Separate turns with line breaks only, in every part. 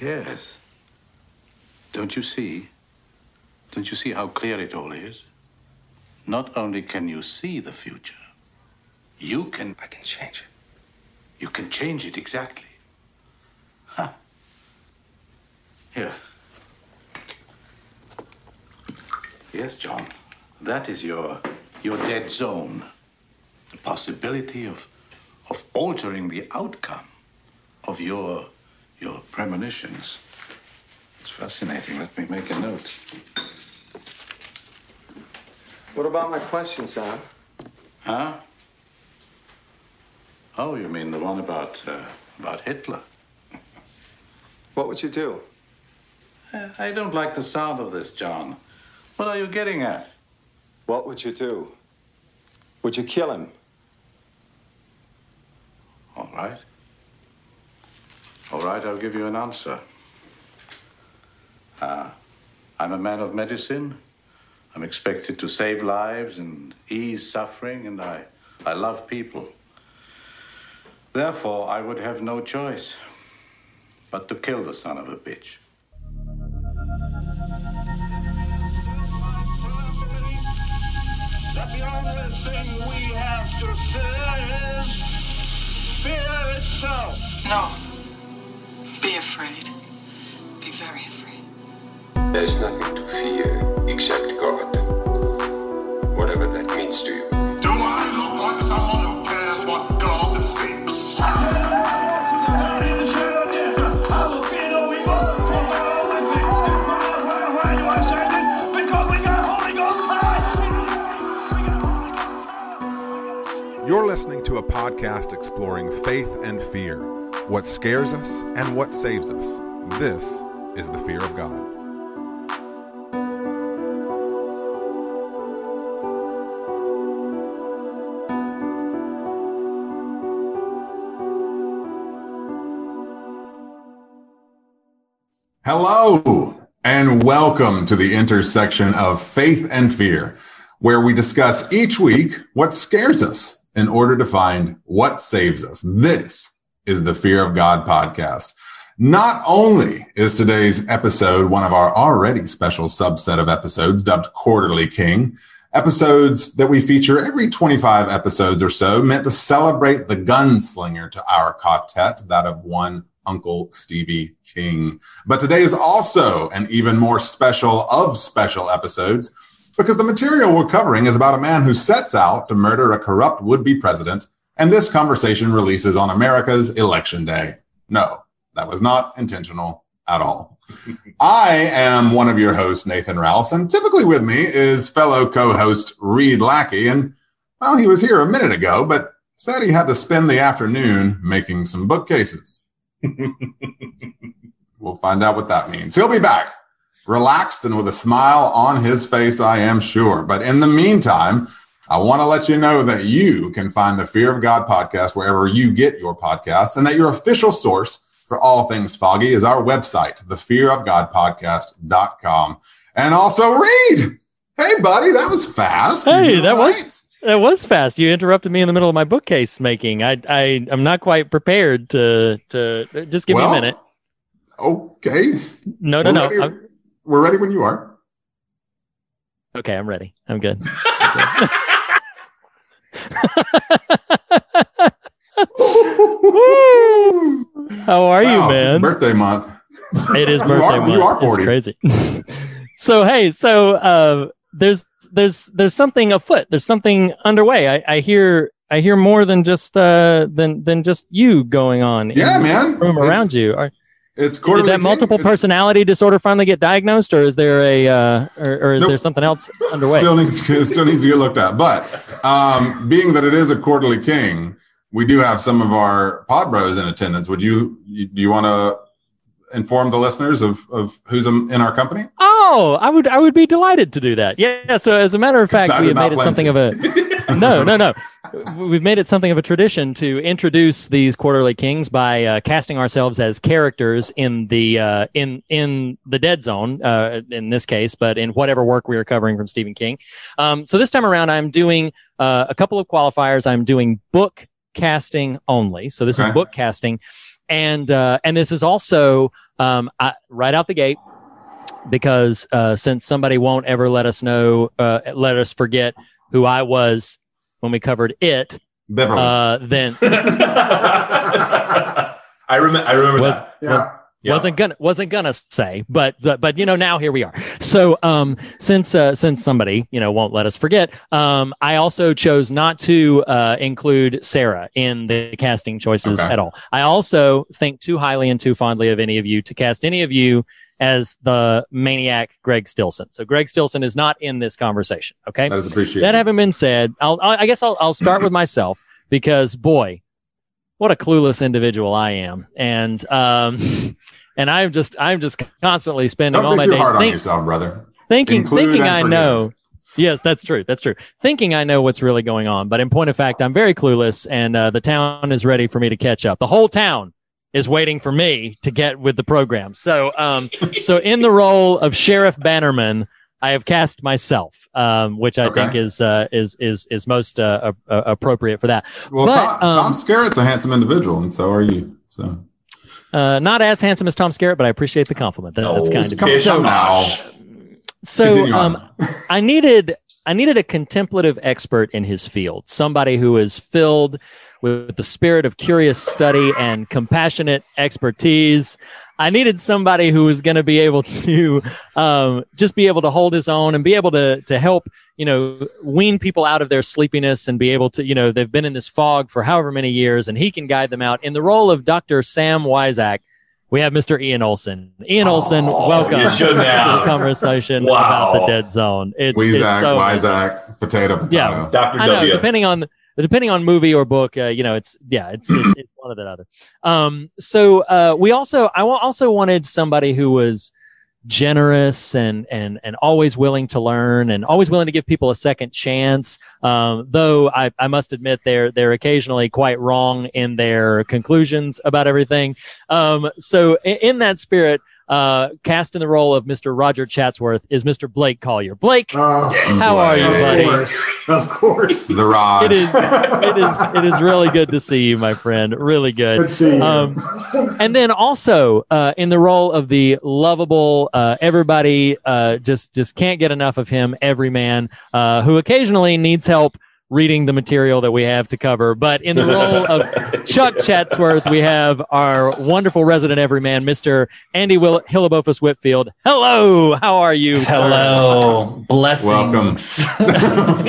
Yes. Don't you see? Don't you see how clear it all is? Not only can you see the future, you can.
I can change it.
You can change it exactly. Huh. Here. Yes, John. That is your your dead zone. The possibility of of altering the outcome of your your premonitions. It's fascinating. Let me make a note.
What about my question, Sam?
Huh? Oh, you mean the one about uh, about Hitler?
What would you do?
I don't like the sound of this, John. What are you getting at?
What would you do? Would you kill him?
All right. All right, I'll give you an answer. Uh, I'm a man of medicine. I'm expected to save lives and ease suffering, and I, I love people. Therefore, I would have no choice but to kill the son of a bitch.
that the only thing we have to fear is fear itself.
No. Be afraid. Be very afraid.
There is nothing to fear except God. Whatever that means to you.
Do I look like someone who cares what God thinks? Why do I say this? Because we got Holy Ghost.
You're listening to a podcast exploring faith and fear, what scares us and what saves us. This is the fear of God.
Hello, and welcome to the intersection of faith and fear, where we discuss each week what scares us in order to find what saves us. This is the Fear of God podcast. Not only is today's episode one of our already special subset of episodes dubbed Quarterly King, episodes that we feature every 25 episodes or so meant to celebrate the gunslinger to our quartet, that of one Uncle Stevie King. But today is also an even more special of special episodes because the material we're covering is about a man who sets out to murder a corrupt would be president. And this conversation releases on America's election day. No, that was not intentional at all. I am one of your hosts, Nathan Rouse, and typically with me is fellow co host Reed Lackey. And well, he was here a minute ago, but said he had to spend the afternoon making some bookcases. we'll find out what that means. He'll be back relaxed and with a smile on his face, I am sure. But in the meantime, I want to let you know that you can find the Fear of God podcast wherever you get your podcasts and that your official source for all things foggy is our website, thefearofgodpodcast.com. And also Reed. Hey, buddy, that was fast.
Hey, that right. was that was fast. You interrupted me in the middle of my bookcase making. I I am not quite prepared to to just give well, me a minute.
Okay.
No, no, We're no.
Ready, we're ready when you are.
Okay, I'm ready. I'm good. How are wow, you, man?
birthday month.
It is birthday you
are,
month.
You are 40.
It's crazy. so hey, so uh, there's there's there's something afoot. There's something underway. I, I hear I hear more than just uh than than just you going on.
Yeah, man.
Room
it's,
around you. Are,
it's
did that multiple personality it's, disorder finally get diagnosed, or is there a uh, or, or is nope. there something else underway?
Still needs still needs to get looked at. But um, being that it is a quarterly king, we do have some of our pod bros in attendance. Would you do you want to inform the listeners of, of who's in our company?
Oh, I would I would be delighted to do that. Yeah. So as a matter of fact, we have made it something to. of a no, no, no. We've made it something of a tradition to introduce these quarterly kings by uh, casting ourselves as characters in the uh, in in the dead zone uh, in this case, but in whatever work we are covering from Stephen King. Um, so this time around, I'm doing uh, a couple of qualifiers. I'm doing book casting only. So this okay. is book casting. and uh, and this is also um, I, right out the gate because uh, since somebody won't ever let us know, uh, let us forget who I was when we covered it,
Beverly.
uh, then
I remember. I remember
Was-
that.
yeah.
Yeah.
wasn't gonna wasn't gonna say, but but you know now here we are. So um since uh, since somebody you know won't let us forget, um I also chose not to uh, include Sarah in the casting choices
Okay.
at all. I also think too highly and too fondly of any of you to cast any of you as the maniac Greg Stillson. So Greg Stillson is not in this conversation. Okay,
That is appreciated.
that having been said, I'll, I I guess I'll, I'll start with myself because boy, what a clueless individual I am. And, um, and I'm just, I'm just constantly spending all
Don't
my
be
days
hard on yourself, brother.
thinking,
Include
thinking I
forgive.
know. Yes, that's true. That's true. Thinking I know what's really going on, but in point of fact, I'm very clueless, and uh, the town is ready for me to catch up. The whole town is waiting for me to get with the program. So, um, so in the role of Sheriff Bannerman, I have cast myself, um, which I
Okay.
think is uh, is is is most uh, appropriate for that.
Well,
But,
Tom,
um,
Tom Skerritt's a handsome individual, and so are you. So
Uh, not as handsome as Tom Skerritt, but I appreciate the compliment. That, that's kind of
come
Bish,
on now.
so. Um, I needed I needed a contemplative expert in his field, somebody who is filled with the spirit of curious study and compassionate expertise. I needed somebody who was going to be able to um, just be able to hold his own and be able to to help you know wean people out of their sleepiness and be able to you know they've been in this fog for however many years and he can guide them out. In the role of Dr. Sam Wyzak, we have Mr. Ian Olson. Ian Olson,
Oh,
welcome to the conversation
Wow.
about the dead zone. It's, it's
Weezak,
so
Wyzak, potato, potato.
Yeah.
Doctor
I know,
W.
depending on depending on movie or book, uh, you know, it's yeah, it's, it's it's one or the other. Um, so uh, we also I also wanted somebody who was generous and and and always willing to learn and always willing to give people a second chance. Um, though I, I must admit they're they're occasionally quite wrong in their conclusions about everything. Um, so in, in that spirit, uh, cast in the role of Mr. Roger Chatsworth is Mr. Blake Collier. Blake,
Oh,
how are you, buddy?
of course. Of course.
The Raj.
It is it is it is really good to see you, my friend. Really good.
Let's see.
Um, and then also uh, in the role of the lovable, uh, everybody uh, just just can't get enough of him, everyman, uh, who occasionally needs help reading the material that we have to cover. But in the role of Chuck Chatsworth, we have our wonderful resident everyman, Mr. Andy Will- Hillabofus Whitfield. Hello, how are you? sir?
Hello. Blessings.
Welcome.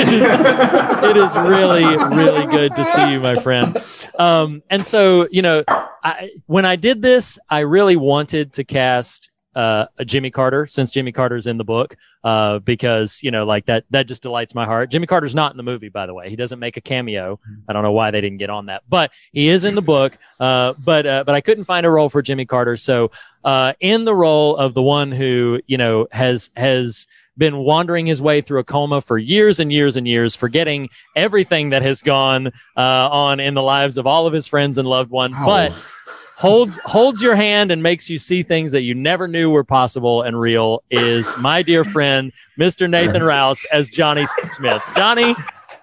it is really, really good to see you, my friend. Um, and so, you know, I, when I did this, I really wanted to cast uh, Jimmy Carter since Jimmy Carter's in the book, uh, because you know, like that, that just delights my heart. Jimmy Carter's not in the movie, by the way. He doesn't make a cameo. I don't know why they didn't get on that, but he is in the book. Uh, but uh, but I couldn't find a role for Jimmy Carter, so uh, in the role of the one who you know has has been wandering his way through a coma for years and years and years, forgetting everything that has gone uh, on in the lives of all of his friends and loved ones,
Ow.
but holds holds your hand and makes you see things that you never knew were possible and real. Is my dear friend Mr. Nathan Rouse as Johnny Smith. Johnny,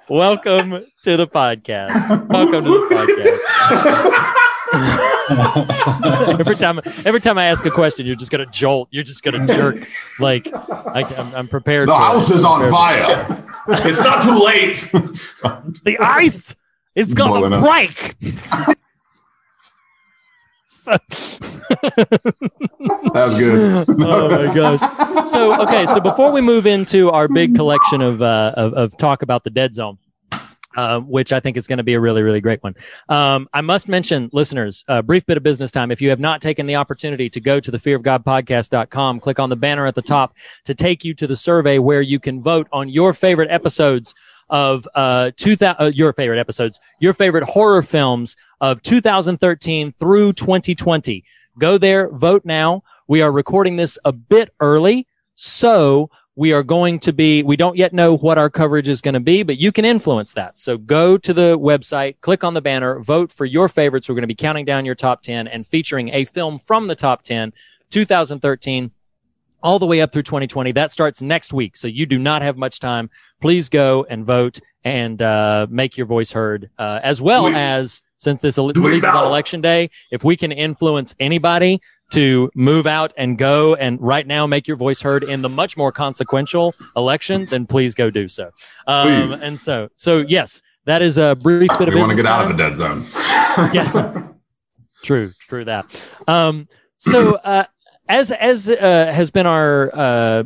welcome to the podcast. Welcome to the podcast. every time, every time I ask a question, you're just gonna jolt. You're just gonna jerk. Like I, I'm, I'm prepared.
the
for
house is on
I'm
fire.
it's not too late.
The ice is gonna
up.
break.
That was good.
oh my gosh. So okay, so before we move into our big collection of uh, of, of talk about the dead zone. Uh, which I think is going to be a really, really great one. Um, I must mention, listeners, a brief bit of business time. If you have not taken the opportunity to go to the fearofgodpodcast.com, click on the banner at the top to take you to the survey where you can vote on your favorite episodes of uh, 2000, uh, your favorite episodes, your favorite horror films of 2013 through 2020. Go there, vote now. We are recording this a bit early, so we are going to be, we don't yet know what our coverage is going to be, but you can influence that. So go to the website, click on the banner, vote for your favorites. We're going to be counting down your top 10 and featuring a film from the top 10, 2013 all the way up through 2020. That starts next week. So you do not have much time. Please go and vote and uh, make your voice heard, uh, as well
We-
as since this ele- releases on election day, if we can influence anybody to move out and go and right now make your voice heard in the much more consequential election, then please go do so. Um, and so, so yes, that is a brief bit of
We want to get out of the dead zone.
yes. True, true that. Um, so uh, as as uh, has been our uh,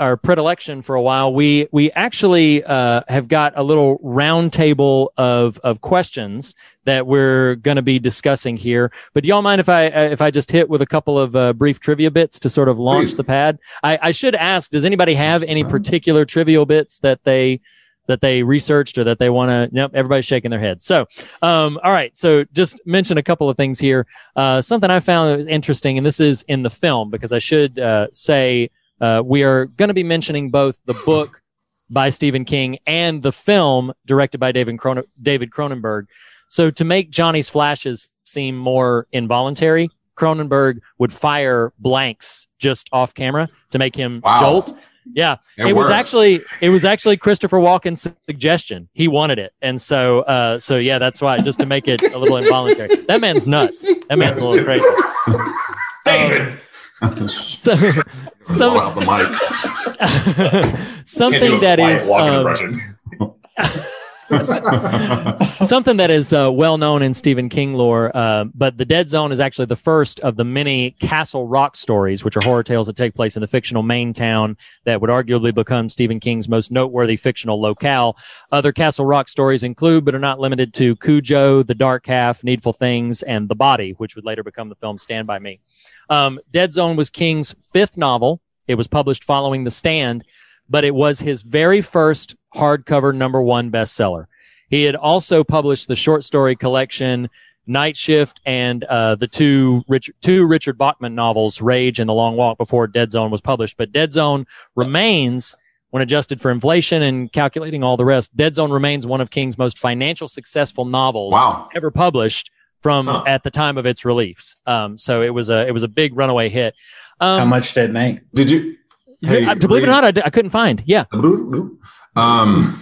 our predilection for a while, we we actually uh, have got a little round table of of questions that we're going to be discussing here. But do y'all mind if I uh, if I just hit with a couple of uh, brief trivia bits to sort of launch
Please.
the pad? I, I should ask: Does anybody have any particular trivial bits that they that they researched or that they want to? Nope, everybody's shaking their head. So, um, all right. So, just mention a couple of things here. Uh, something I found interesting, and this is in the film because I should uh, say uh, we are going to be mentioning both the book by Stephen King and the film directed by David Cronen- David Cronenberg. So, to make Johnny's flashes seem more involuntary, Cronenberg would fire blanks just off camera to make him
Wow.
jolt. Yeah,
It
it, was actually it was actually Christopher Walken's suggestion. He wanted it, and so uh, so yeah, that's why just to make it a little involuntary. That man's nuts. That man's a little crazy.
David.
So, some,
out the mic.
Something that is um. something that is uh, well known in Stephen King lore. Uh, but the Dead Zone is actually the first of the many Castle Rock stories, which are horror tales that take place in the fictional Maine town that would arguably become Stephen King's most noteworthy fictional locale. Other Castle Rock stories include, but are not limited to, Cujo, The Dark Half, Needful Things, and The Body, which would later become the film Stand by Me. Um, Dead Zone was King's fifth novel. It was published following The Stand, but it was his very first hardcover number one bestseller. He had also published the short story collection Night Shift and uh, the two Richard, two Richard Bachman novels, Rage and The Long Walk, before Dead Zone was published. But Dead Zone remains, when adjusted for inflation and calculating all the rest, Dead Zone remains one of King's most financial successful novels
Wow.
ever published from
Huh.
at the time of its release. Um, so it was a it was a big runaway hit. Um,
How much did it make?
Did you? Hey,
to believe it or
Reed.
not, I couldn't find. Yeah.
Um,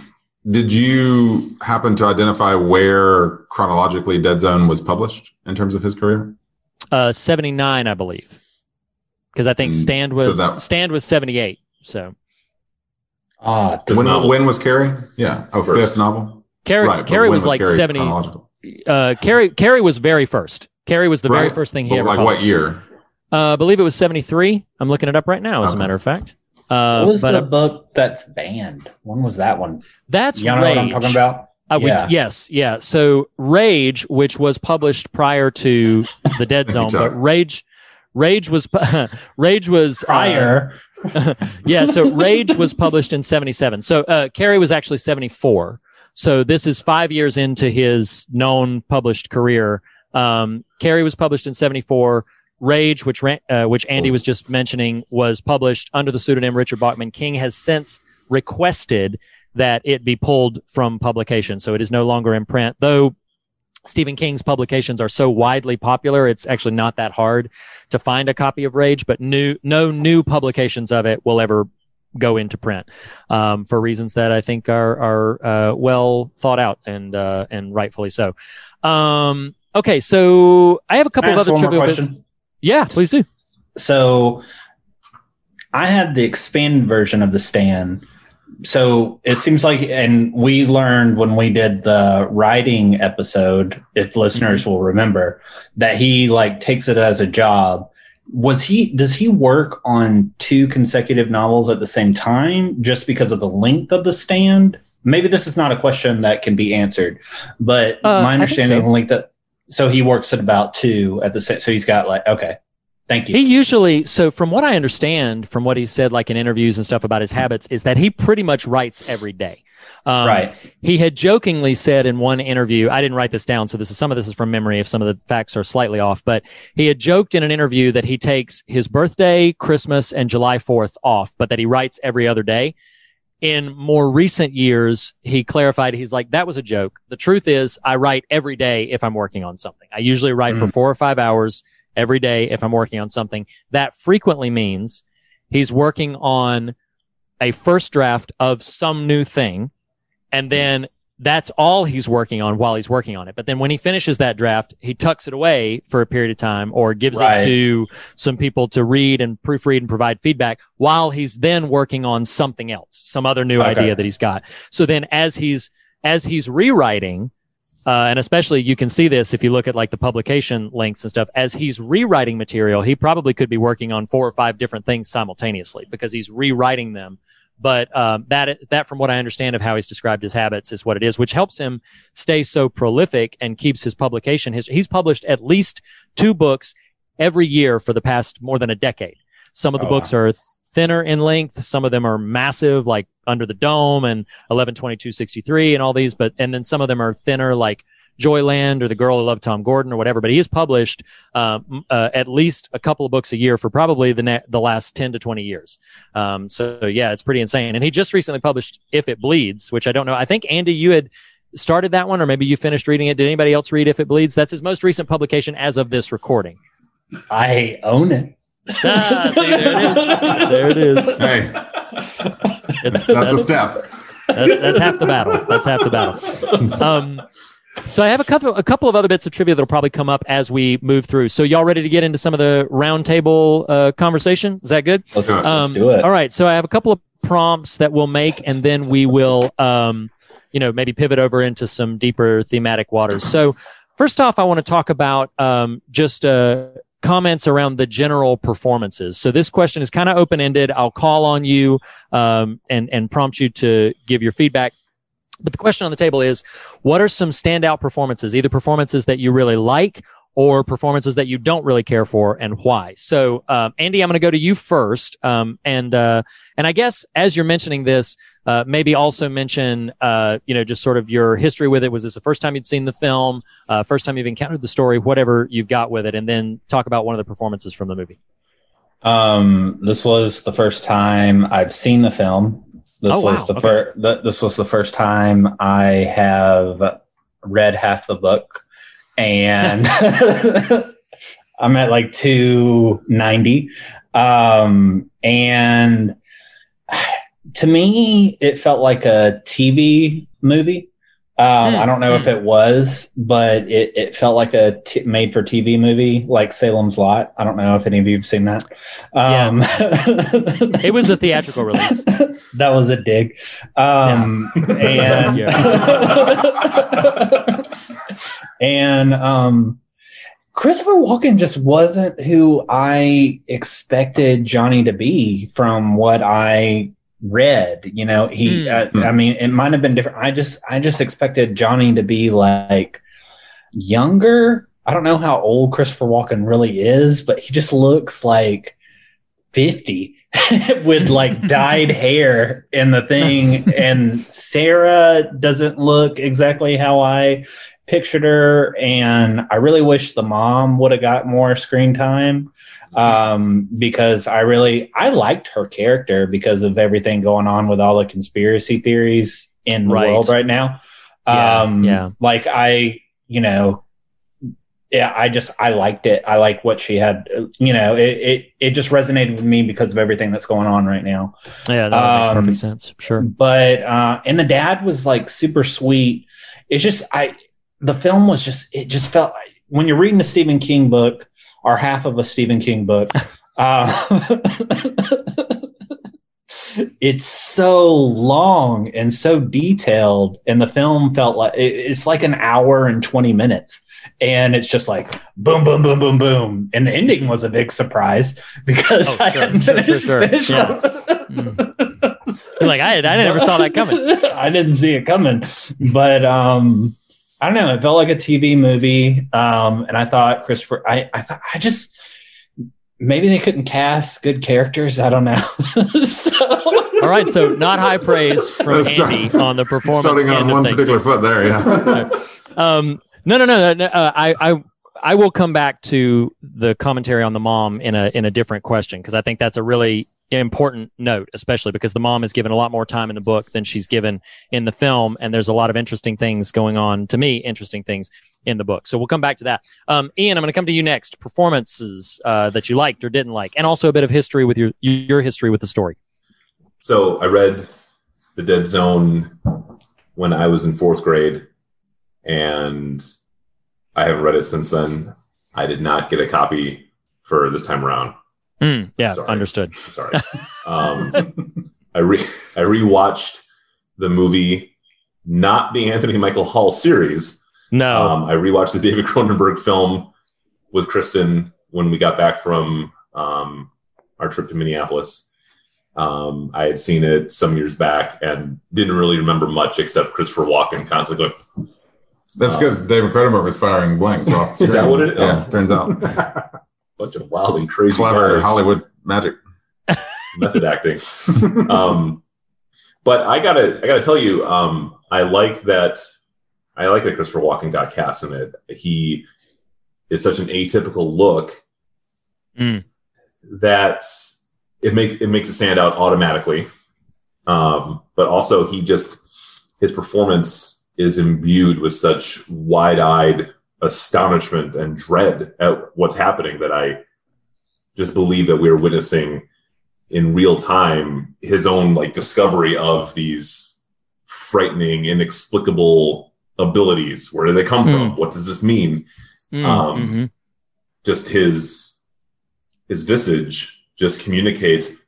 did you happen to identify where chronologically Dead Zone was published in terms of his career?
Uh, 79, I believe. Because I think
Mm,
Stand
so
was
that-
Stand was 78. So
Ah,
When,
novel.
when was Carrie? Yeah. Oh,
First.
fifth novel.
Carrie
right.
Carrie
when
was like
Carrie
70.
chronological?
Uh, Carrie Carrie was very first. Carrie was the very first thing he
But
ever
like
published.
what year?
Uh, I believe it was 73. I'm looking it up right now, as a matter of fact. Uh,
what was
but
the
uh,
book that's banned? When was that one?
that's
You know
Rage.
what I'm talking about?
Uh, we,
Yeah.
yes, yeah. So Rage, which was published prior to the Dead Zone, but Rage, Rage was Rage was uh,
Prior.
yeah, so Rage was published in 77. So uh, Carrie was actually 74. So this is five years into his known published career. Um, Carrie was published in 74. Rage, which ran, uh, which Andy was just mentioning, was published under the pseudonym Richard Bachman. King has since requested that it be pulled from publication, so it is no longer in print. Though Stephen King's publications are so widely popular, it's actually not that hard to find a copy of Rage. But new, no new publications of it will ever go into print um, for reasons that I think are are uh, well thought out and uh, and rightfully so. Um, okay, so I have a couple of other trivia bits. Yeah, please do.
So I had the expanded version of the stand. So it seems like, and we learned when we did the writing episode, if listeners will remember, that he like takes it as a job. Was he, does he work on two consecutive novels at the same time just because of the length of the stand? Maybe this is not a question that can be answered, but
Uh,
my understanding
so.
like that. So he works at about two at the same, so he's got like, okay, thank you.
He usually, so from what I understand, from what he said, like in interviews and stuff about his habits, is that he pretty much writes every day. Um,
right.
He had jokingly said in one interview, I didn't write this down, so this is some of this is from memory if some of the facts are slightly off, but he had joked in an interview that he takes his birthday, Christmas, and July 4th off, but that he writes every other day. In more recent years, he clarified, he's like, that was a joke. The truth is, I write every day if I'm working on something. I usually write for
Mhm.
four or five hours every day if I'm working on something. That frequently means he's working on a first draft of some new thing. And then that's all he's working on while he's working on it. But then when he finishes that draft, he tucks it away for a period of time or gives
Right.
it to some people to read and proofread and provide feedback while he's then working on something else, some other new
Okay.
idea that he's got. So then as he's, as he's rewriting, uh, and especially you can see this if you look at like the publication links and stuff. As he's rewriting material, he probably could be working on four or five different things simultaneously because he's rewriting them. But um, that that, from what I understand of how he's described his habits, is what it is, which helps him stay so prolific and keeps his publication. His, he's published at least two books every year for the past more than a decade. Some of the
Oh,
books are thinner in length. Some of them are massive, like Under the Dome and 11/22/63 and all these, but, and then some of them are thinner, like Joyland or The Girl Who Loved Tom Gordon or whatever. But he has published, um, uh, at least a couple of books a year for probably the, ne- the last 10 to 20 years. Um, so yeah, it's pretty insane. And he just recently published If It Bleeds, which I don't know. I think Andy, you had started that one or maybe you finished reading it. Did anybody else read If It Bleeds? That's his most recent publication as of this recording.
I own it.
Ah, see, there it is. There it is.
Hey,
It's-
that's a step.
that's, that's half the battle. That's half the battle. Um, so I have a couple, a couple of other bits of trivia that'll probably come up as we move through. So y'all ready to get into some of the roundtable uh, conversation? Is that good?
Let's,
Good.
let's
Um,
do it.
All right. So I have a couple of prompts that we'll make, and then we will, um, you know, maybe pivot over into some deeper thematic waters. So first off, I want to talk about um, just uh, comments around the general performances. So this question is kind of open ended. I'll call on you um, and and prompt you to give your feedback. But the question on the table is, what are some standout performances? Either performances that you really like or performances that you don't really care for and why. So, um, Andy, I'm going to go to you first. Um, and, uh, and I guess as you're mentioning this, uh, maybe also mention, uh, you know, just sort of your history with it. Was this the first time you'd seen the film? Uh, first time you've encountered the story, whatever you've got with it, and then talk about one of the performances from the movie.
Um, this was the first time I've seen the film. This
Oh,
was
wow.
the
Okay.
first. The, this was the first time I have read half the book, and I'm at like two ninety. Um, and to me, it felt like a TV movie. Um,
Hmm,
I don't know if it was, but it, it felt like a t- made for TV movie, like Salem's Lot. I don't know if any of you have seen that. Um,
It was a theatrical release.
that was a dig. Um, and and um, Christopher Walken just wasn't who I expected Johnny to be from what I read. You know, he.
Hmm.
Uh, I mean, it might have been different. I just I just expected Johnny to be like younger. I don't know how old Christopher Walken really is, but he just looks like 50 with like dyed hair in the thing. And Sarah doesn't look exactly how I pictured her. And I really wish the mom would have got more screen time um, because I really I liked her character because of everything going on with all the conspiracy theories in the
Right.
world right now.
Yeah,
Um,
yeah.
like I, you know, yeah, I just I liked it. I like what she had. You know, it it it just resonated with me because of everything that's going on right now.
Yeah, that makes
Um,
perfect sense. Sure.
But uh, and the dad was like super sweet. It's just I the film was just it just felt when you're reading a Stephen King book or half of a Stephen King book. uh, it's so long and so detailed and the film felt like it- it's like an hour and 20 minutes and it's just like boom boom boom boom boom and the ending was a big surprise because
Oh,
i
sure,
hadn't
sure,
finished,
sure.
finished
Yeah. You're like I, I never saw that coming.
i didn't see it coming but um i don't know it felt like a tv movie um and i thought christopher i i thought i just maybe they couldn't cast good characters i don't know so
All right, so not high praise from
Let's start-
Andy on the performance.
Starting on one particular foot there, yeah.
Um, no, no, no. no uh, I, I, I will come back to the commentary on the mom in a in a different question because I think that's a really important note, especially because the mom is given a lot more time in the book than she's given in the film, and there's a lot of interesting things going on. To me, interesting things in the book. So we'll come back to that. Um, Ian, I'm going to come to you next. Performances uh, that you liked or didn't like, and also a bit of history with your your history with the story.
So I read The Dead Zone when I was in fourth grade, and I haven't read it since then. I did not get a copy for this time around.
Mm, yeah,
Sorry.
understood.
Sorry. Um, I re I rewatched the movie, not the Anthony Michael Hall series.
No.
Um, I rewatched the David Cronenberg film with Kristen when we got back from um, our trip to Minneapolis. Um, I had seen it some years back and didn't really remember much except Christopher Walken constantly going,
That's because David Cronenberg was firing blanks off. The
Is that what it is?
Yeah, turns out.
Bunch of wild and crazy
Clever
guys.
Hollywood magic.
method acting. um, but I gotta, I gotta tell you, um, I like that. I like that Christopher Walken got cast in it. He is such an atypical look
Mm.
that it makes it makes it stand out automatically. Um, but also, he just his performance is imbued with such wide-eyed astonishment and dread at what's happening that I just believe that we're witnessing in real time his own like discovery of these frightening, inexplicable abilities. Where do they come from? What does this mean?
Mm,
um,
mhm.
Just his his visage just communicates.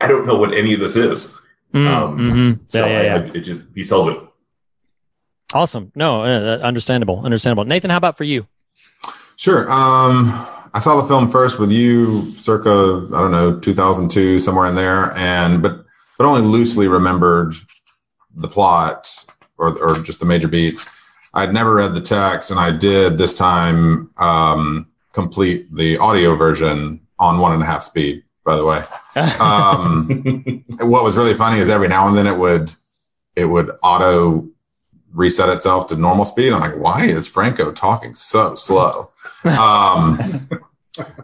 I don't know what any of this is.
Mm,
um,
mhm.
So
Yeah, yeah, yeah.
I, it just he sells it.
Awesome. No, uh, understandable. Understandable. Nathan, how about for you?
Sure. Um, I saw the film first with you, circa I don't know 2002, somewhere in there, and but but only loosely remembered the plot or or just the major beats. I'd never read the text, and I did this time um, complete the audio version on one and a half speed. By the way, um, what was really funny is every now and then it would it would auto reset itself to normal speed. I'm like, why is Franco talking so slow? Um,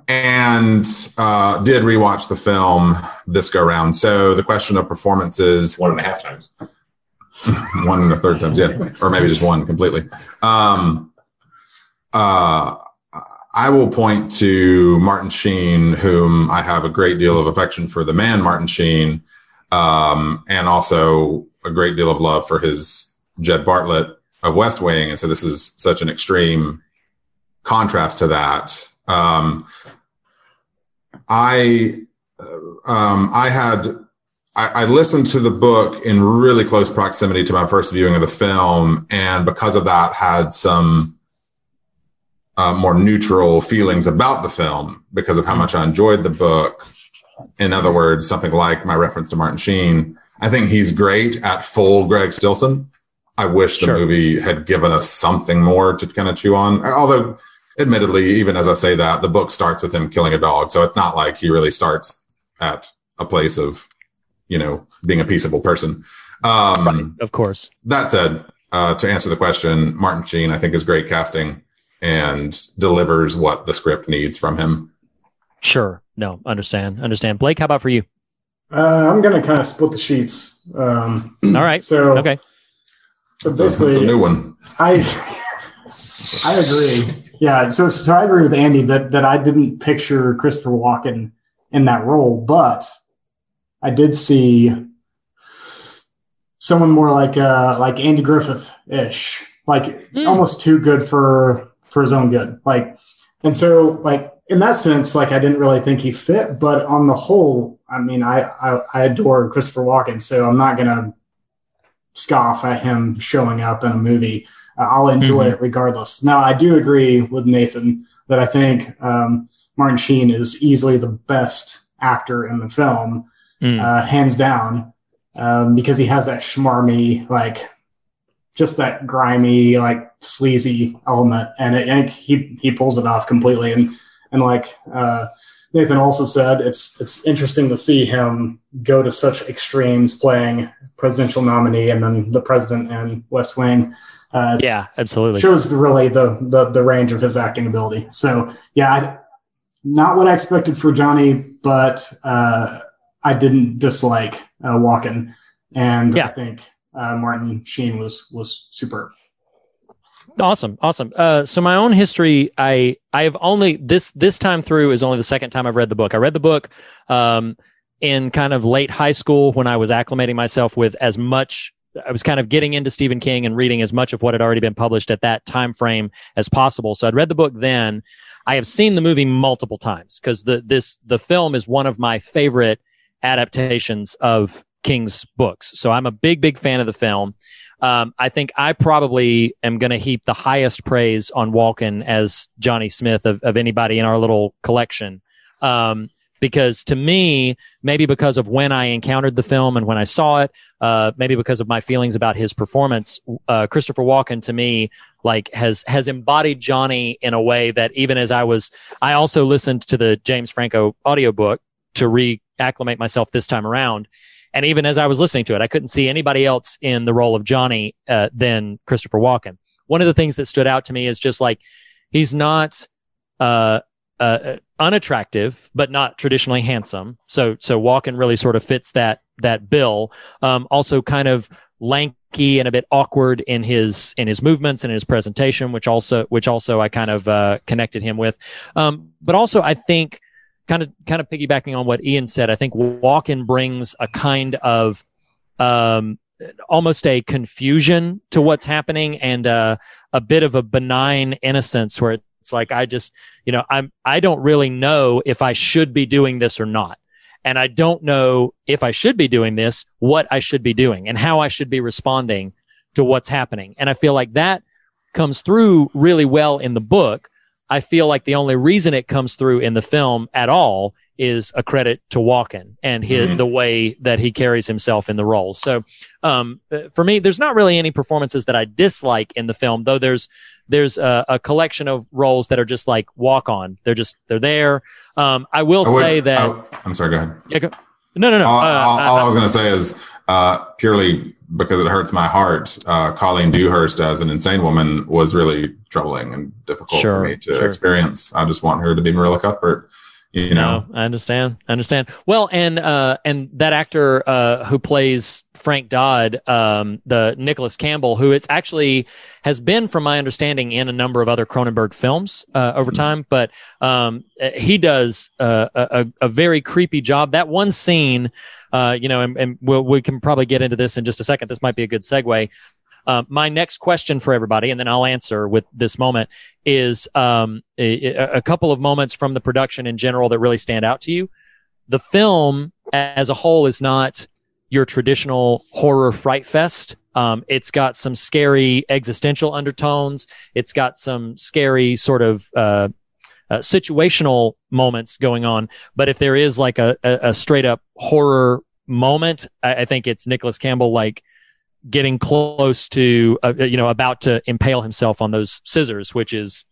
and uh, did rewatch the film this go round. So the question of performances
one and a half times,
one and a third times, yeah, or maybe just one completely. Um, uh, I will point to Martin Sheen, whom I have a great deal of affection for the man Martin Sheen, um, and also a great deal of love for his Jed Bartlet of West Wing. And so this is such an extreme contrast to that. Um, I um, I had I, I listened to the book in really close proximity to my first viewing of the film, and because of that, had some uh, more neutral feelings about the film because of how much I enjoyed the book. In other words, something like my reference to Martin Sheen. I think he's great at full Greg Stillson. I wish the movie had given us something more to kind of chew on. Although, admittedly, even as I say that, the book starts with him killing a dog. So it's not like he really starts at a place of, you know, being a peaceable person. Um,
Of course.
that said, uh, to answer the question, Martin Sheen, I think, is great casting and delivers what the script needs from him.
Sure. No, understand. Understand. Blake, how about for you?
Uh, I'm going to kind of split the sheets. Um,
All right.
So
okay.
So
It's a-
basically,
it's a new one.
I I agree. Yeah. So so I agree with Andy that that I didn't picture Christopher Walken in that role, but I did see someone more like uh like Andy Griffith ish, like almost too good for for his own good. Like, and so like in that sense, like I didn't really think he fit, but on the whole, I mean, I I, I adore Christopher Walken, so I'm not gonna scoff at him showing up in a movie. Uh, I'll enjoy
Mhm.
it regardless. Now, I do agree with Nathan that I think um, Martin Sheen is easily the best actor in the film,
Mm.
uh, hands down, um, because he has that schmarmy, like, just that grimy, like sleazy element, and I think he he pulls it off completely. And and like uh, Nathan also said, it's it's interesting to see him go to such extremes, playing presidential nominee and then the president and West Wing. Uh,
Yeah, absolutely.
shows the, really the, the the range of his acting ability. So yeah, I, not what I expected for Johnny, but uh, I didn't dislike uh, Walken, and I think uh, Martin Sheen was was superb.
Awesome, awesome. Uh, so my own history, I I have only this this time through is only the second time I've read the book. I read the book um, in kind of late high school when I was acclimating myself with as much I was kind of getting into Stephen King and reading as much of what had already been published at that time frame as possible. So I'd read the book then. I have seen the movie multiple times because the this the film is one of my favorite adaptations of King's books. So I'm a big, big fan of the film. Um, I think I probably am going to heap the highest praise on Walken as Johnny Smith of, of anybody in our little collection. Um, because to me, maybe because of when I encountered the film and when I saw it, uh, maybe because of my feelings about his performance, uh, Christopher Walken to me like has has embodied Johnny in a way that even as I was, I also listened to the James Franco audiobook to reacclimate myself this time around. And even as I was listening to it, I couldn't see anybody else in the role of Johnny uh, than Christopher Walken. One of the things that stood out to me is just like he's not uh, uh, unattractive, but not traditionally handsome. So so Walken really sort of fits that that bill. Um, also, kind of lanky and a bit awkward in his in his movements and his presentation, which also which also I kind of uh, connected him with. Um, but also, I think kind of kind of piggybacking on what Ian said, I think Walken brings a kind of um, almost a confusion to what's happening and uh, a bit of a benign innocence where it's like I just you know I'm I don't really know if I should be doing this or not. And I don't know if I should be doing this, what I should be doing, and how I should be responding to what's happening. And I feel like that comes through really well in the book I feel like the only reason it comes through in the film at all is a credit to Walken and his, mm-hmm. the way that he carries himself in the role. So, um, for me, there's not really any performances that I dislike in the film, though there's, there's a, a collection of roles that are just like walk on. They're just, they're there. Um, I will I would, say that.
I, am sorry, go ahead.
Yeah, go, no, no, no.
All, uh, all, all I, I was going to say is, uh, purely because it hurts my heart. Uh, Colleen Dewhurst as an insane woman was really troubling and difficult sure, for me to sure. experience. I just want her to be Marilla Cuthbert. You know,
no, I understand. I understand. Well, and uh, and that actor uh, who plays Frank Dodd, um, the Nicholas Campbell, who it's actually has been, from my understanding, in a number of other Cronenberg films uh, over mm-hmm. time. But um, he does uh, a, a very creepy job. That one scene uh, you know, and, and we'll, we can probably get into this in just a second. This might be a good segue. Uh, my next question for everybody, and then I'll answer with this moment, is um, a, a, couple of moments from the production in general that really stand out to you. The film as a whole is not your traditional horror fright fest. Um, it's got some scary existential undertones. It's got some scary sort of uh, uh, situational moments going on. But if there is like a, a, a straight up horror moment, I, I, think it's Nicholas Campbell like getting close to, uh, you know, about to impale himself on those scissors, which is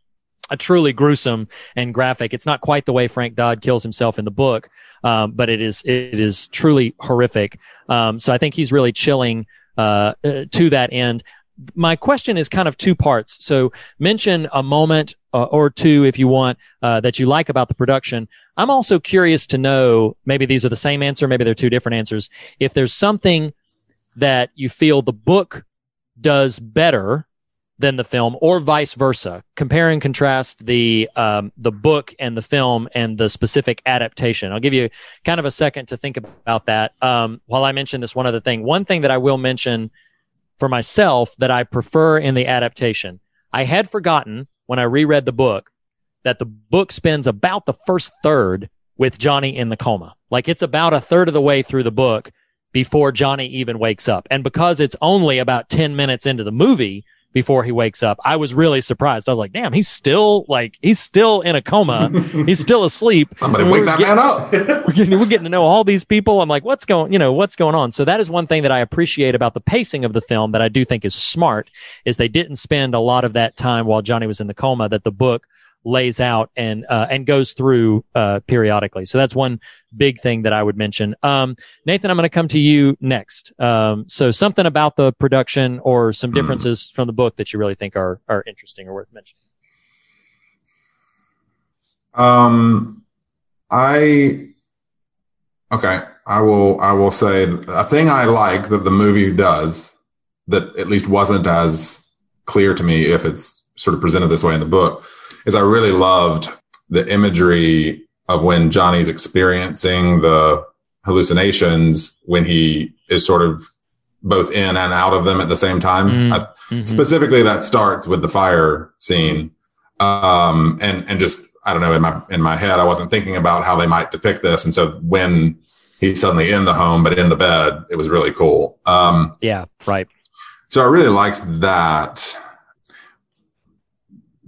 a truly gruesome and graphic. It's not quite the way Frank Dodd kills himself in the book, um, but it is it is truly horrific. Um, so I think he's really chilling uh, uh to that end my question is kind of two parts. So mention a moment uh, or two, if you want, uh, that you like about the production. I'm also curious to know, maybe these are the same answer, maybe they're two different answers. If there's something that you feel the book does better than the film, or vice versa. Compare and contrast the um, the book and the film and the specific adaptation. I'll give you kind of a second to think about that. Um, while I mention this one other thing, one thing that I will mention for myself that I prefer in the adaptation. I had forgotten when I reread the book that the book spends about the first third with Johnny in the coma. Like it's about a third of the way through the book before Johnny even wakes up. And because it's only about 10 minutes into the movie, before he wakes up. I was really surprised. I was like, damn, he's still like he's still in a coma. he's still asleep.
Somebody wake that getting, man
up. we're, getting, we're getting to know all these people. I'm like, what's going, you know, what's going on? So that is one thing that I appreciate about the pacing of the film that I do think is smart is they didn't spend a lot of that time while Johnny was in the coma that the book lays out and uh, and goes through uh, periodically. So that's one big thing that I would mention. Um, Nathan, I'm going to come to you next. Um, so something about the production or some differences from the book that you really think are are interesting or worth mentioning.
Um, I okay. I will. I will say a thing I like that the movie does that at least wasn't as clear to me if it's sort of presented this way in the book is I really loved the imagery of when Johnny's experiencing the hallucinations when he is sort of both in and out of them at the same time.
Mm,
I-. Specifically, that starts with the fire scene, um, and and just I don't know in my in my head, I wasn't thinking about how they might depict this, and so when he's suddenly in the home but in the bed, it was really cool. Um,
Yeah, right.
so I really liked that.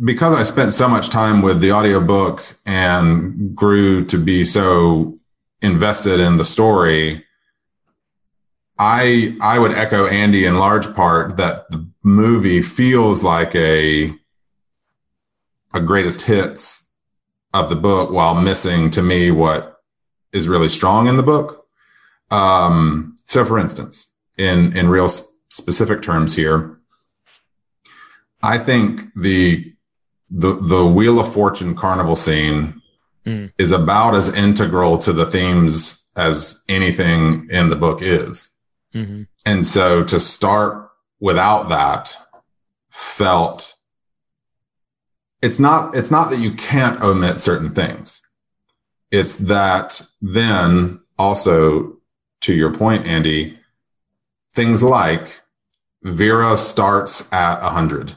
Because I spent so much time with the audiobook and grew to be so invested in the story, I I would echo Andy in large part that the movie feels like a a greatest hits of the book while missing to me what is really strong in the book. Um, so for instance, in in real specific terms here, I think the the the Wheel of Fortune carnival scene
Mm.
is about as integral to the themes as anything in the book is.
Mhm.
And so to start without that felt it's not it's not that you can't omit certain things. It's that then also to your point Andy things like Vera starts at 100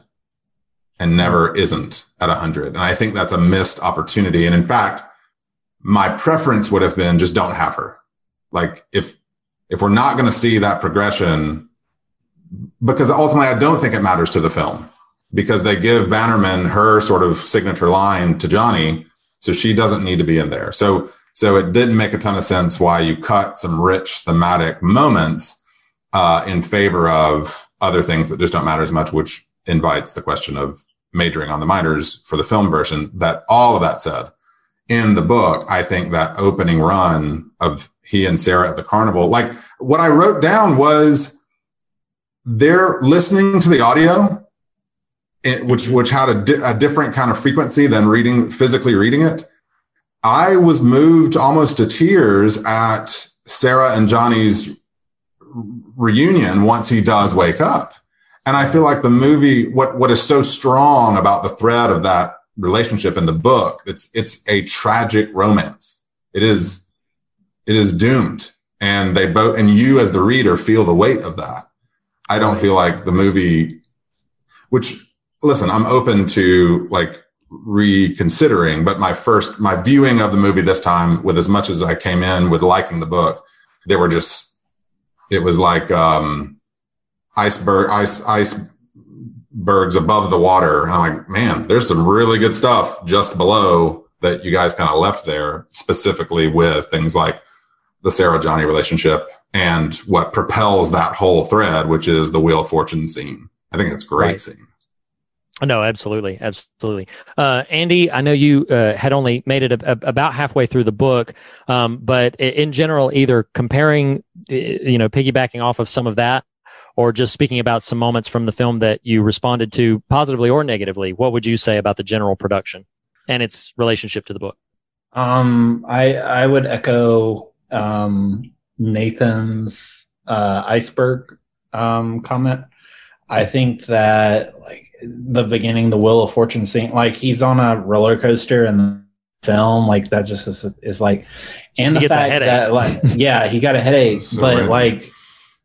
and never isn't at 100 and I think that's a missed opportunity and in fact my preference would have been just don't have her like if if we're not going to see that progression, because ultimately I don't think it matters to the film because they give Bannerman her sort of signature line to Johnny. So she doesn't need to be in there. So, so it didn't make a ton of sense why you cut some rich thematic moments, uh, in favor of other things that just don't matter as much, which invites the question of majoring on the minors for the film version. That all of that said, in the book, I think that opening run of he and Sarah at the carnival, like what I wrote down was they're listening to the audio, which which had a, di- a different kind of frequency than reading physically reading it. I was moved almost to tears at Sarah and Johnny's reunion once he does wake up. And I feel like the movie, what, what is so strong about the thread of that relationship in the book, it's, it's a tragic romance. It is, it is doomed. And they both, and you as the reader feel the weight of that. I don't feel like the movie, which listen, I'm open to like reconsidering, but my first, my viewing of the movie this time with as much as I came in with liking the book, they were just, it was like, um, iceberg, ice, icebergs above the water. I'm like, man, there's some really good stuff just below that you guys kind of left there specifically with things like the Sarah Johnny relationship and what propels that whole thread, which is the Wheel of Fortune scene. I think it's great
Right.
scene.
No, absolutely, absolutely. Uh, Andy, I know you uh, had only made it a, a- about halfway through the book, um, but in general, either comparing, you know, piggybacking off of some of that, or just speaking about some moments from the film that you responded to positively or negatively, what would you say about the general production and its relationship to the book?
Um, I I would echo um, Nathan's uh, iceberg um, comment. I think that like the beginning, the Wheel of Fortune scene, like he's on a roller coaster in the film, like that just is, is like, and
He
the
gets a
fact
headache.
that like, yeah, he got a headache,
So
but
random.
like,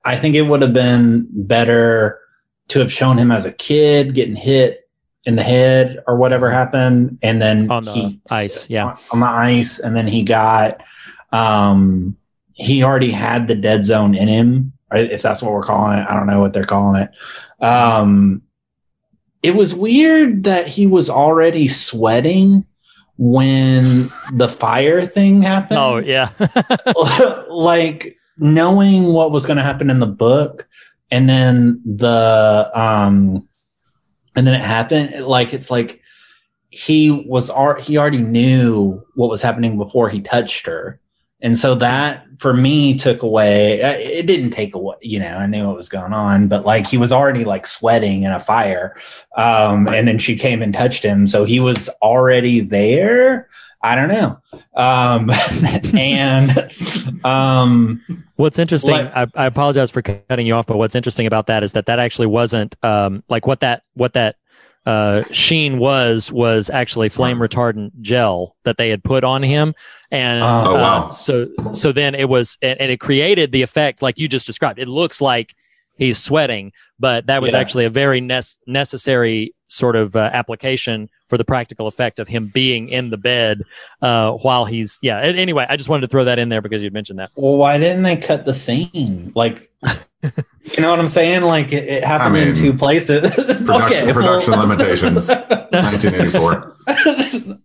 I think it would have been better to have shown him as a kid getting hit in the head or whatever happened, and then
On the
he
ice, yeah.
on, on the ice, and then he got, um, he already had the dead zone in him, if that's what we're calling it. I don't know what they're calling it. Um, it was weird that he was already sweating when the fire thing happened
Oh, yeah.
like knowing what was going to happen in the book and then the um and then it happened like it's like he was he already knew what was happening before he touched her. And so that for me took away uh, it didn't take away you know i knew what was going on but like he was already like sweating in a fire um and then she came and touched him. So he was already there i don't know um and um
What's interesting,
Like-
I, I apologize for cutting you off, but what's interesting about that is that that actually wasn't um, like what that what that uh, sheen was was actually flame retardant gel that they had put on him, and
Oh.
Wow.
uh, so so then it was and, and it created the effect like you just described. It looks like he's sweating, but that was
Yeah.
actually a very nes- necessary sort of uh, application for the practical effect of him being in the bed uh, while he's yeah. Anyway, I just wanted to throw that in there because you'd mentioned that.
Well, why didn't they cut the scene? Like, you know what I'm saying? Like, it, it happened
I
in two places.
Production,
Okay,
production
well-
limitations, 1984.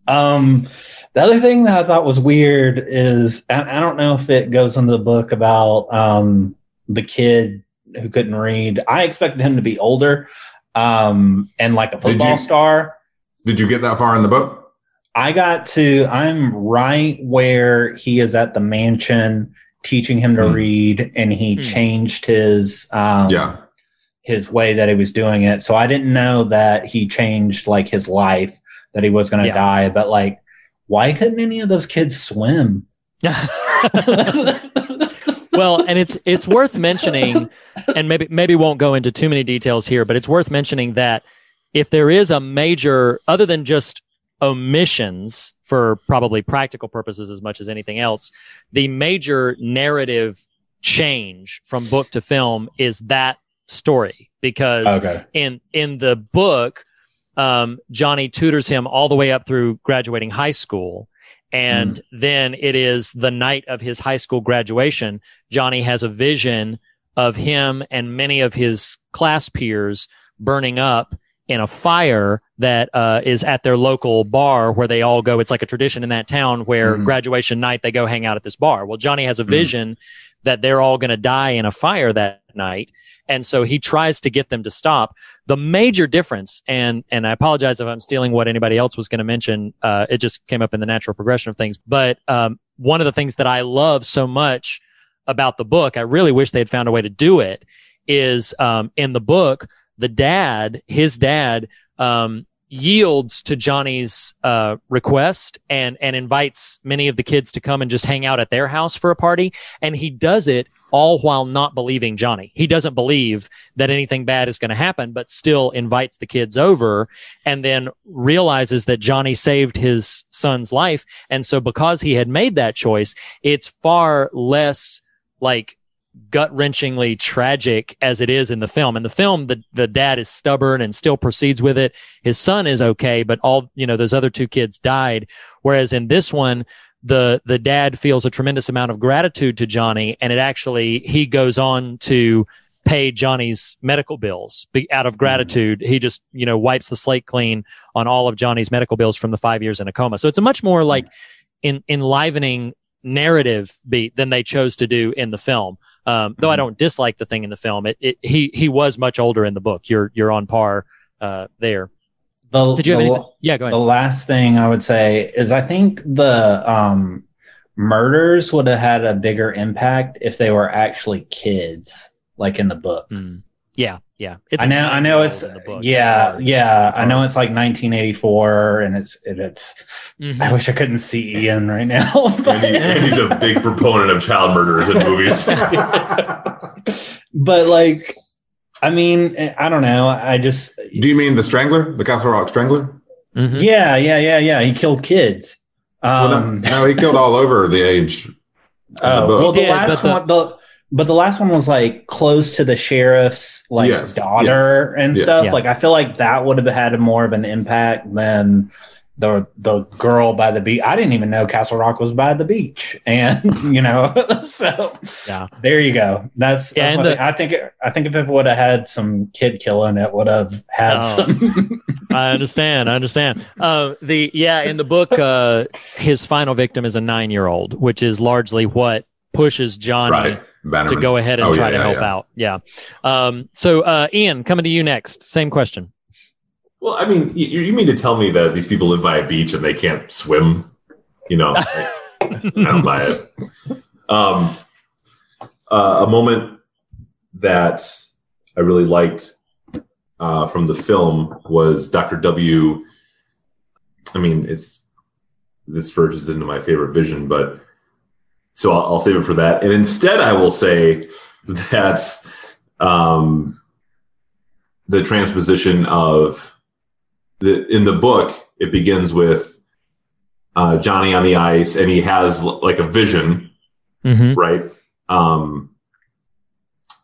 um, the other thing that I thought was weird is I, I don't know if it goes into the book about um, the kid who couldn't read. I expected him to be older um, and like a
Did
football
you-
star.
Did you get that far in the book?
I got to, I'm right where he is at the mansion teaching him to
Hmm.
read, and he
Hmm.
changed his um,
Yeah.
his way that he was doing it. So I didn't know that he changed like his life, that he was going to
Yeah.
die. But like, why couldn't any of those kids swim?
well, and it's it's worth mentioning, and maybe maybe won't go into too many details here, but it's worth mentioning that if there is a major, other than just omissions for probably practical purposes as much as anything else, the major narrative change from book to film is that story because
Okay.
in in the book um, johnny tutors him all the way up through graduating high school and then it is the night of his high school graduation. Johnny has a vision of him and many of his class peers burning up in a fire that uh, is at their local bar where they all go. It's like a tradition in that town where
Mhm.
graduation night they go hang out at this bar. Well johnny has a vision that they're all going to die in a fire that night. And so he tries to get them to stop the major difference and and i apologize if i'm stealing what anybody else was going to mention uh, it just came up in the natural progression of things but um, one of the things that i love so much about the book i really wish they had found a way to do it is um, in the book the dad his dad um, yields to johnny's uh, request and and invites many of the kids to come and just hang out at their house for a party and he does it all while not believing Johnny. He doesn't believe that anything bad is going to happen, but still invites the kids over and then realizes that Johnny saved his son's life. And so because he had made that choice, it's far less like gut wrenchingly tragic as it is in the film. In the film, the, the dad is stubborn and still proceeds with it. His son is okay, but all, you know, those other two kids died. Whereas in this one, the the dad feels a tremendous amount of gratitude to Johnny, and it actually he goes on to pay Johnny's medical bills Be- out of gratitude. He just you know wipes the slate clean on all of Johnny's medical bills from the five years in a coma. So it's a much more like in, enlivening narrative beat than they chose to do in the film. Um, though I don't dislike the thing in the film, it, it he he was much older in the book. You're you're on par uh, there.
The,
Did you have
the,
anything? Yeah, go ahead.
The last thing I would say is I think the um, murders would have had a bigger impact if they were actually kids, like in the book.
Mm. Yeah, yeah.
I know, I know it's
in the book.
yeah,
That's
yeah.
That's
I know it's like 1984, and it's it, it's.
Mhm.
I wish I couldn't see Ian right now.
Andy, Andy's a big proponent of child murders in movies.
but like, I mean, I don't know. I just
Do you mean the Strangler, the Castle Rock Strangler?
Mhm.
yeah, yeah, yeah, yeah. He killed kids.
Well, no,
Um,
no, he killed all over the age. in the
Oh,
book.
well, the
did,
last
but the-
one, the but the last one was like close to the sheriff's like
Yes,
daughter and
yes.
stuff.
Yeah.
Like I feel like that would have had more of an impact than the the girl by the beach. I didn't even know Castle Rock was by the beach, and you know, so
Yeah.
there you go. That's,
Yeah,
that's
and the-
I think it, I think if it would have had some kid killing, it would have had
Oh.
some.
I understand. I understand. Uh, the yeah, in the book, uh, his final victim is a nine-year-old, which is largely what pushes Johnny
Right.
to go ahead and
Oh,
try
yeah,
to
yeah,
help
yeah.
out. Yeah. Um, so, uh, Ian, coming to you next. Same question.
Well, I mean, you, you mean to tell me that these people live by a beach and they can't swim? You know, I, don't buy it. Um, uh, a moment that I really liked uh, from the film was Dr. W. I mean, it's this verges into my favorite vision, but so I'll, I'll save it for that. And instead, I will say that um, the transposition of the in the book it begins with uh, Johnny on the ice, and he has l- like a vision
Mm-hmm.
right? Um,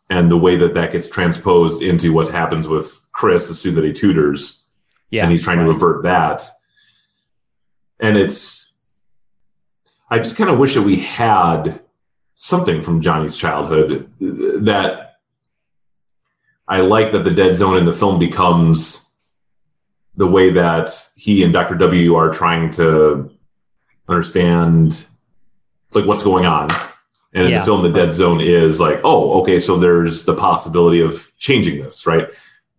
and the way that that gets transposed into what happens with Chris, the student that he tutors,
Yeah.
and he's trying to revert that. And it's, I just kind of wish that we had something from Johnny's childhood that I like that the dead zone in the film becomes the way that he and Dr. W are trying to understand like what's going on. And in
Yeah.
the film, the dead zone is like, oh, okay, so there's the possibility of changing this, right?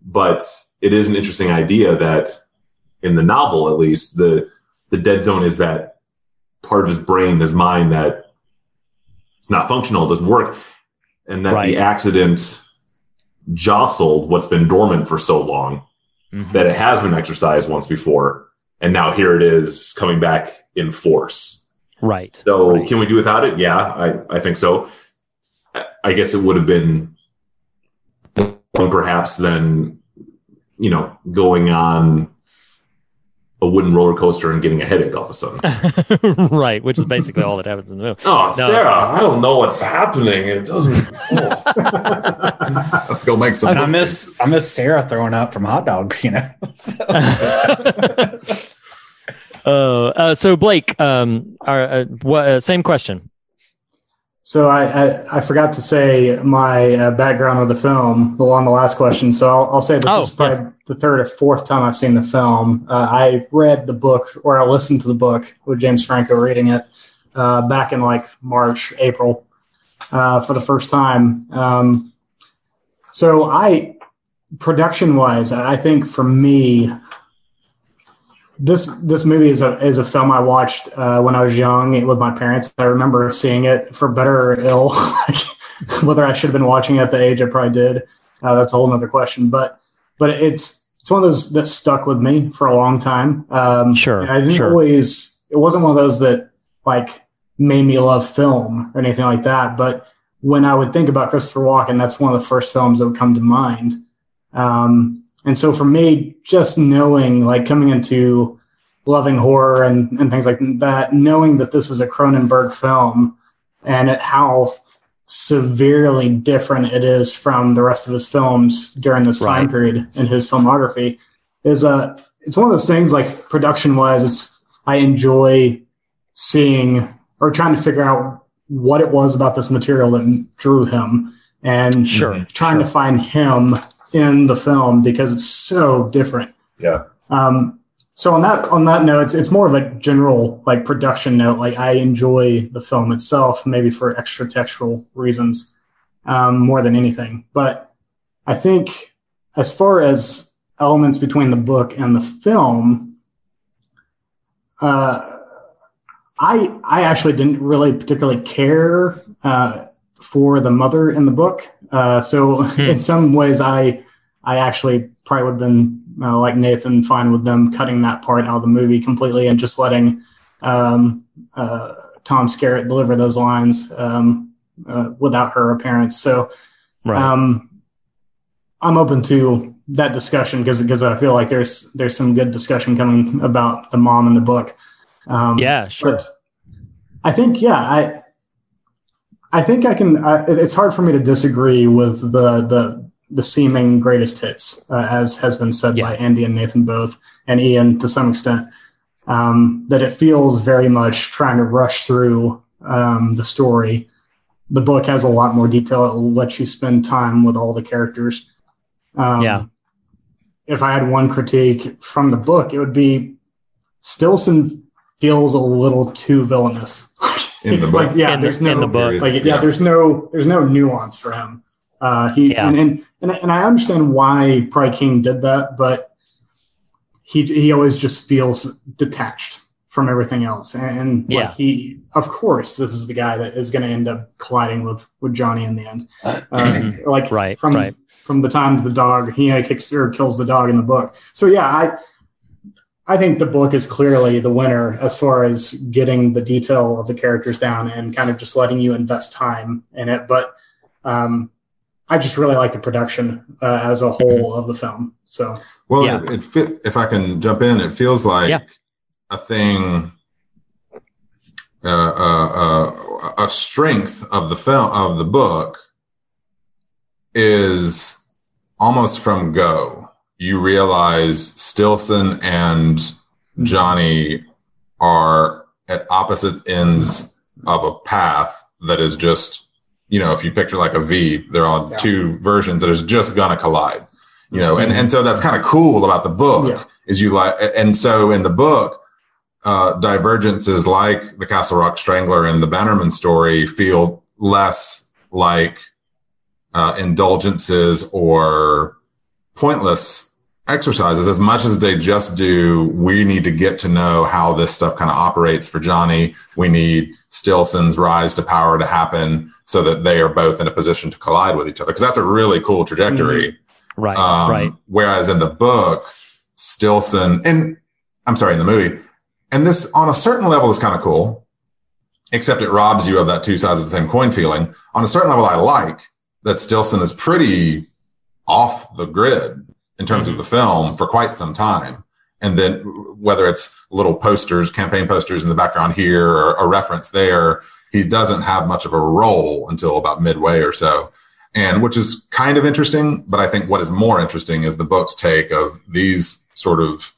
But it is an interesting idea that in the novel, at least, the the dead zone is that part of his brain, his mind that it's not functional, doesn't work, and that
Right.
the accident jostled what's been dormant for so long Mm-hmm. that it has been exercised once before, and now here it is coming back in force.
Right.
So
right.
can we do without it? Yeah, I, I think so. I, I guess it would have been perhaps then, you know, going on a wooden roller coaster and getting a headache all of a sudden.
right, which is basically all that happens in the movie.
Oh,
No.
Sarah, I don't know what's happening. It doesn't.
Let's go make some.
And I miss I miss Sarah throwing up from hot dogs. You know.
Oh, uh, so Blake, um, our, uh, what, uh, same question.
So I, I, I forgot to say my uh, background of the film along the last question. So I'll, I'll say that
Oh,
this is probably the third or fourth time I've seen the film. Uh, I read the book or I listened to the book with James Franco reading it uh, back in like March, April uh, for the first time. Um, so I, production wise, I think for me, this this movie is a is a film I watched uh, when I was young with my parents. I remember seeing it for better or ill. Whether I should have been watching it at the age I probably did, uh, that's a whole other question. But but it's it's one of those that stuck with me for a long time. Um,
Sure,
I didn't
sure.
always. It wasn't one of those that like made me love film or anything like that. But when I would think about Christopher Walken, that's one of the first films that would come to mind. Um, and so for me, just knowing, like coming into loving horror and, and things like that, knowing that this is a Cronenberg film and it, how severely different it is from the rest of his films during this time
Right.
period in his filmography is a, it's one of those things like production wise, it's, I enjoy seeing or trying to figure out what it was about this material that drew him and
Sure,
trying to find him in the film because it's so different.
Yeah.
Um, so on that on that note, it's it's more of a general like production note. Like I enjoy the film itself, maybe for extra textual reasons, um, more than anything. But I think as far as elements between the book and the film, uh, I I actually didn't really particularly care uh, for the mother in the book. Uh, so in some ways, I I actually probably would have been uh, like Nathan, fine with them cutting that part out of the movie completely and just letting um, uh, Tom Skerritt deliver those lines um, uh, without her appearance. So
Right.
um, I'm open to that discussion because because I feel like there's there's some good discussion coming about the mom in the book. Um,
yeah, sure.
but I think, yeah, I, I think I can. I, it's hard for me to disagree with the the the seeming greatest hits, uh, as has been said by Andy and Nathan both, and Ian to some extent. Um, that it feels very much trying to rush through um, the story. The book has a lot more detail. It will let you spend time with all the characters. Um,
Yeah.
If I had one critique from the book, it would be Stillson feels a little too villainous.
In the book.
like, yeah,
In the-
there's no
in the book.
Like, yeah,
Yeah.
there's no there's no nuance for him. Uh, he
Yeah.
and, and and and I understand why Pry King did that, but he he always just feels detached from everything else. And, and like,
Yeah.
he of course this is the guy that is going to end up colliding with with Johnny in the end. Uh, like
Mm-hmm. Right,
from
right.
from the time the dog he uh, kicks or kills the dog in the book. So yeah, I I think the book is clearly the winner as far as getting the detail of the characters down and kind of just letting you invest time in it. But um, I just really like the production uh, as a whole of the film. So
Well,
Yeah.
it, it if I can jump in, it feels like
Yeah.
a thing, uh, uh, uh, a strength of the film of the book is almost from go. You realize Stillson and Johnny are at opposite ends of a path that is just, you know, if you picture like a V, they're on
Yeah.
two versions that is just gonna collide. You know, and, and so that's kind of cool about the book
Yeah.
is you like and so in the book, uh, divergences like the Castle Rock Strangler and the Bannerman story feel less like uh, indulgences or pointless exercises as much as they just do. We need to get to know how this stuff kind of operates for Johnny. We need Stillson's rise to power to happen so that they are both in a position to collide with each other. Because that's a really cool trajectory.
Right.
Um,
right.
Whereas in the book, Stillson, and I'm sorry, in the movie, and this on a certain level is kind of cool, except it robs you of that two sides of the same coin feeling. On a certain level, I like that Stillson is pretty off the grid in terms of the film for quite some time. And then whether it's little posters, campaign posters in the background here or a reference there, he doesn't have much of a role until about midway or so and which is kind of interesting. But I think what is more interesting is the book's take of these sort of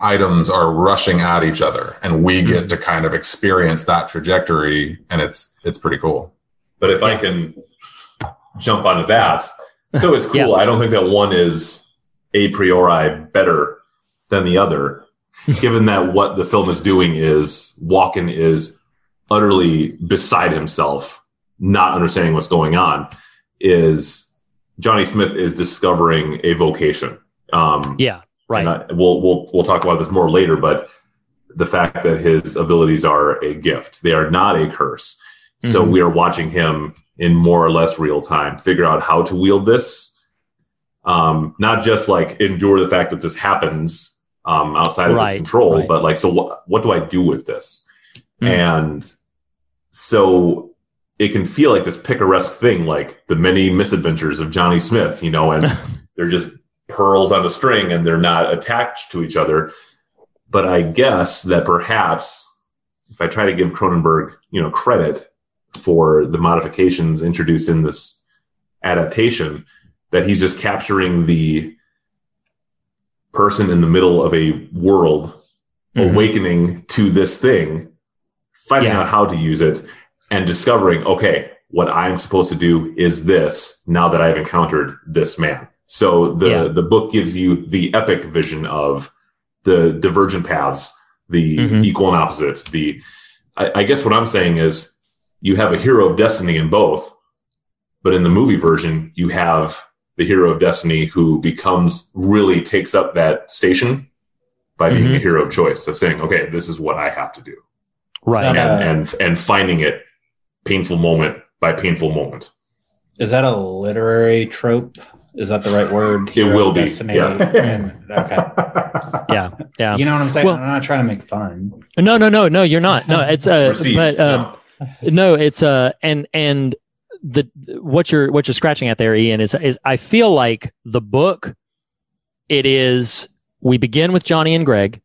items are rushing at each other, and we hmm. get to kind of experience that trajectory, and it's it's pretty cool.
But if I can jump onto that, so it's cool. I don't think that one is a priori better than the other, given that what the film is doing is Walken is utterly beside himself, not understanding what's going on. Is Johnny Smith is discovering a vocation. Um,
Yeah. Right.
and I, we'll we'll we'll talk about this more later, but the fact that his abilities are a gift, they are not a curse. So
Mhm.
we are watching him in more or less real time figure out how to wield this. Um, not just like endure the fact that this happens um, outside of
Right,
his control,
right.
but like, so what? What do I do with this?
Mm.
And so it can feel like this picaresque thing, like the many misadventures of Johnny Smith, you know, and they're just pearls on a string and they're not attached to each other. But I guess that perhaps if I try to give Cronenberg, you know, credit for the modifications introduced in this adaptation, that he's just capturing the person in the middle of a world
Mhm.
awakening to this thing, finding
Yeah.
out how to use it, and discovering, okay, what I'm supposed to do is this now that I've encountered this man. So the,
Yeah.
the book gives you the epic vision of the divergent paths, the
Mhm.
equal and opposite. The, I, I guess what I'm saying is you have a hero of destiny in both, but in the movie version, you have the hero of destiny who becomes really takes up that station by being
Mhm.
a hero of choice of saying, okay, this is what I have to do.
Right.
And,
Uh,
and, and finding it painful moment by painful moment.
Is that a literary trope? Is that the right word?
It will be, yeah.
And- okay.
Yeah. Yeah.
You know what I'm saying?
Well-
I'm not trying to make fun.
No, no, no, no. You're not. No, it's uh,
Received.
but um, no, it's uh, and and the what you're what you're scratching at there, Ian, is is I feel like the book. It is we begin with Johnny and Greg,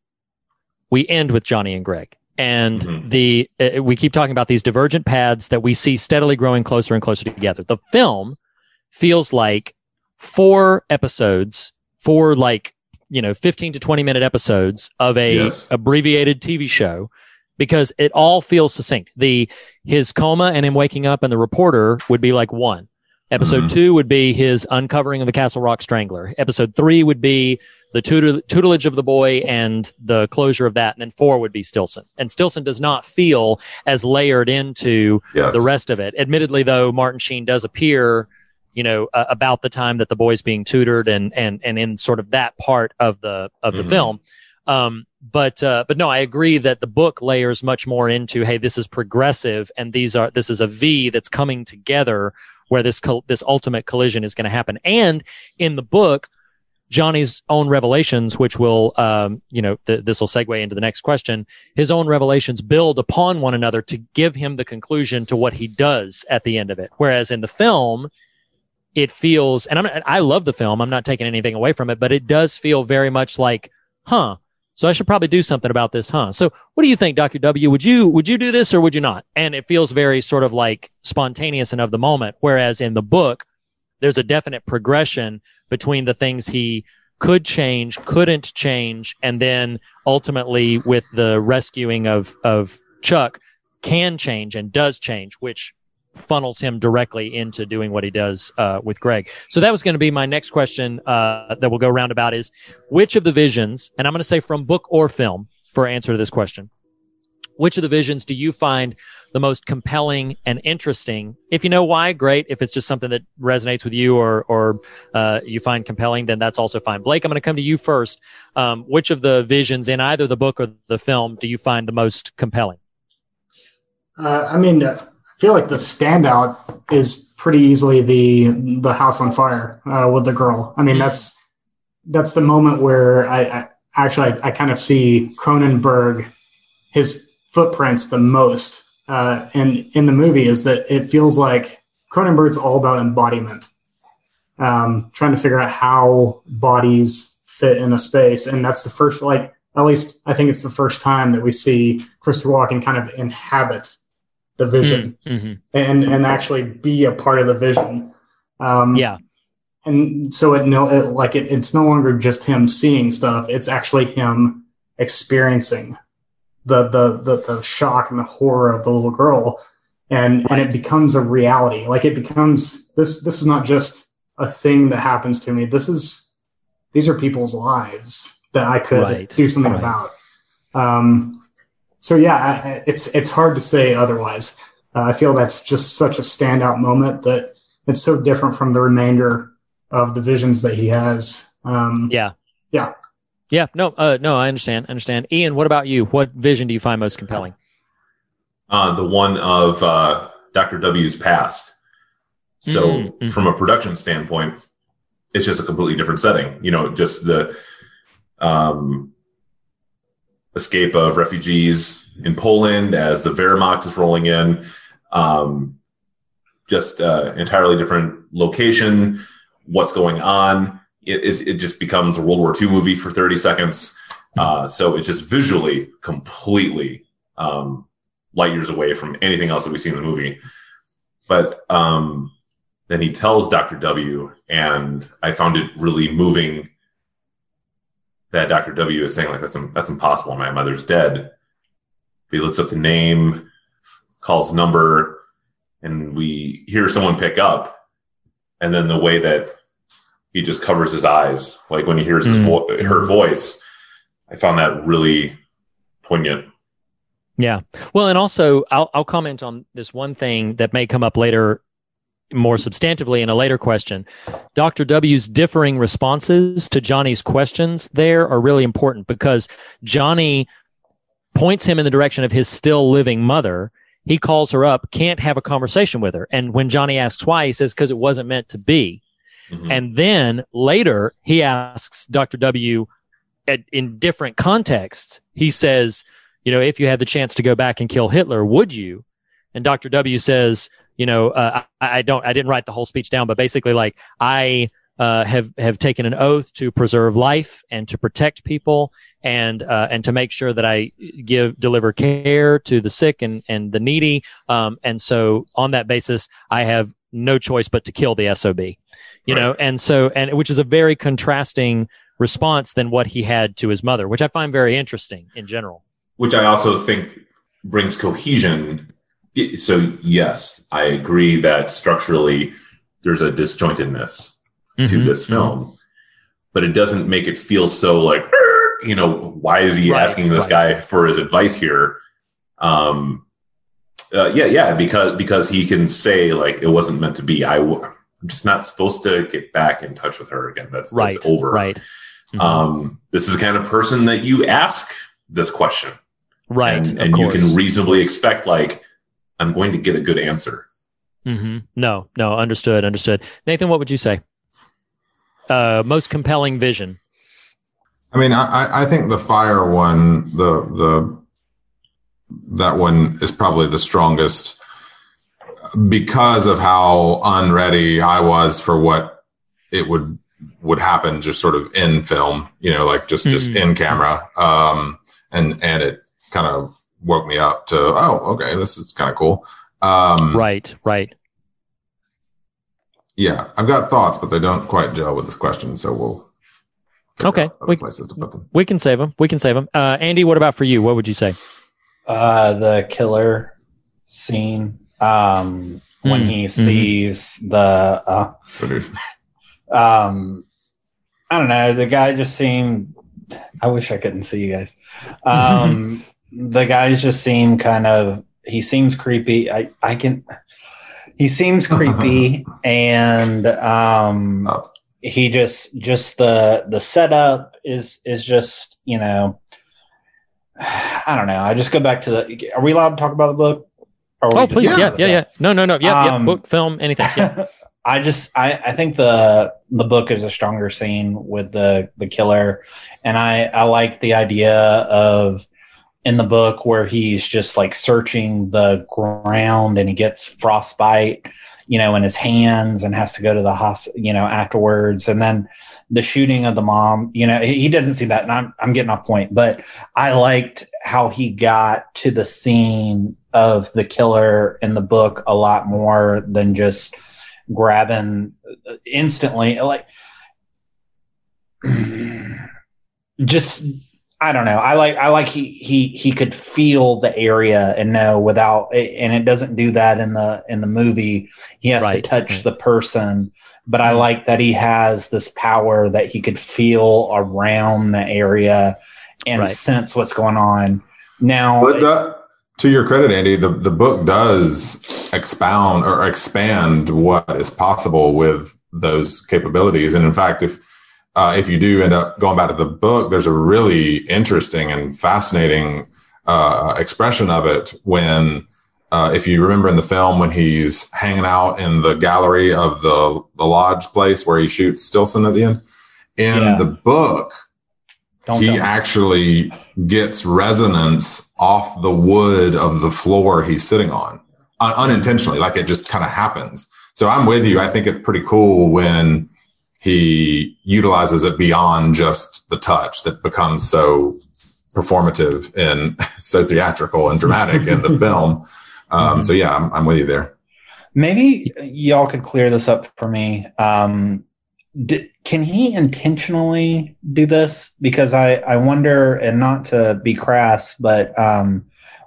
we end with Johnny and Greg, and
Mhm.
the uh, we keep talking about these divergent paths that we see steadily growing closer and closer together. The film feels like four episodes, four like you know 15 to 20 minute episodes of a
Yes.
abbreviated TV show because it all feels succinct. The his coma and him waking up and the reporter would be like one. Episode
Mhm.
two would be his uncovering of the Castle Rock Strangler. Episode three would be the tutor- tutelage of the boy and the closure of that. And then four would be Stillson. And Stillson does not feel as layered into
Yes.
the rest of it. Admittedly, though, Martin Sheen does appear, you know, uh, about the time that the boy's being tutored and and and in sort of that part of the of the
Mhm.
film. Um, but uh, but no, I agree that the book layers much more into hey, this is progressive, and these are this is a V that's coming together where this col- this ultimate collision is going to happen. And in the book, Johnny's own revelations, which will, um, you know, th- this will segue into the next question. His own revelations build upon one another to give him the conclusion to what he does at the end of it. Whereas in the film, it feels, and I'm, I love the film. I'm not taking anything away from it, but it does feel very much like, huh. So I should probably do something about this, huh? So what do you think, Dr. W? Would you, would you do this or would you not? And it feels very sort of like spontaneous and of the moment. Whereas in the book, there's a definite progression between the things he could change, couldn't change, and then ultimately with the rescuing of of Chuck can change and does change, which funnels him directly into doing what he does uh, with Greg. So that was going to be my next question uh, that we'll go around about is which of the visions, and I'm going to say from book or film for answer to this question, which of the visions do you find the most compelling and interesting? If you know why, great. If it's just something that resonates with you or or uh, you find compelling, then that's also fine. Blake, I'm going to come to you first. Um, which of the visions in either the book or the film do you find the most compelling?
Uh, I mean, I feel like the standout is pretty easily the the house on fire uh, with the girl. I mean, that's that's the moment where I, I actually I, I, kind of see Cronenberg his footprints the most. Uh, and in the movie is that it feels like Cronenberg's all about embodiment, um, trying to figure out how bodies fit in a space, and that's the first like at least I think it's the first time that we see Christopher Walken kind of inhabit the vision
mm-hmm.
and and actually be a part of the vision. Um,
yeah.
And so it no it, like it, it's no longer just him seeing stuff; it's actually him experiencing the the the, the shock and the horror of the little girl, and right. and it becomes a reality. Like it becomes this. This is not just a thing that happens to me. This is these are people's lives that I could right. do something right. about. Um, so yeah, it's it's hard to say otherwise. Uh, I feel that's just such a standout moment that it's so different from the remainder of the visions that he has. Um,
yeah,
yeah,
yeah. No, uh, no, I understand. I understand. Ian, what about you? What vision do you find most compelling?
Uh, the one of uh, Doctor W's past. So, mm-hmm. from a production standpoint, it's just a completely different setting. You know, just the um, escape of refugees in Poland as the Wehrmacht is rolling in. Um, just uh, entirely different location. What's going on? It, it, it, just becomes a World War II movie for 30 seconds. Uh, so it's just visually completely um, light years away from anything else that we see in the movie. But um, then he tells Dr. W, and I found it really moving that Dr. W is saying like that's that's impossible. My mother's dead. He looks up the name, calls number, and we hear someone pick up. And then the way that he just covers his eyes, like when he hears mm. his vo- her voice, I found that really poignant.
Yeah. Well, and also I'll I'll comment on this one thing that may come up later more substantively in a later question. Dr. W's differing responses to Johnny's questions there are really important because Johnny points him in the direction of his still living mother. He calls her up, can't have a conversation with her. And when Johnny asks why, he says, because it wasn't meant to be. Mm-hmm. And then later he asks Dr. W at, in different contexts. He says, you know, if you had the chance to go back and kill Hitler, would you? And Dr. W says, you know, uh, I, I, don't, I didn't write the whole speech down, but basically, like I uh, have have taken an oath to preserve life and to protect people and uh, and to make sure that I give deliver care to the sick and and the needy. Um, and so, on that basis, I have no choice but to kill the sob. You right. know, and so and which is a very contrasting response than what he had to his mother, which I find very interesting in general.
Which I also think brings cohesion so yes, I agree that structurally there's a disjointedness mm-hmm. to this mm-hmm. film, mm-hmm. but it doesn't make it feel so like you know why is he right, asking this right. guy for his advice here? Um, uh, yeah, yeah, because because he can say like it wasn't meant to be. I w- I'm just not supposed to get back in touch with her again. That's
right,
that's over.
Right.
Mm-hmm. Um, this is the kind of person that you ask this question,
right?
And, and you can reasonably expect like I'm going to get a good answer.
Mm-hmm. No, no, understood, understood. Nathan, what would you say? Uh, most compelling vision.
I mean, I, I think the fire one, the the that one is probably the strongest because of how unready I was for what it would would happen just sort of in film, you know, like just just mm-hmm. in camera. Um, and and it kind of woke me up to oh okay this is kind of cool um,
right right
yeah, I've got thoughts, but they don't quite gel with this question. So we'll
Okay, we-
places to put them.
We can save them. We can save them. Uh, Andy, what about for you? What would you say?
Uh, the killer scene um, when
Mm,
he
mhm.
sees the uh, um, I don't know. The guy just seemed. I wish I couldn't see you guys. Um, the guys just seem kind of. He seems creepy. I I can. He seems creepy, and um, he just just the the setup is is just you know. I don't know. I just go back to the. Are we allowed to talk about the book? Or
Oh, please.
talking
Yeah, yeah, yeah. No, no, no. Yeah, yeah.
Um,
Book, film, anything. Yeah.
I just I, I think the the book is a stronger scene with the the killer, and I I like the idea of in the book where he's just like searching the ground and he gets frostbite, you know, in his hands and has to go to the hospital, you know, afterwards, and then the shooting of the mom, you know, he, he doesn't see that, and I'm I'm getting off point, but I liked how he got to the scene of the killer in the book a lot more than just grabbing uh, instantly like just I don't know. I like I like he he he could feel the area and know without and it doesn't do that in the in the movie. He has
Right,
to touch
right.
the person, but I mm. like that he has this power that he could feel around the area and
Right.
sense what's going on. Now
But that, to your credit, Andy, the, the book does expound or expand what is possible with those capabilities. And in fact, if uh, if you do end up going back to the book, there's a really interesting and fascinating uh, expression of it when, uh, if you remember in the film, when he's hanging out in the gallery of the, the lodge place where he shoots Stillson at the end. In
Yeah.
the book,
Don't
he
me.
actually gets resonance off the wood of the floor he's sitting on un- unintentionally like it just kind of happens so i'm with you i think it's pretty cool when he utilizes it beyond just the touch that becomes so performative and so theatrical and dramatic in the film um, so yeah I'm, I'm with you there
Maybe y'all could clear this up for me. Um, d- can he intentionally do this? Because I, I wonder, and not to be crass, but um,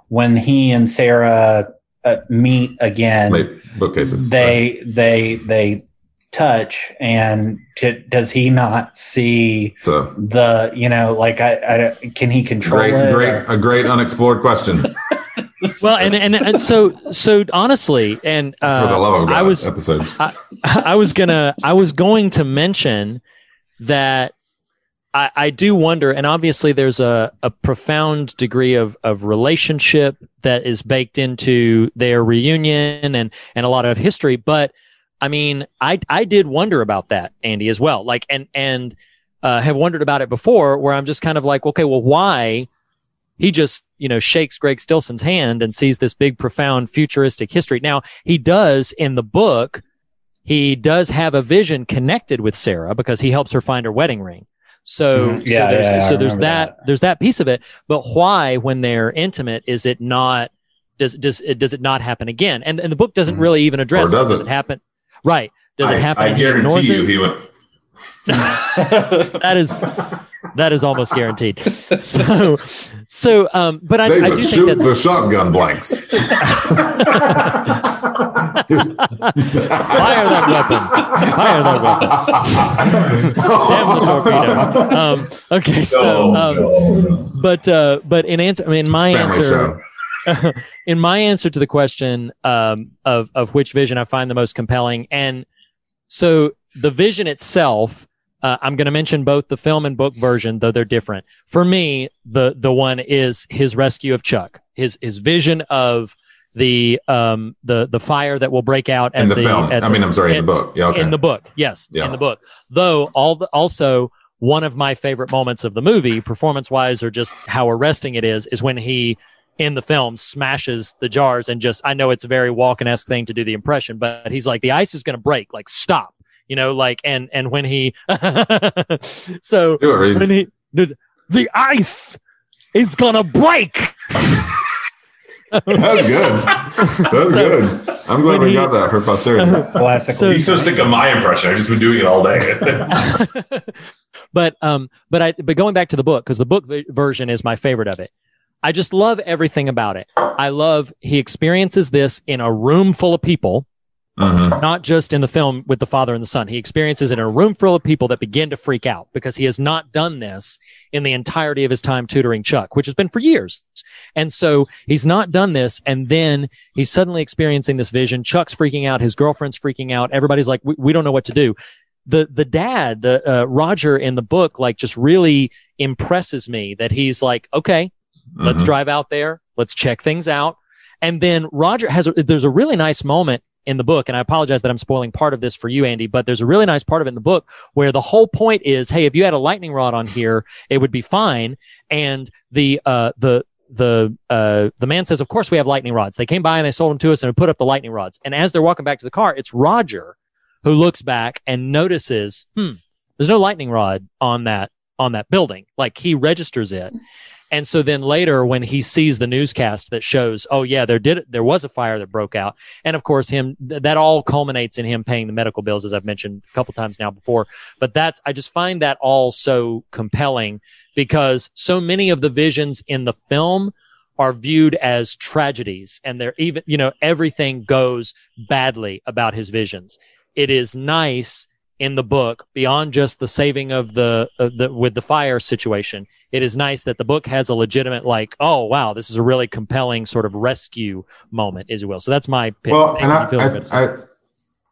when he and Sarah uh, meet again,
Late bookcases
they they they touch, and t- does he not see
so
the you know like I, I can he control
great
it?
great
or-
a great unexplored question
well, and, and and so so honestly, and
that's for the
uh,
love of god
I was
episode
I, I was gonna I was going to mention that I, I do wonder, and obviously there's a, a profound degree of, of relationship that is baked into their reunion and and a lot of history. But I mean, I I did wonder about that, Andy, as well. Like and and uh, have wondered about it before, where I'm just kind of like, okay, well, why? He just, you know, shakes Greg Stillson's hand and sees this big, profound, futuristic history. Now, he does in the book he does have a vision connected with Sarah because he helps her find her wedding ring. So,
Mhm.
so
Yeah,
there's,
yeah, I
so there's
remember
that, there's that piece of it. But why, when they're intimate, is it not, does, does, it, does it not happen again? And, and the book doesn't really even address
Mm-hmm. Or does
Does
it?
it happen? Right. Does
I,
it happen?
I
and he ignores
guarantee you, he went.
that is, that is almost guaranteed. So, so, um, but I, I do think
shoot
that's,
the shotgun blanks
fire that weapon. Fire that weapon. Damn the torpedo. Um, okay, so, um, but uh, but in answer, I mean, my answer, in my answer to the question um, of of which vision I find the most compelling, and so the vision itself. Uh, I'm going to mention both the film and book version, though they're different. For me, the the one is his rescue of Chuck, his his vision of the um the the fire that will break out at
in the, film
at
i mean i'm sorry in
at-
the book yeah okay
in the book yes
Yeah.
in the book though all the, also one of my favorite moments of the movie performance wise or just how arresting it is is when he in the film smashes the jars and just i know it's a very walken-esque thing to do the impression but he's like the ice is going to break like stop you know like and and when he so
Do it,
when he the, the ice is gonna break
That's good. That's good. I'm glad we
he-
got that for posterity.
Classic.
So-
He's so sick of my impression. I've just been doing it all day.
but um but i but going back to the book because the book v- version is my favorite of it i just love everything about it. I love he experiences this in a room full of people
Mhm.
not just in the film with the father and the son. He experiences it in a room full of people that begin to freak out because he has not done this in the entirety of his time tutoring chuck which has been for years. And so he's not done this and then he's suddenly experiencing this vision. Chuck's freaking out. His girlfriend's freaking out. Everybody's like we, we don't know what to do. The the dad the uh, roger in the book like just really impresses me that he's like okay let's
Mhm.
drive out there. Let's check things out. And then roger has a, there's a really nice moment in the book and i apologize that i'm spoiling part of this for you andy but there's a really nice part of it in the book where the whole point is hey if you had a lightning rod on here it would be fine. And the uh the the uh the man says of course we have lightning rods. They came by and they sold them to us and we put up the lightning rods. And as they're walking back to the car it's roger who looks back and notices hmm there's no lightning rod on that on that building. Like he registers it and so then later when he sees the newscast that shows oh yeah there did there was a fire that broke out. And of course him th- that all culminates in him paying the medical bills as i've mentioned a couple times now before. But that's i just find that all so compelling because so many of the visions in the film are viewed as tragedies and they're even you know everything goes badly about his visions. It is nice in the book beyond just the saving of the, of the with the fire situation it is nice that the book has a legitimate like oh wow this is a really compelling sort of rescue moment as well so that's my pick
Well, and I,
do you feel about it?
I,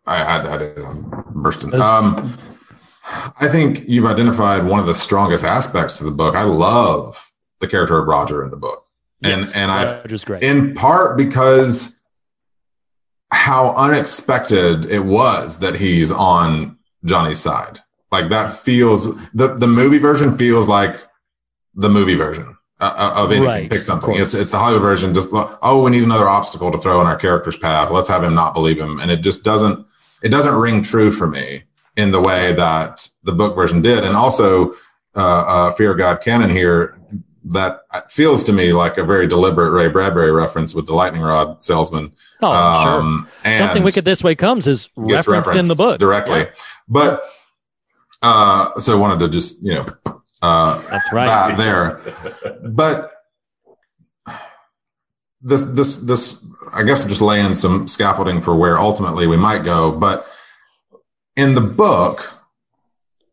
I, I, I, I did. I'm bursting. Um, I think you've identified one of the strongest aspects to the book. I love the character of Roger in the book, and
Yes,
and I
Roger's great.
in part because how unexpected it was that he's on Johnny's side. Like that feels the the movie version feels like the movie version uh, uh, of anything.
Right,
Pick something. It's it's the Hollywood version. Just oh, we need another obstacle to throw in our character's path. Let's have him not believe him, and it just doesn't it doesn't ring true for me in the way that the book version did. And also, uh, uh, Fear of God canon here that feels to me like a very deliberate Ray Bradbury reference with the lightning rod salesman.
Oh,
Um,
sure.
and
Something wicked this way comes is
gets
referenced, in the book
directly.
Yeah.
But uh, so I wanted to just you know uh,
That's right.
there. But this this this I guess just laying some scaffolding for where ultimately we might go. But in the book,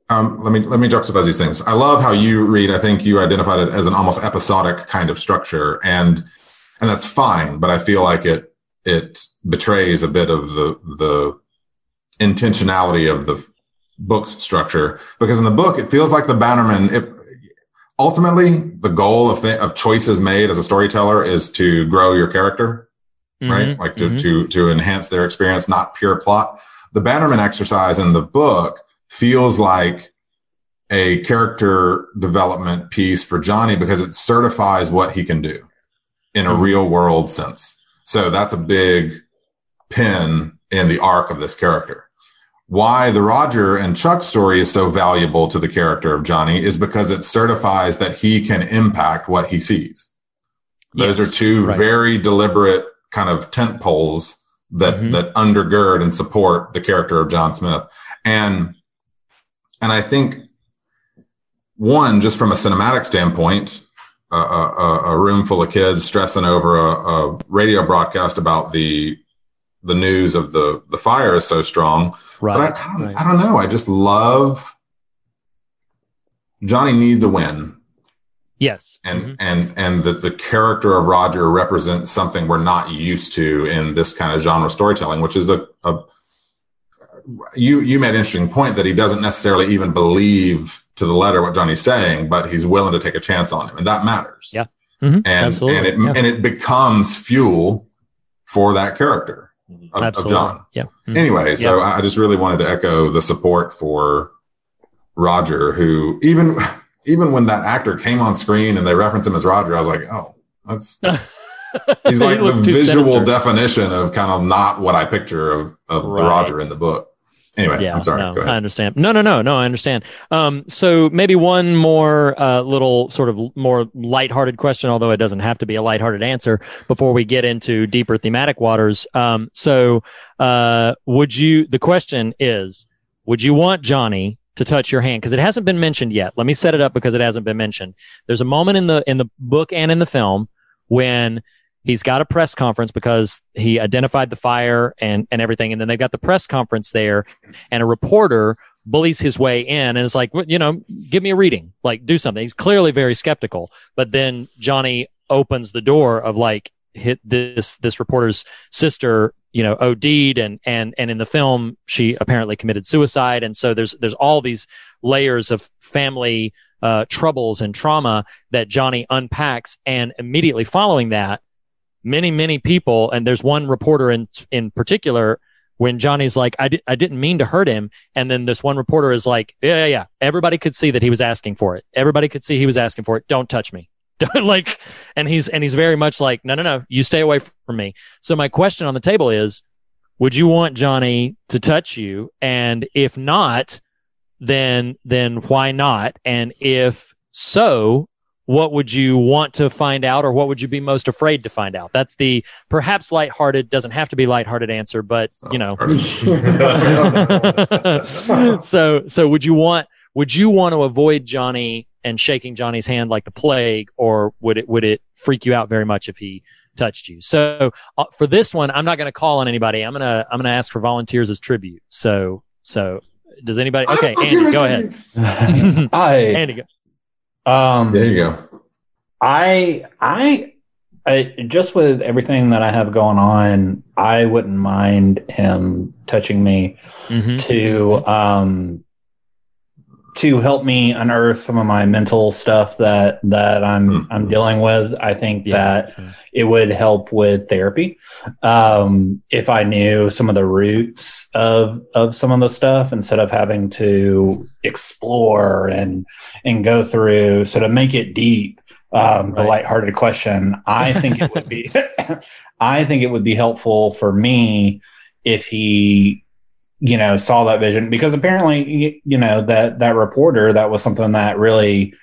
um, let me let me juxtapose these things. I love how you read. I think you identified it as an almost episodic kind of structure, and and that's fine. But I feel like it it betrays a bit of the the intentionality of the book's structure because in the book it feels like the Bannerman. If ultimately the goal of th- of choices made as a storyteller is to grow your character, right?
Mhm,
Like to
mhm.
to to enhance their experience, not pure plot. The Bannerman exercise in the book feels like a character development piece for Johnny because it certifies what he can do in a
Mhm.
real world sense. So that's a big pin in the arc of this character. Why the Roger and Chuck story is so valuable to the character of Johnny is because it certifies that he can impact what he sees. Those
Yes,
are two
right.
very deliberate kind of tent poles that
Mhm.
that undergird and support the character of John Smith. And and I think one, just from a cinematic standpoint, a, a, a- a room full of kids stressing over a, a radio broadcast about the the news of the the fire is so strong.
Right.
But I, I, don't,
right.
I don't know. I just love Johnny needs a win,
Yes.
and
Mhm.
and and the the character of Roger represents something we're not used to in this kind of genre storytelling, which is a, a you you made an interesting point that he doesn't necessarily even believe to the letter what Johnny's saying, but he's willing to take a chance on him, and that matters.
Yeah. Mhm.
and
Absolutely.
and it
Yeah.
and it becomes fuel for that character of, of John.
Yeah. Mhm.
Anyway, so
Yeah.
I just really wanted to echo the support for Roger, who even even when that actor came on screen and they reference him as Roger, I was like, oh, that's he's
He
like the visual
sinister.
definition of kind of not what I picture of of the
Right.
Roger in the book. Anyway,
yeah,
I'm sorry.
No. I understand. No, no, no, no. I understand. Um, so maybe one more uh, little sort of more lighthearted question, although it doesn't have to be a lighthearted answer before we get into deeper thematic waters. Um, so uh, would you? The question is, would you want Johnny to touch your hand because it hasn't been mentioned yet? Let me set it up because it hasn't been mentioned. There's a moment in the in the book and in the film when he's got a press conference because he identified the fire and, and everything. And then they've got the press conference there and a reporter bullies his way in and is like, "Well, you know, give me a reading, like do something. He's clearly very skeptical, but then Johnny opens the door of like hit this, this reporter's sister, you know, OD'd and, and, and in the film, she apparently committed suicide. And so there's, there's all these layers of family, uh, troubles and trauma that Johnny unpacks. And immediately following that, many many people and there's one reporter in in particular when Johnny's like I, di- I didn't mean to hurt him and then this one reporter is like yeah yeah yeah everybody could see that he was asking for it. Everybody could see he was asking for it. Don't touch me. Like and he's and he's very much like no no no you stay away from me. So my question on the table is would you want Johnny to touch you? And if not then then why not? And if so what would you want to find out or what would you be most afraid to find out? That's the perhaps lighthearted doesn't have to be lighthearted answer but you know. So so would you want would you want to avoid johnny and shaking johnny's hand like the plague or would it would it freak you out very much if he touched you? So uh, for this one i'm not going to call on anybody. I'm going to i'm going to ask for volunteers as tribute. So so does anybody okay andy go ahead.
I
andy go.
Um,
there you go.
I, I, I, just with everything that I have going on, I wouldn't mind him touching me
Mhm.
to, um, to help me unearth some of my mental stuff that that I'm I'm dealing with. I think that it would help with therapy um, if I knew some of the roots of of some of the stuff instead of having to explore and and go through. So to make it deep, um, the lighthearted question, I think it would be, I think it would be helpful for me if he you know saw that vision because apparently you know that that reporter that was something that really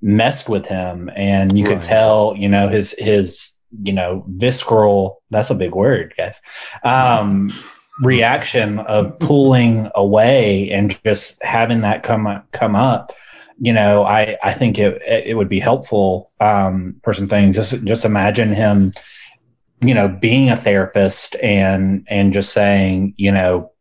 messed with him and you could tell you know his his you know visceral that's a big word guys um reaction of pulling away and just having that come up come up you know i i think it it would be helpful um for some things. Just just imagine him you know being a therapist and and just saying you know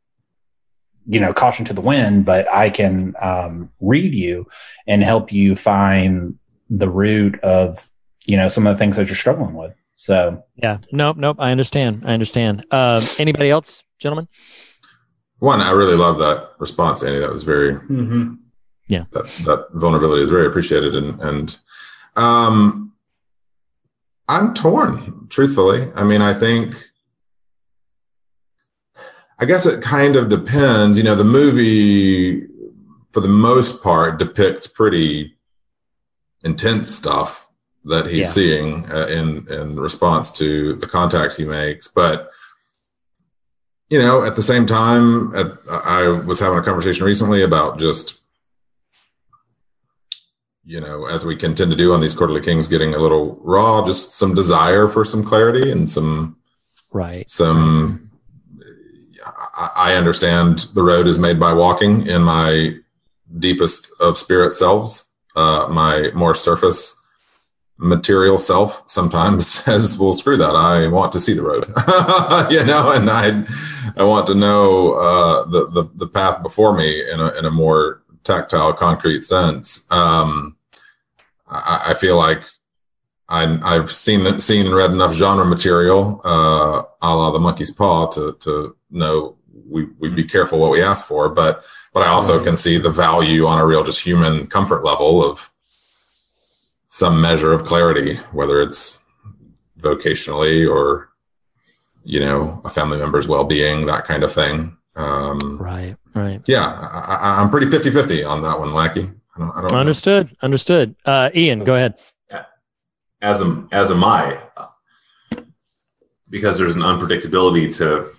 you know caution to the wind but i can um, read you and help you find the root of you know some of the things that you're struggling with. So
yeah. Nope nope. I understand. I understand. Um anybody else gentlemen?
One, I really love that response, Andy. That was very
Mm-hmm.
yeah.
That that vulnerability is very appreciated and and um i'm torn truthfully. I mean i think i guess it kind of depends you know the movie for the most part depicts pretty intense stuff that he's
Yeah.
seeing uh, in in response to the contact he makes but you know at the same time at, i was having a conversation recently about just you know, as we can tend to do on these quarterly kings, getting a little raw, just some desire for some clarity and some,
right,
some. I, understand the road is made by walking in my deepest of spirit selves. Uh, my more surface material self sometimes says, "Well, screw that. I want to see the road," you know, and I, I want to know uh, the, the the path before me in a in a more tactile, concrete sense. Um, I, I feel like I, I've seen seen and read enough genre material, uh, a la the monkey's paw, to to know we we'd be careful what we ask for. But but I also can see the value on a real just human comfort level of some measure of clarity, whether it's vocationally or you know a family member's well-being, that kind of thing. Um,
right, right.
Yeah, I, I, I'm pretty 50-50 on that one, Lackey. I don't, I don't know.
understood understood uh ian go ahead
as am as am I, because there's an unpredictability to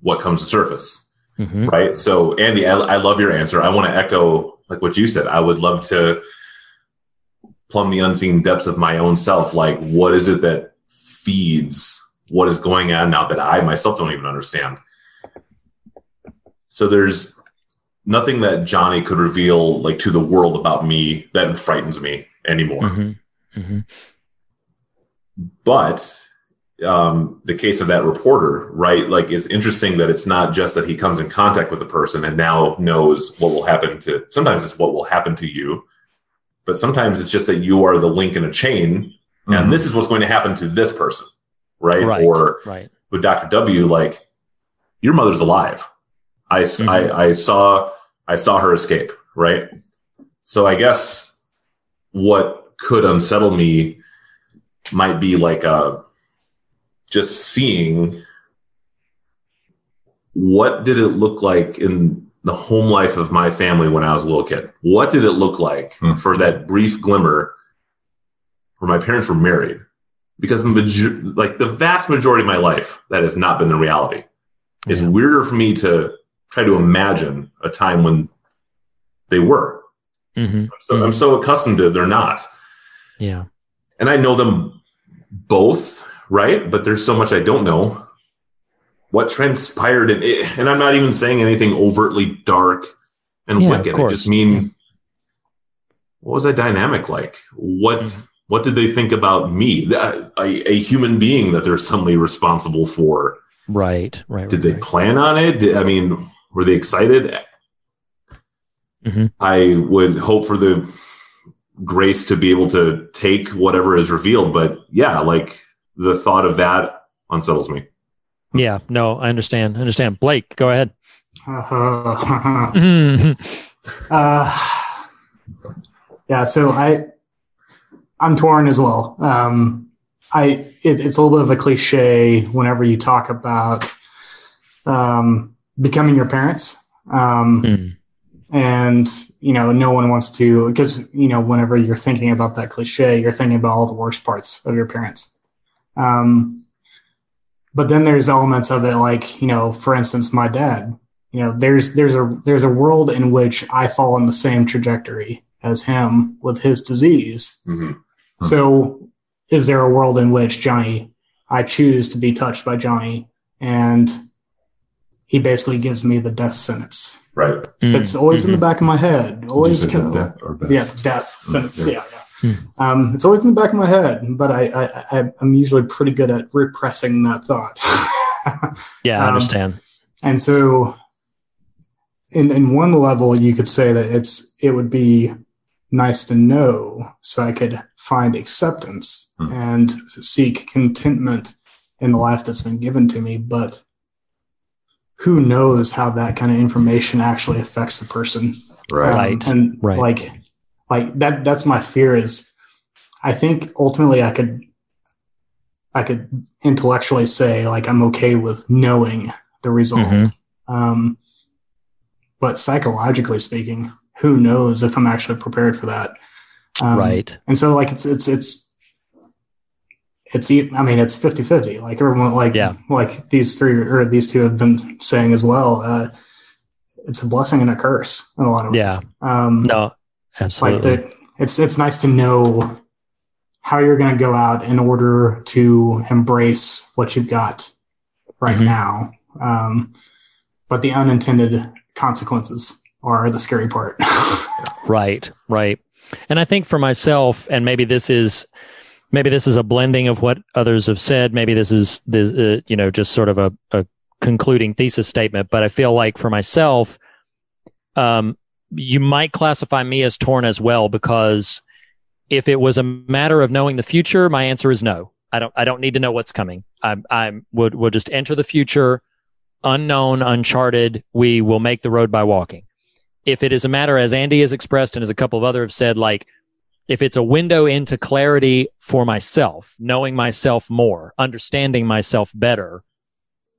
what comes to surface.
Mhm.
right? So, Andy, I, I love your answer. I want to echo like what you said. I would love to plumb the unseen depths of my own self. Like, what is it that feeds what is going on now that I myself don't even understand? So, there's nothing that Johnny could reveal like to the world about me that frightens me anymore.
Mhm. Mhm.
But um, the case of that reporter, right? Like it's interesting that it's not just that he comes in contact with a person and now knows what will happen to. Sometimes it's what will happen to you, but sometimes it's just that you are the link in a chain,
Mhm.
and this is what's going to happen to this person, right?
Right.
Or
Right.
with Dr. W, like your mother's alive. I,
Mhm.
I, I saw I saw her escape, right? So I guess what could unsettle me might be like a just seeing what did it look like in the home life of my family when I was a little kid? What did it look like
Hmm.
for that brief glimmer where my parents were married? Because the major- like the vast majority of my life, that has not been the reality. It's weirder for me to try to imagine a time when they were.
Mhm.
So I'm so accustomed to they're not
Yeah.
and I know them both, right? But there's so much I don't know. What transpired in it, and I'm not even saying anything overtly dark and
Yeah,
wicked. I just mean, what was that dynamic like? What
Mhm.
what did they think about me, a, a, a human being that they're suddenly responsible for?
Right. Right.
Did
right,
they
right.
plan on it? Did, I mean, were they excited?
Mhm.
I would hope for the grace to be able to take whatever is revealed. But yeah, like the thought of that unsettles me.
Yeah. No, I understand. I understand. Blake, go ahead.
uh, yeah, so I I'm torn as well. Um, I it, it's a little bit of a cliche whenever you talk about um, becoming your parents. Um,
Mm.
and you know no one wants to because you know whenever you're thinking about that cliche you're thinking about all the worst parts of your parents um but then there's elements of it like you know for instance my dad you know there's there's a there's a world in which i fall on the same trajectory as him with his disease
Mm-hmm.
so is there a world in which johnny i choose to be touched by johnny and he basically gives me the death sentence
Right.
Mm.
that's always in the
Mhm.
back of my head. Always kind of-
death or best?
Yes, death sentence.
yeah.
Yeah, yeah. Um, it's always in the back of my head, but I, I, I'm usually pretty good at repressing that thought.
Yeah, I
Um,
understand.
and so, in in one level, you could say that it's it would be nice to know, so I could find acceptance
Hmm.
and seek contentment in the life that's been given to me, but who knows how that kind of information actually affects the person
Right.
um, and
right.
like like that that's my fear is i think ultimately i could i could intellectually say like i'm okay with knowing the result
Mhm.
um but psychologically speaking who knows if i'm actually prepared for that um,
right.
and so like it's it's it's it's I mean it's 50 50 like everyone like
Yeah.
like these three or these two have been saying as well uh it's a blessing and a curse in a lot of ways
Yeah.
um
No,
like
absolutely.
the, it's it's nice to know how you're going to go out in order to embrace what you've got right
Mhm.
now um but the unintended consequences are the scary part
Right, right. And I think for myself, and maybe this is maybe this is a blending of what others have said. Maybe this is this uh, you know just sort of a, a concluding thesis statement. But I feel like for myself, um, you might classify me as torn as well because if it was a matter of knowing the future, my answer is no. I don't. I don't need to know what's coming. I I would would just enter the future, unknown, uncharted. We will make the road by walking if it is a matter as Andy has expressed and as a couple of other have said, like if it's a window into clarity for myself, knowing myself more, understanding myself better,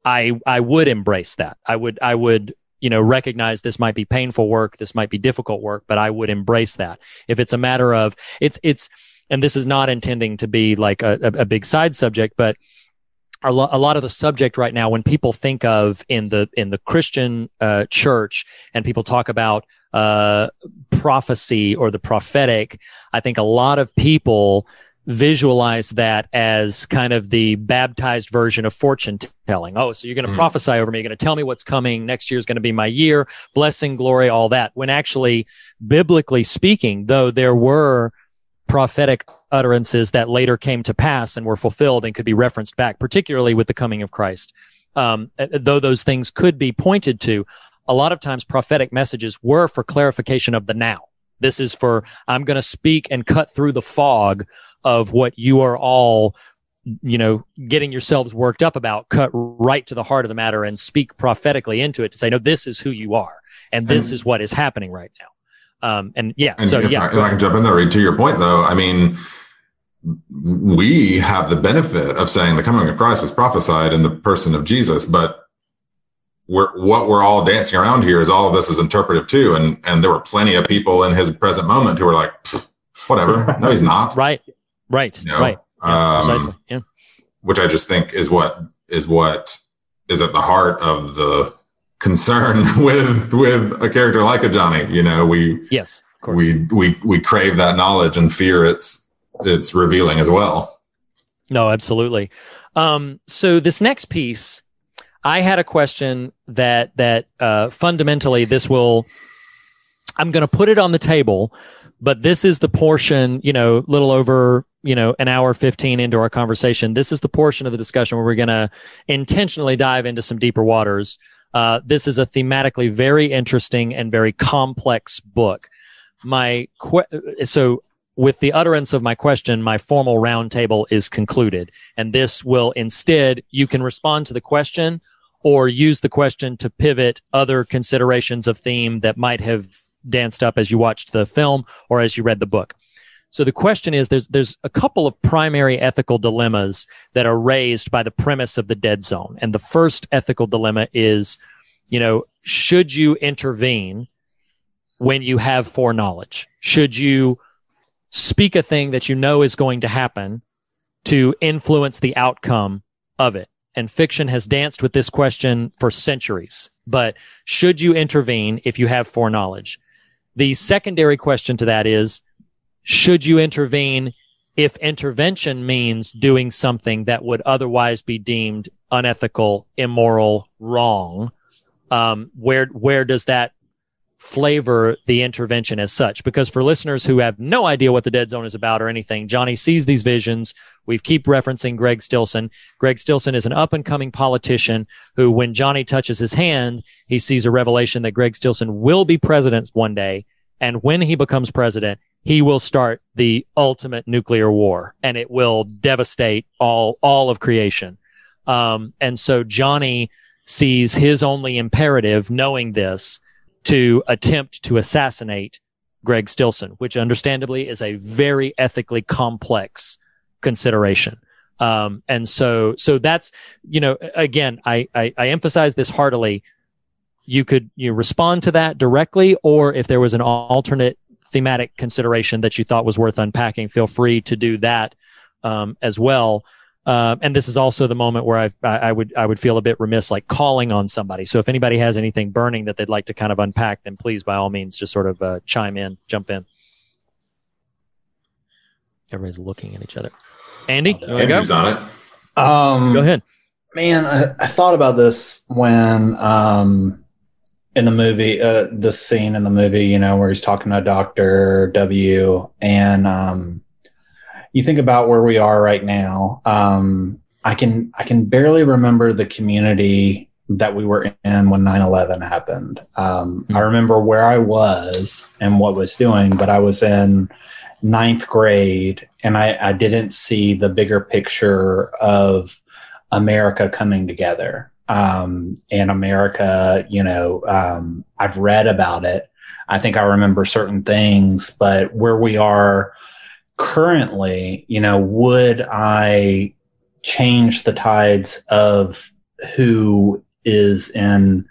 I I would embrace that. I would I would you know recognize this might be painful work, this might be difficult work, but I would embrace that. If it's a matter of it's it's and this is not intending to be like a, a, a big side subject, but a, lo- a lot of the subject right now when people think of in the in the Christian uh, church and people talk about uh, prophecy or the prophetic, I think a lot of people visualize that as kind of the baptized version of fortune telling. Oh, so you're going to
Mm.
prophesy over me. You're going to tell me what's coming. Next year is going to be my year. Blessing, glory, all that. When actually, biblically speaking, though there were prophetic utterances that later came to pass and were fulfilled and could be referenced back, particularly with the coming of Christ. Um, uh, though those things could be pointed to, a lot of times prophetic messages were for clarification of the now. This is for, I'm going to speak and cut through the fog of what you are all, you know, getting yourselves worked up about, cut right to the heart of the matter and speak prophetically into it to say, no, this is who you are. And this
And-
is what is happening right now. Um, and yeah,
And
so
if,
yeah,
I, if I can jump in there, Reed, to your point, though, I mean, we have the benefit of saying the coming of Christ was prophesied in the person of Jesus, but we're, what we're all dancing around here is all of this is interpretive too. And, and there were plenty of people in his present moment who were like, whatever. No, he's not.
right, right,
You know?
right. Yeah,
Um,
precisely. Yeah.
which I just think is what is what is at the heart of the concern with with a character like a Johnny. You know, we
Yes, of course.
we we we crave that knowledge and fear it's it's revealing as well.
No, absolutely. Um, so this next piece, I had a question that that uh, fundamentally this will. I'm going to put it on the table, but this is the portion, you know, little over, you know, an hour 15 into our conversation. This is the portion of the discussion where we're going to intentionally dive into some deeper waters. Uh, this is a thematically very interesting and very complex book. My que- so with the utterance of my question, my formal roundtable is concluded, and this will instead you can respond to the question or use the question to pivot other considerations of theme that might have danced up as you watched the film or as you read the book. So the question is there's there's a couple of primary ethical dilemmas that are raised by the premise of the dead zone. And the first ethical dilemma is, you know, should you intervene when you have foreknowledge? Should you speak a thing that you know is going to happen to influence the outcome of it? And fiction has danced with this question for centuries. But should you intervene if you have foreknowledge? The secondary question to that is, should you intervene if intervention means doing something that would otherwise be deemed unethical, immoral, wrong? Um, where where does that flavor the intervention as such? Because for listeners who have no idea what the dead zone is about or anything, Johnny sees these visions. We keep referencing Greg Stillson. Greg Stillson is an up and coming politician who, when Johnny touches his hand, he sees a revelation that Greg Stillson will be president one day. And when he becomes president, he will start the ultimate nuclear war and it will devastate all, all of creation. Um, and so Johnny sees his only imperative, knowing this, to attempt to assassinate Greg Stillson, which understandably is a very ethically complex consideration. Um, and so, so that's, you know, again, I, I, I emphasize this heartily. You could, you respond to that directly, or if there was an alternate thematic consideration that you thought was worth unpacking, feel free to do that, um, as well. Uh, and this is also the moment where I've, I, I would I would feel a bit remiss like calling on somebody. So if anybody has anything burning that they'd like to kind of unpack, then please by all means just sort of uh, chime in, jump in. Everybody's looking at each other. Andy, you wanna
Andrew's
go?
on it.
Um,
Go ahead.
Man, I, I thought about this when um, in the movie, uh, the scene in the movie, you know, where he's talking to Doctor W, and um, you think about where we are right now. Um, I can I can barely remember the community that we were in when 9-11 happened. Um, I remember where I was and what was doing, but I was in ninth grade and I, I didn't see the bigger picture of America coming together. Um, and America, you know, um, I've read about it. I think I remember certain things, but where we are currently, you know, would I change the tides of who is in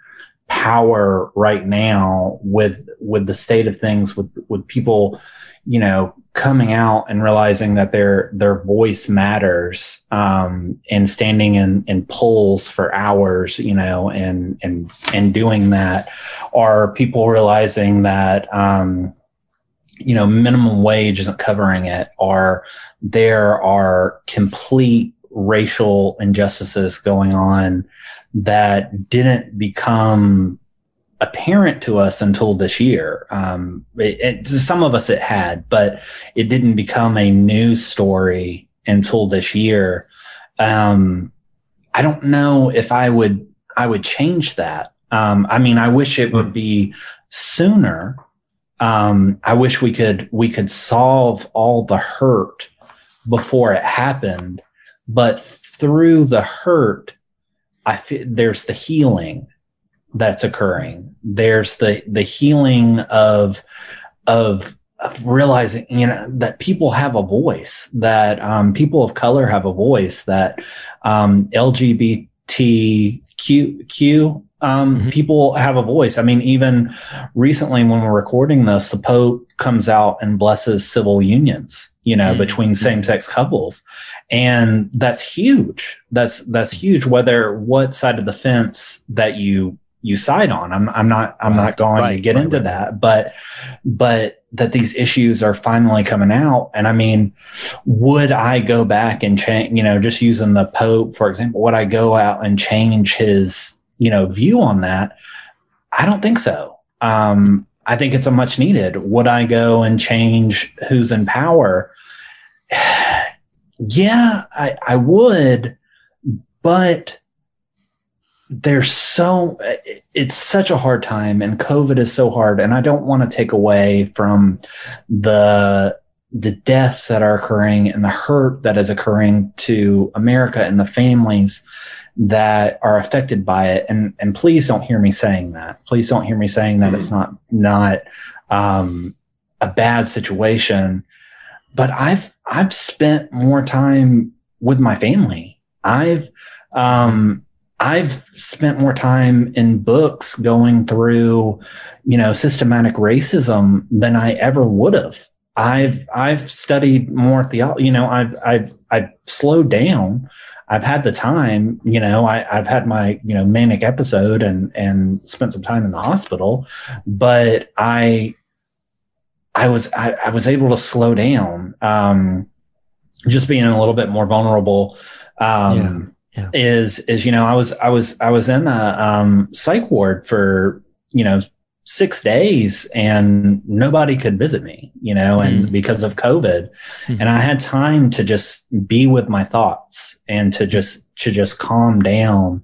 power right now with with the state of things with with people you know coming out and realizing that their their voice matters um, and standing in in polls for hours you know and and and doing that are people realizing that um, you know minimum wage isn't covering it or there are complete racial injustices going on that didn't become apparent to us until this year. Um, it, it, some of us it had, but it didn't become a news story until this year. Um, I don't know if I would I would change that. Um, I mean, I wish it would be sooner. Um, I wish we could we could solve all the hurt before it happened, but through the hurt, I feel there's the healing that's occurring. There's the the healing of of of realizing you know that people have a voice that um, people of color have a voice that um, lgbtq um, mm-hmm. people have a voice i mean even recently when we're recording this the pope comes out and blesses civil unions you know mm-hmm. between same-sex couples and that's huge that's that's huge whether what side of the fence that you you side on. I'm I'm not I'm right, not going right, to get right, into that, but but that these issues are finally coming out. And I mean, would I go back and change? You know, just using the Pope for example, would I go out and change his you know view on that? I don't think so. Um, I think it's a much needed. Would I go and change who's in power? yeah, I, I would, but there's so it's such a hard time and covid is so hard and i don't want to take away from the the deaths that are occurring and the hurt that is occurring to america and the families that are affected by it and and please don't hear me saying that please don't hear me saying that mm-hmm. it's not not um, a bad situation but i've i've spent more time with my family i've um I've spent more time in books going through, you know, systematic racism than I ever would have. I've I've studied more theology. You know, I've I've I've slowed down. I've had the time. You know, I, I've had my you know manic episode and and spent some time in the hospital, but I I was I, I was able to slow down. Um, just being a little bit more vulnerable. Um, yeah yeah. is is you know I was I was I was in a um, psych ward for you know six days and nobody could visit me you know and mm. because of covid mm. and i had time to just be with my thoughts and to just to just calm down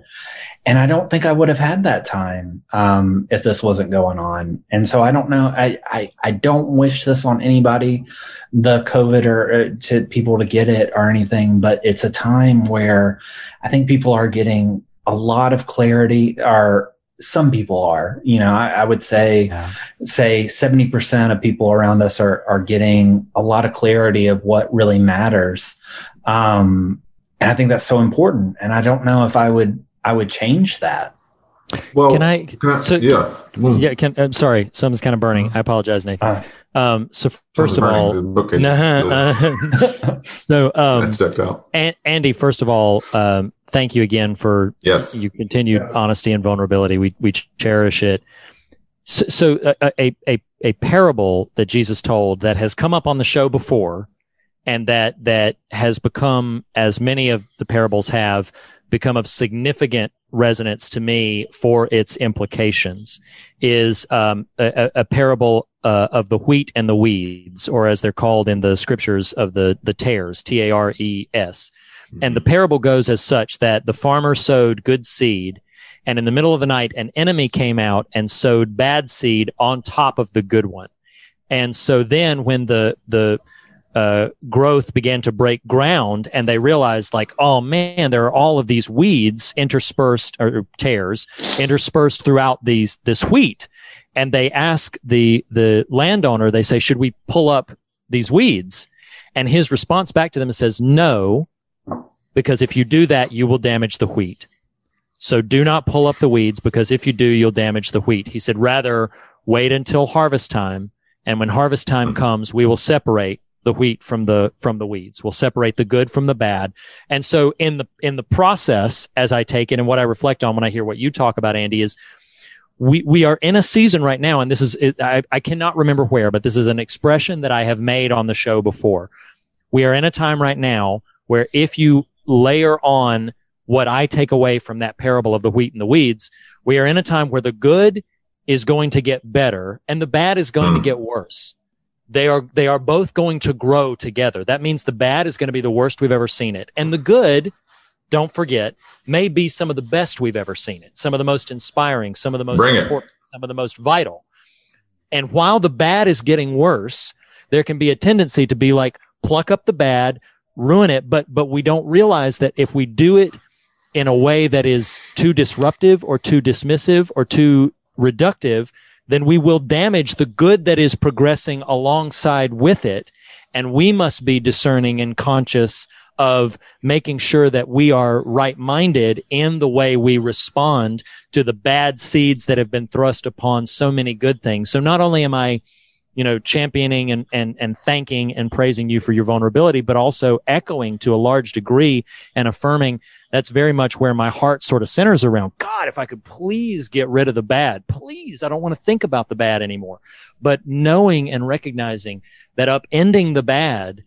and I don't think I would have had that time um, if this wasn't going on. And so I don't know. I, I, I don't wish this on anybody, the COVID or uh, to people to get it or anything, but it's a time where I think people are getting a lot of clarity or some people are, you know, I, I would say, yeah. say 70% of people around us are, are getting a lot of clarity of what really matters. Um, and I think that's so important. And I don't know if I would I would change that.
Well, can I? Can I so, yeah, mm. yeah. Can I'm sorry, something's kind of burning. I apologize, Nathan. Uh, um, so first of all, nah, uh, so um, that's checked out. And, Andy, first of all, um, thank you again for
yes,
you continued yeah. honesty and vulnerability. We we cherish it. So, so uh, a, a a parable that Jesus told that has come up on the show before, and that that has become as many of the parables have become of significant resonance to me for its implications is um, a, a, parable uh, of the wheat and the weeds, or as they're called in the scriptures of the the tares, T A R E S. And the mm-hmm. parable goes as such that the farmer sowed good seed, and in the middle of the night, an enemy came out and sowed bad seed on top of the good one. And so then, when the the uh, growth began to break ground and they realized like oh man there are all of these weeds interspersed or tares interspersed throughout these this wheat and they ask the the landowner they say should we pull up these weeds and his response back to them says no because if you do that you will damage the wheat So do not pull up the weeds because if you do, you'll damage the wheat. He said, rather wait until harvest time. And when harvest time comes, we will separate the wheat from the, from the weeds. We'll separate the good from the bad. And so in the, in the process, as I take it and what I reflect on when I hear what you talk about, Andy, is we, we are in a season right now. And this is, I, I cannot remember where, but this is an expression that I have made on the show before. We are in a time right now where if you layer on what I take away from that parable of the wheat and the weeds, we are in a time where the good is going to get better and the bad is going mm. to hmm. get worse. They are, they are both going to grow together. That means the bad is going to be the worst we've ever seen it. And the good, don't forget, may be some of the best we've ever seen it. Some of the most inspiring, some of the most
Bring
important, it. some of the most vital. And while the bad is getting worse, there can be a tendency to be like, pluck up the bad, ruin it. But, but we don't realize that if we do it in a way that is too disruptive or too dismissive or too reductive, then we will damage the good that is progressing alongside with it. And we must be discerning and conscious of making sure that we are right minded in the way we respond to the bad seeds that have been thrust upon so many good things. So not only am I you know, championing and, and, and thanking and praising you for your vulnerability, but also echoing to a large degree and affirming that's very much where my heart sort of centers around. God, if I could please get rid of the bad, please, I don't want to think about the bad anymore. But knowing and recognizing that upending the bad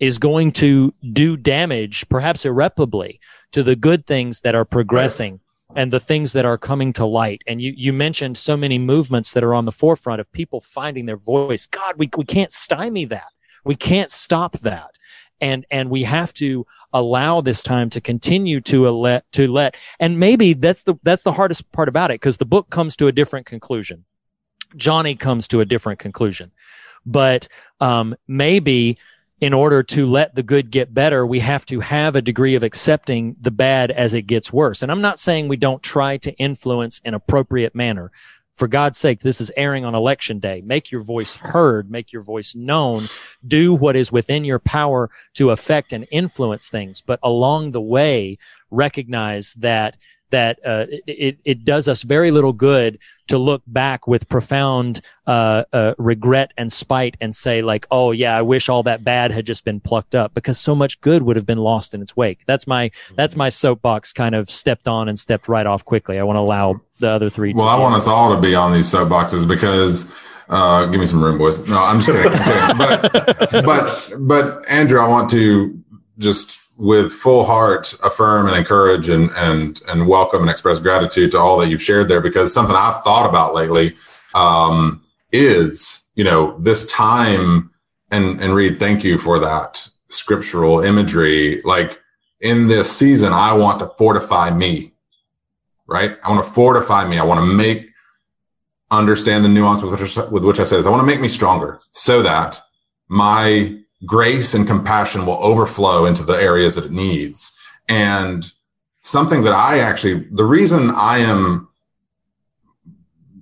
is going to do damage, perhaps irreparably, to the good things that are progressing and the things that are coming to light. And you, you mentioned so many movements that are on the forefront of people finding their voice. God, we, we can't stymie that. We can't stop that. And, and we have to allow this time to continue to let, to let, and maybe that's the, that's the hardest part about it because the book comes to a different conclusion. Johnny comes to a different conclusion, but, um, maybe in order to let the good get better, we have to have a degree of accepting the bad as it gets worse. And I'm not saying we don't try to influence in appropriate manner. For God's sake, this is airing on election day. Make your voice heard, make your voice known, do what is within your power to affect and influence things. But along the way, recognize that that uh, it, it does us very little good to look back with profound uh, uh, regret and spite and say like, oh yeah, I wish all that bad had just been plucked up because so much good would have been lost in its wake. That's my that's my soapbox kind of stepped on and stepped right off quickly. I want to allow the other three.
Well, I want us all to be on these soapboxes because. Uh, give me some room, boys. No, I'm just kidding. I'm kidding. But, but, but Andrew, I want to just with full heart affirm and encourage and and and welcome and express gratitude to all that you've shared there because something I've thought about lately um, is you know this time and and Reed thank you for that scriptural imagery. Like in this season I want to fortify me right? I want to fortify me. I want to make understand the nuance with which, with which I said this. I want to make me stronger so that my grace and compassion will overflow into the areas that it needs. And something that I actually, the reason I am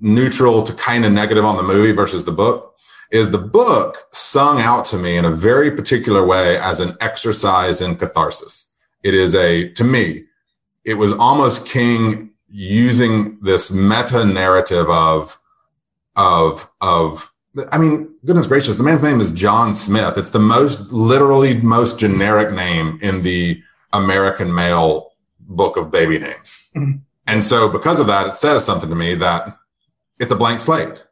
neutral to kind of negative on the movie versus the book is the book sung out to me in a very particular way as an exercise in catharsis. It is a, to me, it was almost King using this meta narrative of, of, of I mean, goodness gracious, the man's name is John Smith. It's the most literally most generic name in the American male book of baby names. Mm-hmm. And so because of that, it says something to me that it's a blank slate.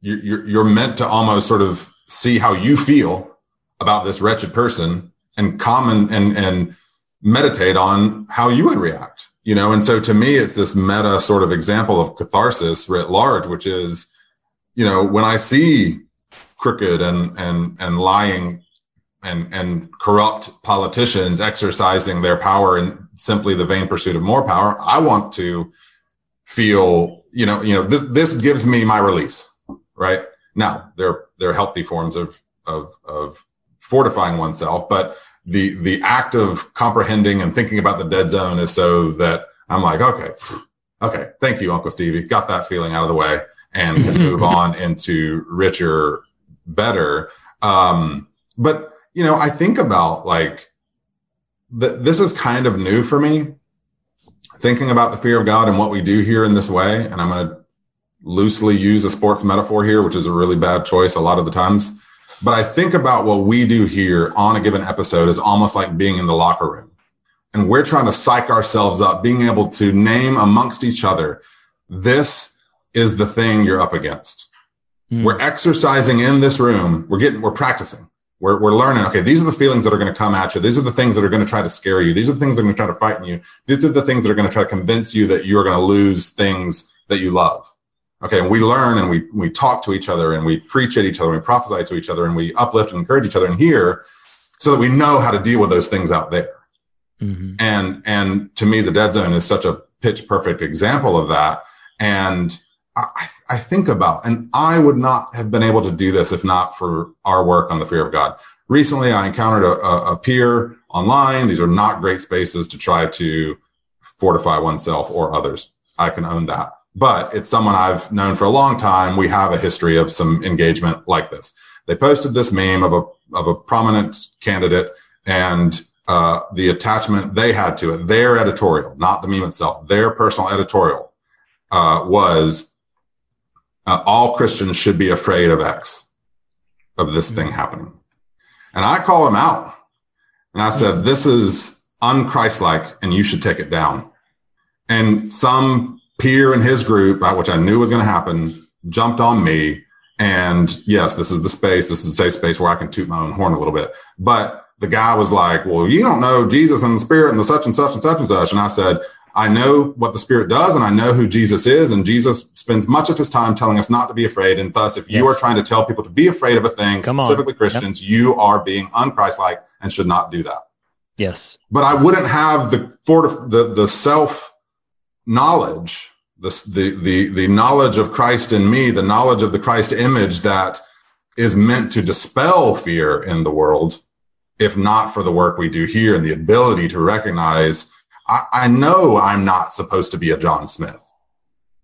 You're, you're meant to almost sort of see how you feel about this wretched person and come and, and meditate on how you would react, you know? And so to me, it's this meta sort of example of catharsis writ large, which is, you know, when I see crooked and and and lying and and corrupt politicians exercising their power in simply the vain pursuit of more power, I want to feel, you know, you know, this this gives me my release, right? Now, there there are healthy forms of of of fortifying oneself, but the the act of comprehending and thinking about the dead zone is so that I'm like, okay, okay, thank you, Uncle Stevie, got that feeling out of the way and can move on into richer, better. Um, but you know, I think about like th- this is kind of new for me. thinking about the fear of God and what we do here in this way, and I'm going to loosely use a sports metaphor here, which is a really bad choice a lot of the times. But I think about what we do here on a given episode is almost like being in the locker room. And we're trying to psych ourselves up, being able to name amongst each other, this is the thing you're up against.
Mm.
We're exercising in this room. We're getting, we're practicing. We're, we're learning, okay, these are the feelings that are going to come at you. These are the things that are going to try to scare you. These are the things that are going to try to frighten you. These are the things that are going to try to convince you that you are going to lose things that you love. Okay. And we learn and we, we talk to each other and we preach at each other and we prophesy to each other and we uplift and encourage each other in here so that we know how to deal with those things out there.
Mm-hmm.
And, and to me, the dead zone is such a pitch perfect example of that. And I, I think about, and I would not have been able to do this if not for our work on the fear of God. Recently, I encountered a, a, peer online. These are not great spaces to try to fortify oneself or others. I can own that, but it's someone I've known for a long time. We have a history of some engagement like this. They posted this meme of a, of a prominent candidate and uh, the attachment they had to it, their editorial, not the meme itself, their personal editorial uh, was uh, all Christians should be afraid of X, of this thing happening. And I call him out. And I said, this is unchristlike and you should take it down. And some peer in his group, uh, which I knew was going to happen, jumped on me. And yes, this is the space. This is a safe space where I can toot my own horn a little bit. But the guy was like, well, you don't know Jesus and the spirit and the such and such and such and such. And I said, I know what the Spirit does and I know who Jesus is. And Jesus spends much of his time telling us not to be afraid. And thus, if you
Yes.
are trying to tell people to be afraid of a thing,
Come on.
specifically Christians, you are being unchristlike and should not do that.
Yes.
But I wouldn't have the fortif- the the self knowledge, the, the the the knowledge of Christ in me, the knowledge of the Christ image that is meant to dispel fear in the world, if not for the work we do here and the ability to recognize I, I know I'm not supposed to be a John Smith,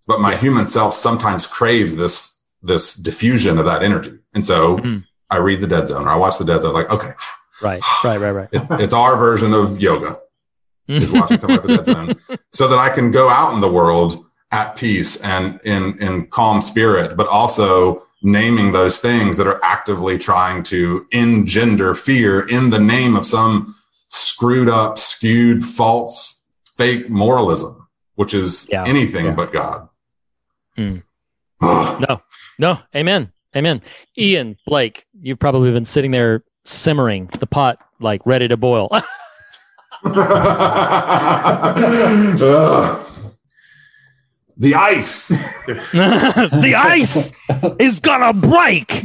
but my human self sometimes craves this this diffusion of that energy. And so
Mhm.
I read the dead zone or I watch the dead zone, like, okay,
Right. Right. Right. Right.
it's it's our version of yoga is watching something like the dead zone so that I can go out in the world at peace and in in calm spirit, but also naming those things that are actively trying to engender fear in the name of some screwed up, skewed, false, fake moralism, which is
Yeah.
anything
Yeah.
but God.
Hmm.
Ugh.
No. No. Amen. Amen. Ian Blake, you've probably been sitting there simmering the pot like ready to boil.
Ugh. the ice.
the ice is gonna break.
the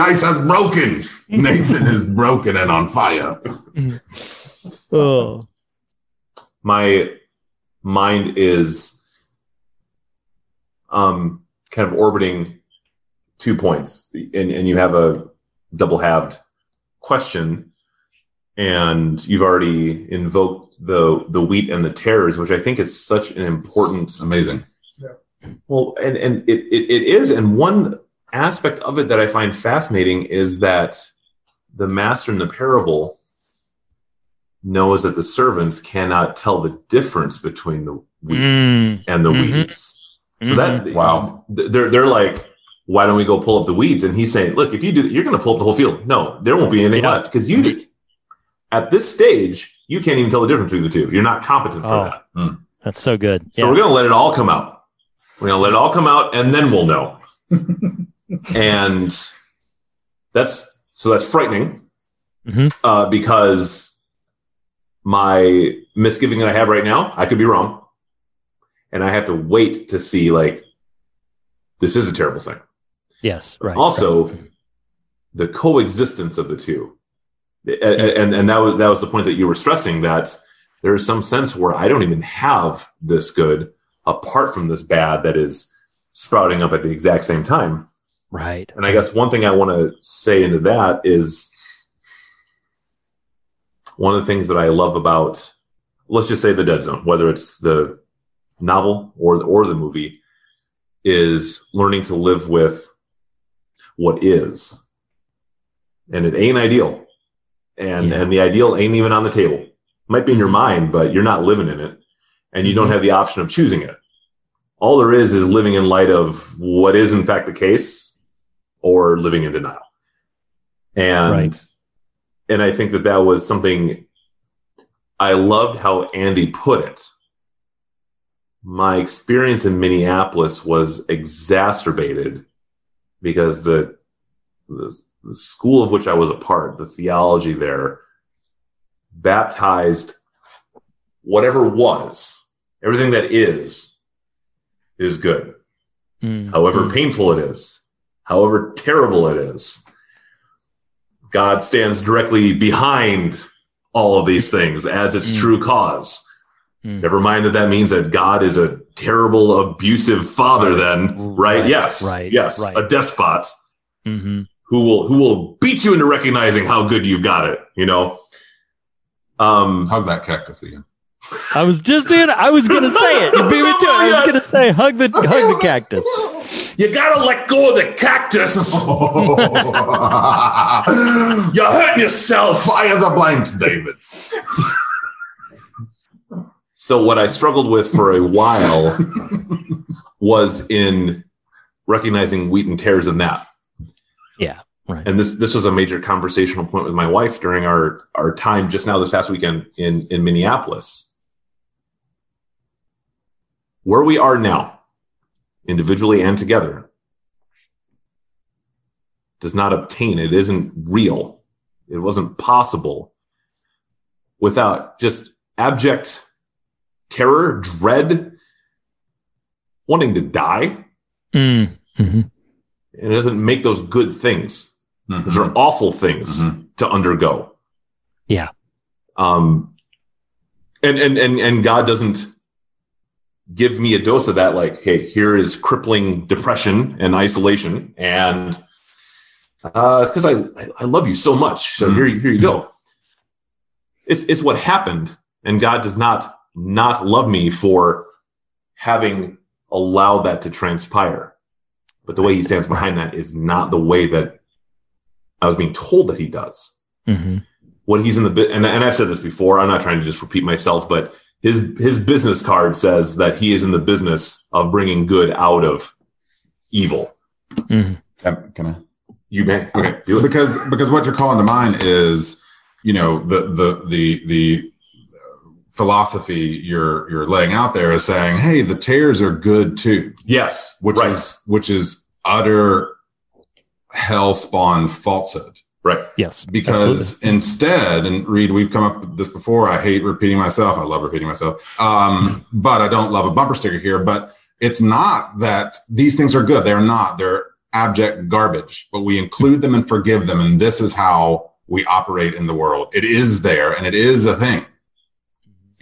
ice has broken. Nathan is broken and on fire.
Oh.
my mind is um kind of orbiting two points and, and you have a double halved question and you've already invoked the the wheat and the tares which i think is such an important
Amazing.
well and and it, it, it is and one aspect of it that i find fascinating is that the master in the parable knows that the servants cannot tell the difference between the wheat
Mm.
and the
Mhm.
weeds. So that
Wow.
they're they're like, why don't we go pull up the weeds? And he's saying, look, if you do, you're going to pull up the whole field. No, there won't be anything
Yeah.
left because you did. At this stage, you can't even tell the difference between the two. You're not competent for
Oh.
that.
That's so good.
So we're going to let it all come out. We're going to let it all come out, and then we'll know. and that's so that's frightening
Mhm.
uh, because my misgiving that I have right now, I could be wrong, and I have to wait to see like this is a terrible thing.
Yes. Right.
also,
right.
the coexistence of the two, A- a- and and that was that was the point that you were stressing that there is some sense where I don't even have this good apart from this bad that is sprouting up at the exact same time.
Right.
And I guess one thing I want to say into that is one of the things that I love about, let's just say the Dead Zone, whether it's the novel or or the movie, is learning to live with what is, and it ain't ideal, and
Yeah.
and the ideal ain't even on the table. might be in your mind, but you're not living in it, and you don't mm-hmm. have the option of choosing it. All there is is living in light of what is in fact the case, or living in denial. And
Right.
and I think that that was something I loved how Andy put it. My experience in Minneapolis was exacerbated because the, the the school of which I was a part, the theology there, baptized whatever was, everything that is, is good.
Mm.
However painful it is, however terrible it is, God stands directly behind all of these things as its
Mm.
true cause.
Mm.
Never mind that that means that God is a terrible, abusive father, then, right?
Right,
yes.
right,
Yes.
right.
A despot
hmm
who will who will beat you into recognizing how good you've got it, you know? Um
Hug that cactus again.
I was just in. I was gonna say it. You beat me to it. I was gonna say hug the hug the cactus.
You gotta let go of the cactus. You're hurting yourself.
Fire the blanks, David.
So what I struggled with for a while was in recognizing wheat and tares in that.
Yeah. Right.
And this this was a major conversational point with my wife during our our time just now this past weekend in in Minneapolis. Where we are now, individually and together, does not obtain. It isn't real. It wasn't possible without just abject terror, dread, wanting to die.
Mm. hmm
And it doesn't make those good things. Those are awful things to undergo.
Yeah.
Um, and, and, and, and God doesn't give me a dose of that. Like, Hey, here is crippling depression and isolation. And, uh, it's cause I, I- I love you so much. So here, you- here you go. It's, it's what happened. And God does not not love me for having allowed that to transpire. But the way he stands behind that is not the way that I was being told that he does
hmm
when he's in the and, and I've said this before, I'm not trying to just repeat myself, but his his business card says that he is in the business of bringing good out of evil.
hmm
Can, can I?
You may
Okay,
do it.
because because what you're calling to mind is, you know, the the the the philosophy you're you're laying out there is saying, hey, the tares are good too,
Yes,
which
right,
is which is utter hell spawn falsehood.
right.
Yes.
because instead and Reed we've come up with this before i hate repeating myself i love repeating myself um, but i don't love a bumper sticker here but it's not that these things are good they're not they're abject garbage but we include them and forgive them and this is how we operate in the world it is there and it is a thing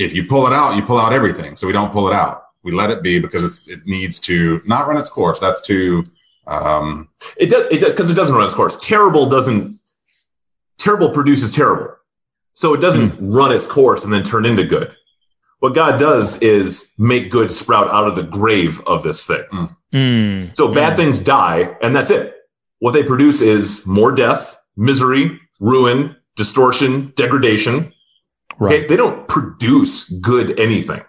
if you pull it out you pull out everything so we don't pull it out we let it be because it's it needs to not run its course that's too um,
It does it because it doesn't run its course. Terrible doesn't terrible produces terrible. So it doesn't run its course and then turn into good. What God does is make good sprout out of the grave of this thing.
Mm.
So bad things die, and that's it. What they produce is more death, misery, ruin, distortion, degradation.
Right.
Okay? They don't produce good anything.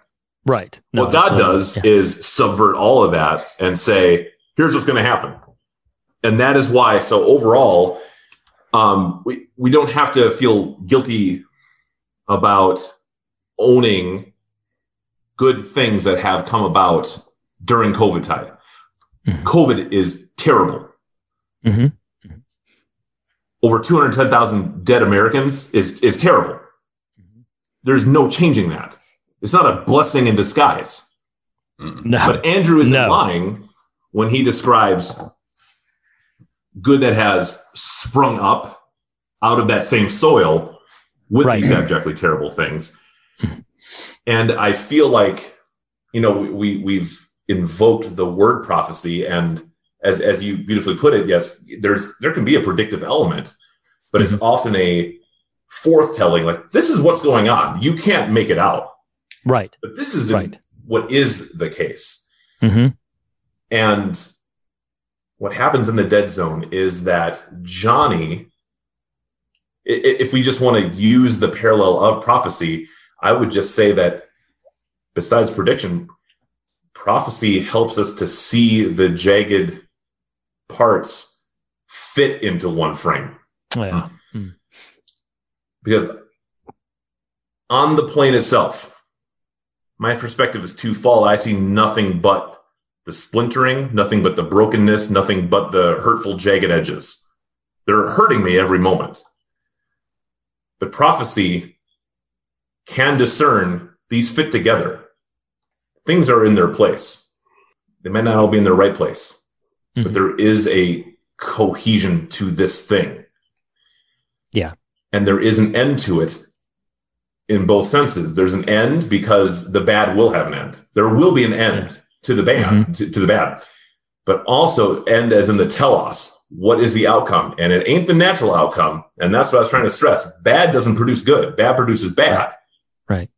Right. No,
what God does
Yeah.
is subvert all of that and say, here's what's going to happen. And that is why, so overall, um, we, we don't have to feel guilty about owning good things that have come about during COVID time.
Mhm.
COVID is terrible.
Mhm.
Over 210,000 dead Americans is, is terrible. There's no changing that. It's not a blessing in disguise.
No.
But Andrew isn't
No.
lying when he describes good that has sprung up out of that same soil with
Right.
these abjectly terrible things. Mm-hmm. And I feel like, you know, we, we've invoked the word prophecy and as, as you beautifully put it, yes, there's, there can be a predictive element, but it's mm-hmm. often a forthtelling, like this is what's going on. You can't make it out,
Right.
but this is
Right.
what is the case.
hmm
And what happens in the dead zone is that Johnny, i- i- if we just want to use the parallel of prophecy, I would just say that besides prediction, prophecy helps us to see the jagged parts fit into one frame.
Oh, yeah.
Because on the plane itself, my perspective is too twofold. I see nothing but the splintering, nothing but the brokenness, nothing but the hurtful, jagged edges. They're hurting me every moment. But prophecy can discern these fit together. Things are in their place. They may not all be in their right place, but mm-hmm. there is a cohesion to this thing.
Yeah.
And there is an end to it in both senses. There's an end because the bad will have an end. There will be an end to the bad, mm-hmm. to, to the bad, but also end as in the telos. What is the outcome? And it ain't the natural outcome. And that's what I was trying to stress. Bad doesn't produce good. Bad produces bad.
Right.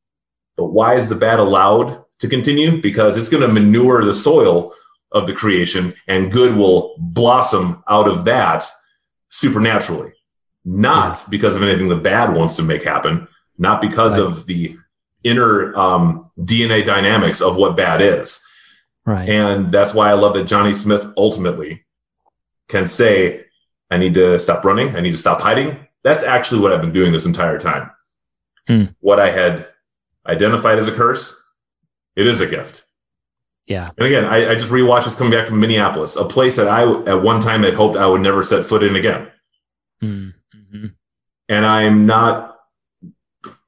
But why is the bad allowed to continue? Because it's going to manure the soil of the creation and good will blossom out of that supernaturally. Not because of anything the bad wants to make happen, not because of the inner um, DNA dynamics of what bad is.
Right.
And that's why I love that Johnny Smith ultimately can say, I need to stop running. I need to stop hiding. That's actually what I've been doing this entire time.
Hmm.
What I had identified as a curse, it is a gift.
Yeah.
And again, I, I just rewatched this coming back from Minneapolis, a place that I at one time had hoped I would never set foot in again.
Mm-hmm.
And I'm not,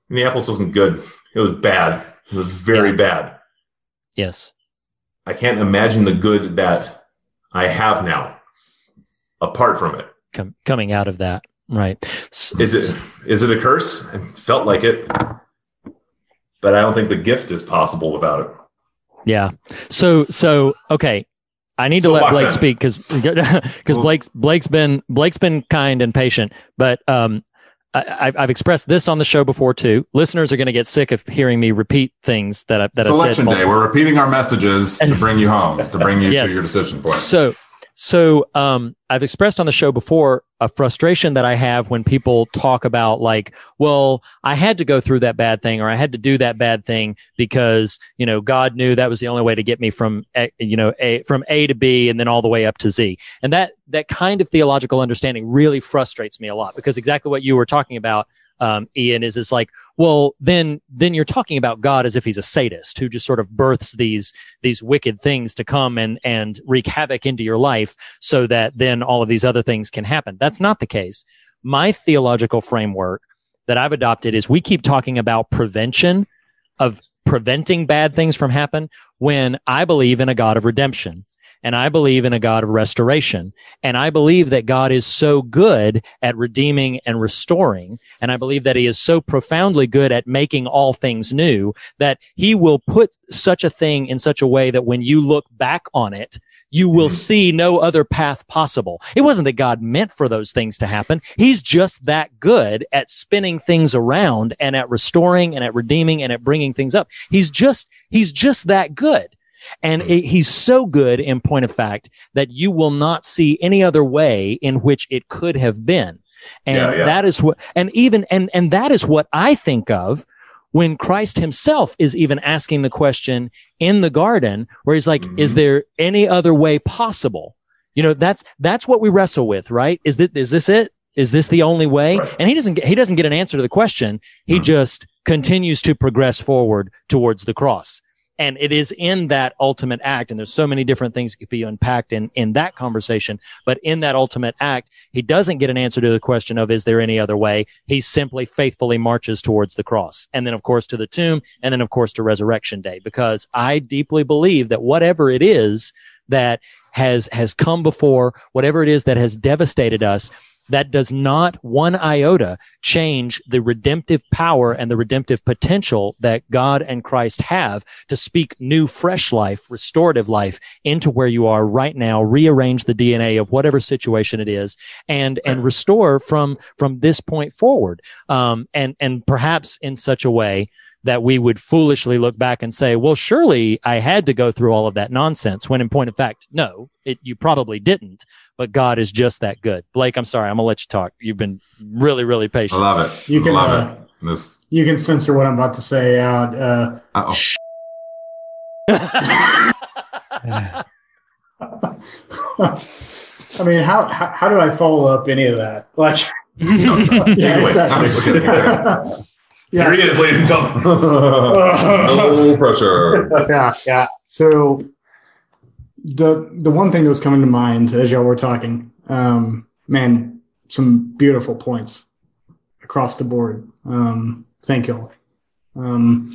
Minneapolis wasn't good. It was bad. It was very bad.
Yes.
I can't imagine the good that I have now apart from it.
Com- coming out of that. Right.
Is it is it a curse? It felt like it. But I don't think the gift is possible without it.
Yeah. So so okay. I need to let Blake
that.
speak because because Blake's Blake's been Blake's been kind and patient, but um, I, I've, I've expressed this on the show before too. Listeners are going to get sick of hearing me repeat things that I, that
It's
I've
election
said.
day. We're repeating our messages to bring you home, to bring you
Yes.
to your decision point.
So, so um, I've expressed on the show before a frustration that I have when people talk about like, well, I had to go through that bad thing or I had to do that bad thing because you know God knew that was the only way to get me from A- you know a from A to B and then all the way up to Z. And that that kind of theological understanding really frustrates me a lot because exactly what you were talking about. Um, Ian is is like, well, then then you're talking about God as if he's a sadist who just sort of births these these wicked things to come and and wreak havoc into your life so that then all of these other things can happen. That's not the case. My theological framework that I've adopted is we keep talking about prevention of preventing bad things from happen when I believe in a God of redemption and I believe in a God of restoration. And I believe that God is so good at redeeming and restoring. And I believe that he is so profoundly good at making all things new that he will put such a thing in such a way that when you look back on it, you will mm-hmm. see no other path possible. It wasn't that God meant for those things to happen. He's just that good at spinning things around and at restoring and at redeeming and at bringing things up. He's just, he's just that good. And hmm. it, he's so good in point of fact that you will not see any other way in which it could have been. And
Yeah, yeah.
that is what, and even, and, and that is what I think of when Christ himself is even asking the question in the garden where he's like, is mm-hmm. there any other way possible? You know, that's, that's what we wrestle with, right? Is this, is this it? Is this the only way? And he doesn't get, he doesn't get an answer to the question. He mm-hmm. just continues to progress forward towards the cross. And it is in that ultimate act, and there's so many different things that could be unpacked in, in that conversation. But in that ultimate act, he doesn't get an answer to the question of, is there any other way? He simply faithfully marches towards the cross. And then, of course, to the tomb, and then, of course, to resurrection day, because I deeply believe that whatever it is that has, has come before, whatever it is that has devastated us, that does not one iota change the redemptive power and the redemptive potential that God and Christ have to speak new, fresh life, restorative life into where you are right now, rearrange the DNA of whatever situation it is and, and restore from, from this point forward. Um, and, and perhaps in such a way that we would foolishly look back and say, well, surely I had to go through all of that nonsense when in point of fact, no, it, you probably didn't, but God is just that good. Blake, I'm sorry. I'm gonna let you talk. You've been really, really patient.
I love it.
You can,
love
uh,
it. This
You can censor what I'm about to say out. Uh,
uh
I mean, how, how how do I follow up any of that? Like, yeah,
Anyway,
exactly.
Here he is, ladies and gentlemen.
no pressure.
yeah, yeah. So the the one thing that was coming to mind as y'all were talking, um, man, some beautiful points across the board. Um, thank y'all. Um,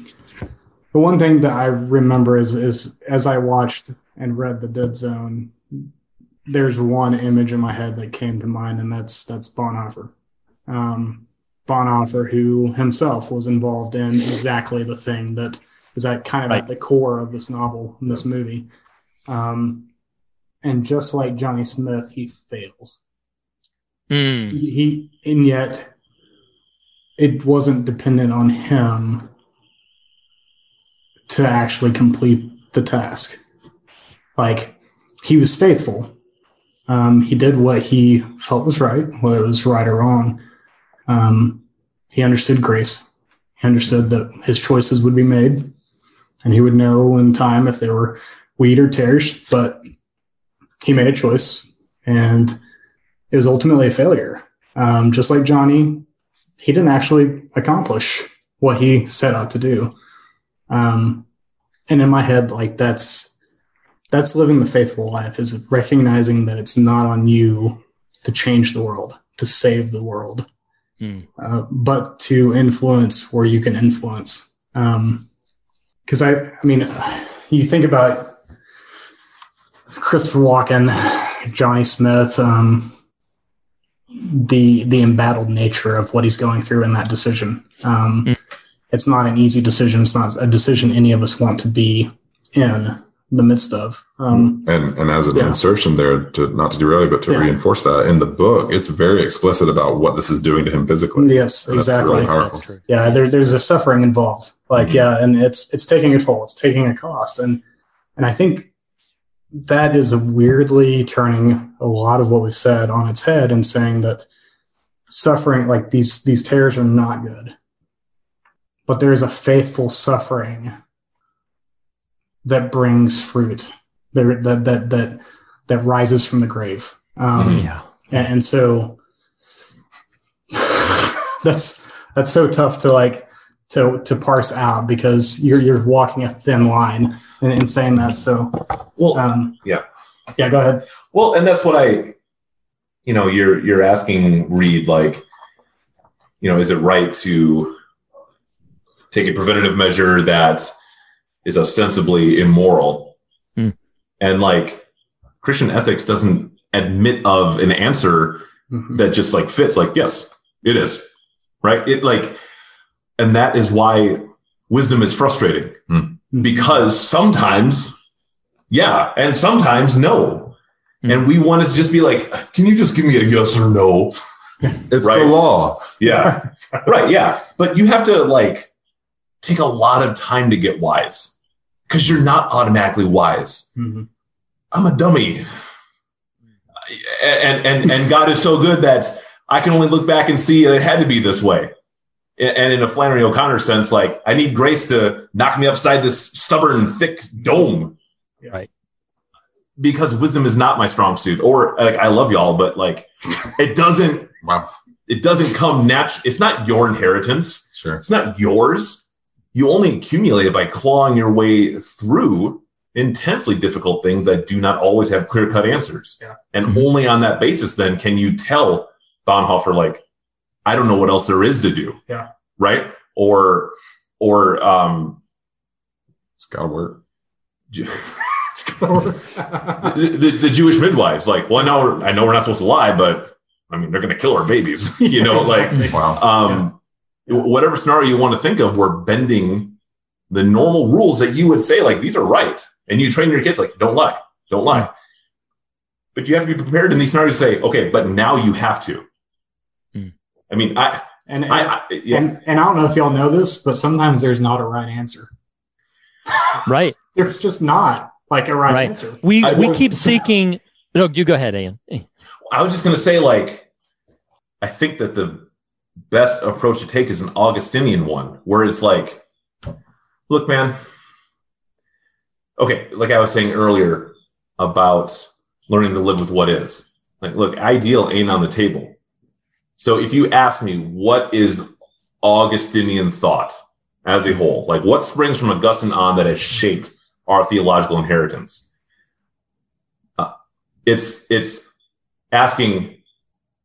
the one thing that I remember is is as I watched and read the Dead Zone, there's one image in my head that came to mind, and that's that's Bonhoeffer. Um, Bonhoeffer, who himself was involved in exactly the thing that is at kind of at the core of this novel in this movie. Um, and just like Johnny Smith, he fails.
Hmm.
He and yet it wasn't dependent on him to actually complete the task. Like he was faithful. Um, he did what he felt was right, whether it was right or wrong. Um, he understood grace. He understood that his choices would be made, and he would know in time if they were wheat or tares. But he made a choice, and it was ultimately a failure. Um, just like Johnny, he didn't actually accomplish what he set out to do. Um, and in my head, like that's that's living the faithful life is recognizing that it's not on you to change the world, to save the world,
Hmm.
uh, but to influence where you can influence. Because I, I mean, you think about Christopher Walken, Johnny Smith, um, the the embattled nature of what he's going through in that decision. Um, It's not an easy decision. It's not a decision any of us want to be in the midst of. Um,
And and as an
Yeah.
insertion there, to not to derail you, but to
Yeah.
reinforce that in the book, it's very explicit about what this is doing to him physically.
Yes,
And that's
exactly.
really powerful.
yeah there, there's a suffering involved like
Mm-hmm.
yeah and it's it's taking a toll it's taking a cost and and i think that is a weirdly turning a lot of what we've said on its head and saying that suffering like these these tares are not good but there is a faithful suffering that brings fruit that that that that, that rises from the grave um
Yeah.
and, and so that's that's so tough to like to to parse out because you're you're walking a thin line in, in saying that. So,
well,
um,
yeah,
yeah, go ahead.
Well, and that's what I, you know, you're you're asking Reed like, you know, is it right to take a preventative measure that is ostensibly immoral,
Hmm.
and like Christian ethics doesn't admit of an answer that just like fits. Like, yes, it is, right? It like, and that is why wisdom is frustrating Mm-hmm. because sometimes, yeah, and sometimes no. Mm-hmm. And we want it to just be like, can you just give me a yes or no?
It's the law.
Yeah. right. Yeah. But you have to like take a lot of time to get wise because you're not automatically wise. Mm-hmm. I'm a dummy. And, and, and God is so good that I can only look back and see it had to be this way. And in a Flannery O'Connor sense, like I need grace to knock me upside this stubborn, thick dome.
Right.
Because wisdom is not my strong suit. Or like I love y'all, but like it doesn't
wow.
It doesn't come natural. It's not your inheritance.
Sure.
It's not yours. You only accumulate it by clawing your way through intensely difficult things that do not always have clear cut answers.
Yeah.
And mm-hmm. only on that basis, then can you tell Bonhoeffer, like, I don't know what else there is to do.
Yeah.
Right. Or, or, um,
it's gotta work.
the, the, the Jewish midwives, like, well, I know, I know we're not supposed to lie, but I mean, they're going to kill our babies, you know, like,
wow.
um, whatever scenario you want to think of, we're bending the normal rules that you would say, like, these are right. And you train your kids, like, don't lie, don't lie. But you have to be prepared in these scenarios to say, okay, but now you have to. I mean, I,
and,
I, I yeah.
and and I don't know if y'all know this, but sometimes there's not a right answer.
Right.
There's just not like a right,
Right.
answer.
We
I
we
was-
keep seeking. No, you go ahead, Ian.
I was just going to say, like, I think that the best approach to take is an Augustinian one, where it's like, look, man. Okay, like I was saying earlier about learning to live with what is. Like, look, ideal ain't on the table. So if you ask me, what is Augustinian thought as a whole? Like, what springs from Augustine on that has shaped our theological inheritance? Uh, it's it's asking.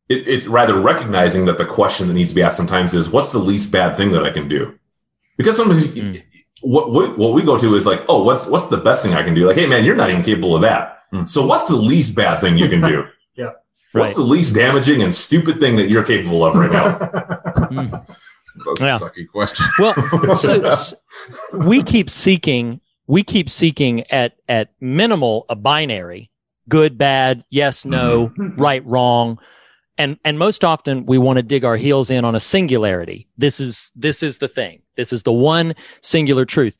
It, it's rather recognizing that the question that needs to be asked sometimes is, "What's the least bad thing that I can do?" Because sometimes mm. what, what what we go to is like, "Oh, what's what's the best thing I can do?" Like, "Hey, man, you're not even capable of that." Mm. So, what's the least bad thing you can do?
yeah.
What's the least damaging and stupid thing that you're capable of right now?
mm. That's yeah. a sucky question.
well, so, so we keep seeking, we keep seeking at at minimal a binary, good, bad, yes, no, mm-hmm. right, wrong, and and most often we want to dig our heels in on a singularity. This is this is the thing. This is the one singular truth.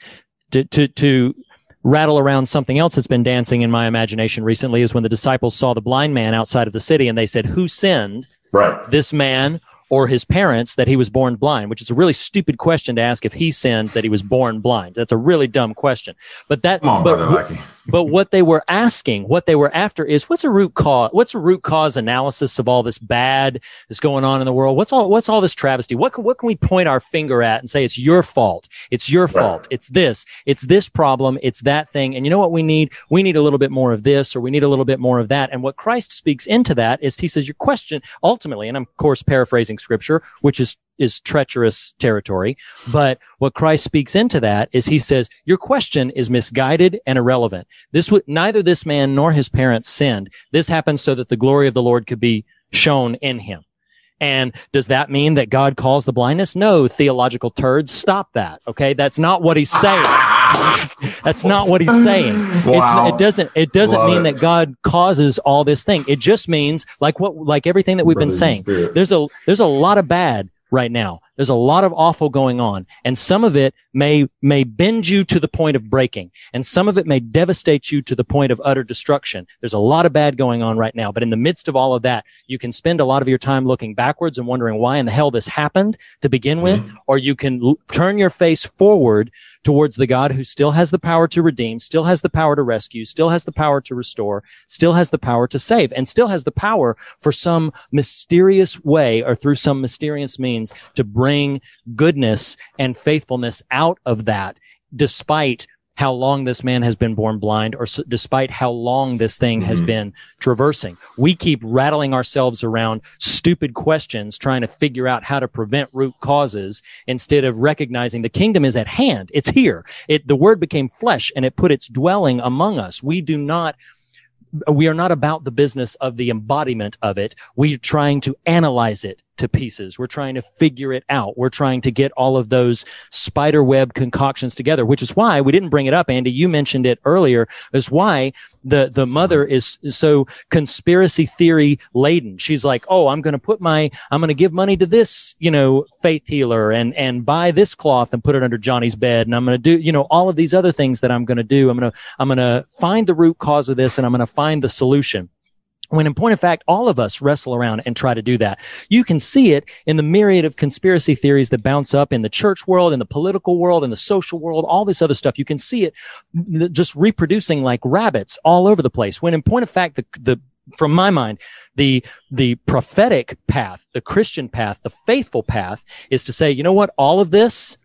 To to to rattle around something else that's been dancing in my imagination recently is when the disciples saw the blind man outside of the city and they said, "Who sinned?"
Right.
This man or his parents that he was born blind, which is a really stupid question to ask if he sinned that he was born blind. That's a really dumb question. But that,
on,
but,
brother,
but what they were asking, what they were after is what's a root cause? What's a root cause analysis of all this bad that's going on in the world? What's all, what's all this travesty? What can, what can we point our finger at and say it's your fault? It's your fault. It's this, it's this problem. It's that thing. And you know what we need? We need a little bit more of this or we need a little bit more of that. And what Christ speaks into that is he says your question ultimately, and I'm of course paraphrasing scripture, which is is treacherous territory. But what Christ speaks into that is he says, your question is misguided and irrelevant. This would neither this man nor his parents sinned. This happened so that the glory of the Lord could be shown in him. And does that mean that God calls the blindness? No, theological turds, stop that. Okay. That's not what he's saying. That's not what he's saying. Wow. it doesn't, it doesn't Love mean it. that God causes all this thing. It just means like what, like everything that we've Brothers been saying, there's a, there's a lot of bad right now. There's a lot of awful going on and some of it may, may bend you to the point of breaking and some of it may devastate you to the point of utter destruction. There's a lot of bad going on right now, but in the midst of all of that, you can spend a lot of your time looking backwards and wondering why in the hell this happened to begin with, mm-hmm. or you can l- turn your face forward towards the God who still has the power to redeem, still has the power to rescue, still has the power to restore, still has the power to save, and still has the power for some mysterious way or through some mysterious means to bring goodness and faithfulness out of that despite how long this man has been born blind or s- despite how long this thing mm-hmm. has been traversing. We keep rattling ourselves around stupid questions trying to figure out how to prevent root causes instead of recognizing the kingdom is at hand. It's here. It, the word became flesh and it put its dwelling among us. We do not we are not about the business of the embodiment of it. We're trying to analyze it to pieces. We're trying to figure it out. We're trying to get all of those spider web concoctions together, which is why we didn't bring it up. Andy, you mentioned it earlier is why the, the mother is, is so conspiracy theory laden. She's like, Oh, I'm going to put my, I'm going to give money to this, you know, faith healer and, and buy this cloth and put it under Johnny's bed. And I'm going to do, you know, all of these other things that I'm going to do. I'm going to, I'm going to find the root cause of this and I'm going to find the solution. When in point of fact, all of us wrestle around and try to do that. You can see it in the myriad of conspiracy theories that bounce up in the church world, in the political world, in the social world, all this other stuff. You can see it just reproducing like rabbits all over the place. When in point of fact, the, the, from my mind, the, the prophetic path, the Christian path, the faithful path is to say, you know what? All of this,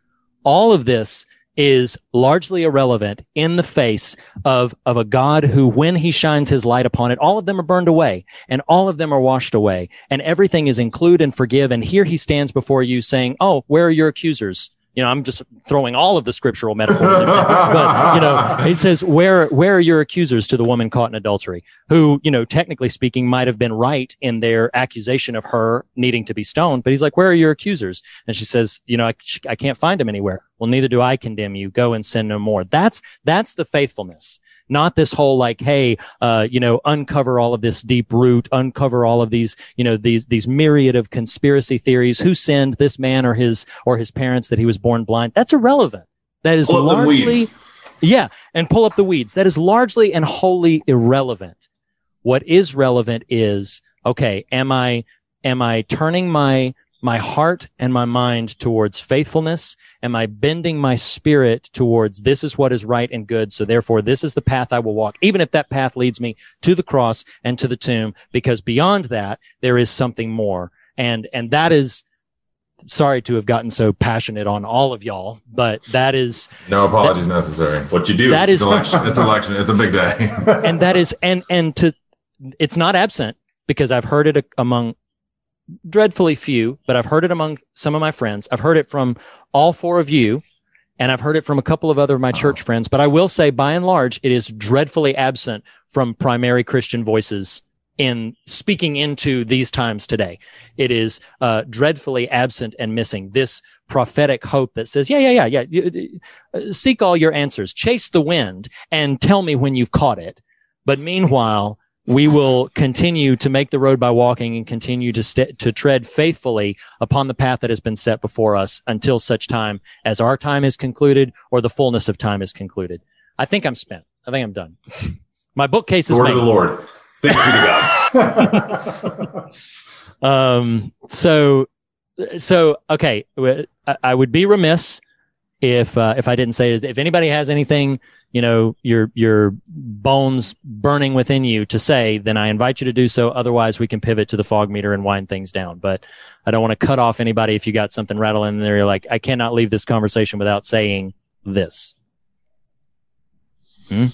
all of this is largely irrelevant in the face of, of a God who, when he shines his light upon it, all of them are burned away and all of them are washed away and everything is include and forgive. And here he stands before you saying, Oh, where are your accusers? You know, I'm just throwing all of the scriptural metaphors in there. But, you know, he says, where, where are your accusers to the woman caught in adultery who, you know, technically speaking might have been right in their accusation of her needing to be stoned. But he's like, where are your accusers? And she says, you know, I, I can't find them anywhere. Well, neither do I condemn you. Go and sin no more. That's, that's the faithfulness not this whole like, hey, uh, you know, uncover all of this deep root, uncover all of these, you know, these these myriad of conspiracy theories. Who sinned this man or his or his parents that he was born blind? That's irrelevant. That is pull largely, yeah, and pull up the weeds. That is largely and wholly irrelevant. What is relevant is okay. Am I am I turning my my heart and my mind towards faithfulness? Am I bending my spirit towards this is what is right and good? So therefore, this is the path I will walk, even if that path leads me to the cross and to the tomb, because beyond that, there is something more. And, and that is, sorry to have gotten so passionate on all of y'all, but that is
no apologies that, necessary.
What you do?
That is
election. It's election. It's a big day,
and that is and and to it's not absent because I've heard it among dreadfully few, but I've heard it among some of my friends. I've heard it from all four of you, and I've heard it from a couple of other of my church oh. friends. But I will say, by and large, it is dreadfully absent from primary Christian voices in speaking into these times today. It is uh, dreadfully absent and missing this prophetic hope that says, yeah, yeah, yeah, yeah. Uh, seek all your answers, chase the wind and tell me when you've caught it. But meanwhile, we will continue to make the road by walking and continue to st- to tread faithfully upon the path that has been set before us until such time as our time is concluded or the fullness of time is concluded. I think I'm spent. I think I'm done. My bookcase is
Lord of the Lord. Thanks be
to God. um. So, so okay. I would be remiss if uh, if I didn't say. If anybody has anything you know your your bones burning within you to say then i invite you to do so. Otherwise we can pivot to the fog meter and wind things down. But i don't want to cut off anybody if you got something rattling in there. You're like i cannot leave this conversation without saying this. Hmm?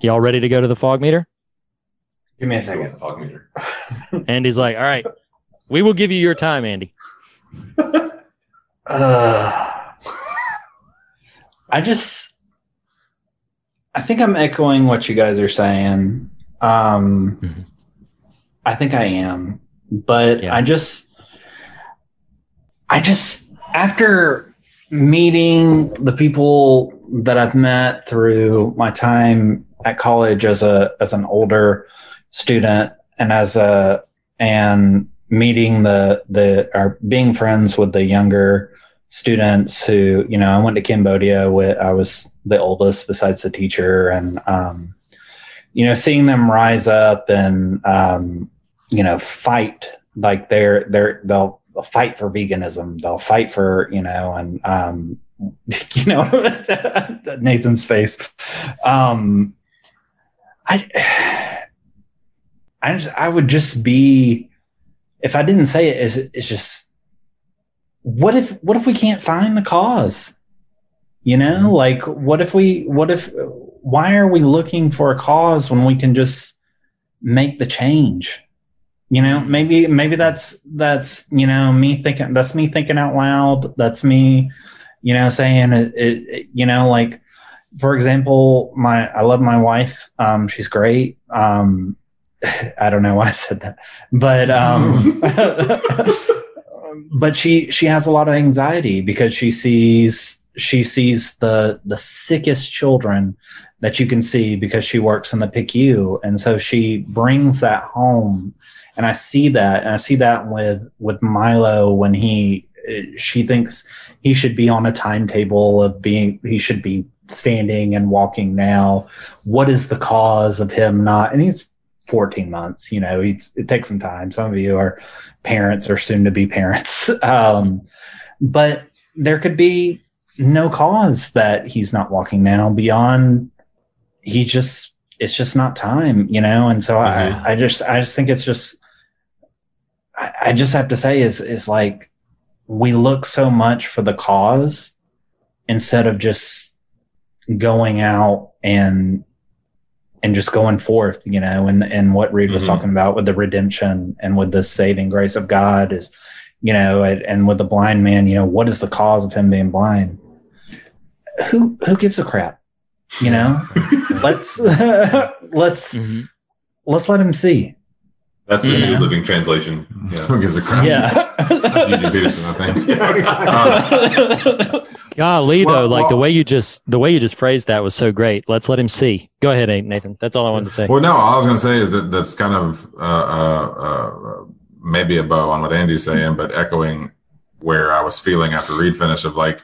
y'all ready to go to the fog meter?
Give me a second.
Fog meter.
Andy's like all right we will give you your time andy.
Uh, i just I think I'm echoing what you guys are saying. Um, mm-hmm. I think I am, but yeah. I just, I just after meeting the people that I've met through my time at college as a as an older student and as a and meeting the the or being friends with the younger students who you know I went to Cambodia with I was the oldest besides the teacher and um, you know seeing them rise up and um, you know fight like they're they're they'll, fight for veganism. They'll fight for you know and um, you know Nathan's face. Um, I I just I would just be if I didn't say it is it's just what if what if we can't find the cause you know, mm-hmm. like what if we, what if, why are we looking for a cause when we can just make the change? You know, mm-hmm. maybe, maybe that's, that's, you know, me thinking, that's me thinking out loud. That's me, you know, saying it, it you know, like, for example, my, I love my wife. Um, she's great. Um, I don't know why I said that, but, um, Um, but she, she has a lot of anxiety because she sees she sees the the sickest children that you can see because she works in the PICU, and so she brings that home. And I see that, and I see that with with Milo when he she thinks he should be on a timetable of being he should be standing and walking now. What is the cause of him not? And he's 14 months. You know, it takes some time. Some of you are parents or soon to be parents. Um, but there could be no cause that he's not walking now beyond he just it's just not time you know and so mm-hmm. i i just i just think it's just I, I just have to say is is like we look so much for the cause instead of just going out and and just going forth, you know, and, and what Reed was mm-hmm. talking about with the redemption and with the saving grace of God is, you know, and, and with the blind man, you know, what is the cause of him being blind? who who gives a crap? You know, let's let's mm-hmm. let's let him see.
That's the yeah. new living translation.
Yeah. Who gives a crap?
Yeah.
That's Eugene Peterson, I think.
uh, Golly, well, though, like well, the way you just the way you just phrased that was so great. Let's let him see. Go ahead, Nathan. That's all I wanted to say.
Well, no, all I was going to say is that that's kind of uh, uh, uh, maybe a bow on what Andy's saying, but echoing where I was feeling after Reed finish of like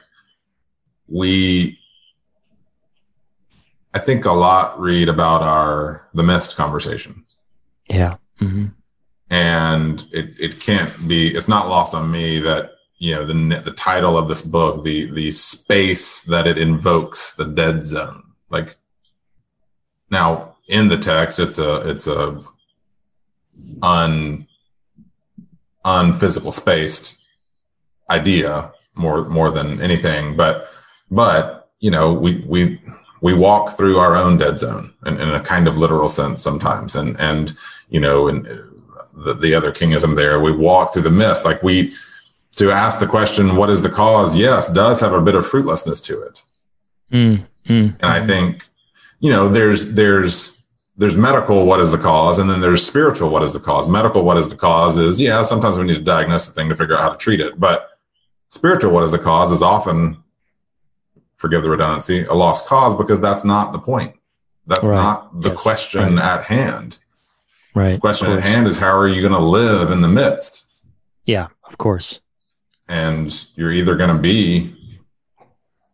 we I think a lot read about our the mist conversation.
Yeah. Mm-hmm.
And it, it can't be it's not lost on me that you know the the title of this book the the space that it invokes the dead zone. Like now in the text it's a it's a un unphysical spaced idea more more than anything. But but you know we we we walk through our own dead zone in, in a kind of literal sense sometimes. And and you know and the, the other kingism there. We walk through the mist. Like we to ask the question what is the cause? Yes does have a bit of fruitlessness to it.
Mm, mm,
and i think you know there's there's there's medical what is the cause? And then there's spiritual what is the cause? Medical what is the cause is yeah sometimes we need to diagnose the thing to figure out how to treat it. But spiritual what is the cause is often forgive the redundancy a lost cause because that's not the point. That's
Right.
not the
Yes.
question
Right.
at hand
Right.
the question at hand is how are you going to live in the midst?
Yeah, of course.
and you're either going to be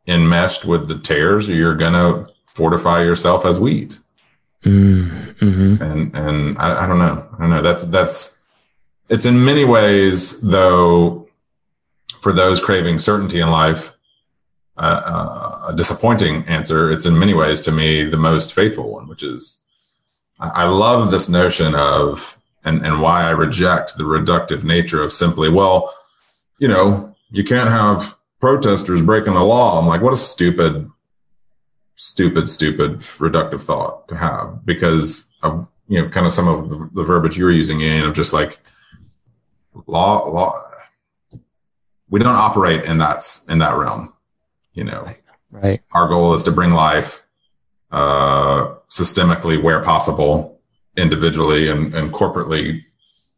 enmeshed with the tares or you're going to fortify yourself as wheat.
Mm, hmm
and and I, I don't know. I don't know. That's that's it's in many ways though for those craving certainty in life uh, uh, a disappointing answer. It's in many ways to me the most faithful one which is i, love this notion of and and why i reject the reductive nature of simply well you know you can't have protesters breaking the law i'm like what a stupid stupid, stupid, reductive thought to have because of you know kind of some of the, the verbiage you were using in of just like law law. We don't operate in that in that realm, you know.
Right.
Our goal is to bring life uh, systemically where possible, individually and, and corporately,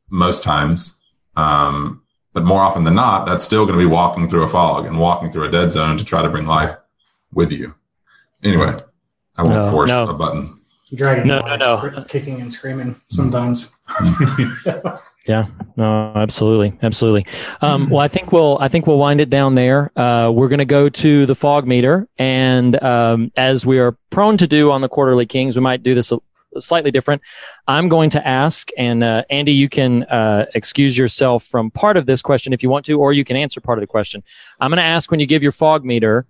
most times. Um, but more often than not, that's still going to be walking through a fog and walking through a dead zone to try to bring life with you. Anyway, I won't
No,
force
no.
a button.
Dragon
No,
no,
no, no.
kicking and screaming sometimes.
Yeah, no, absolutely, absolutely. Um, well, I think we'll I think we'll wind it down there. Uh, we're going to go to the fog meter, and um, as we are prone to do on the quarterly kings, we might do this a, slightly different. I'm going to ask, and uh, Andy, you can uh, excuse yourself from part of this question if you want to, or you can answer part of the question. I'm going to ask when you give your fog meter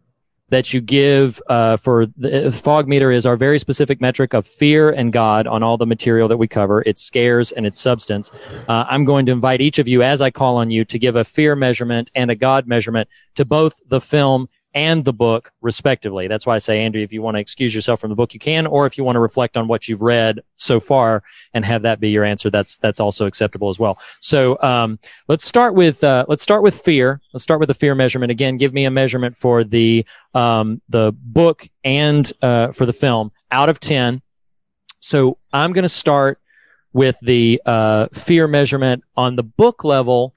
that you give uh, for the fog meter is our very specific metric of fear and God on all the material that we cover. Its scares and its substance. Uh, I'm going to invite each of you, as I call on you, to give a fear measurement and a God measurement to both the film and the book, respectively. That's why I say, Andrew, if you want to excuse yourself from the book, you can, or if you want to reflect on what you've read so far and have that be your answer, that's that's also acceptable as well. So um, let's start with uh, let's start with fear. Let's start with the fear measurement again. Give me a measurement for the um, the book and uh, for the film out of ten. So I'm going to start with the uh, fear measurement on the book level.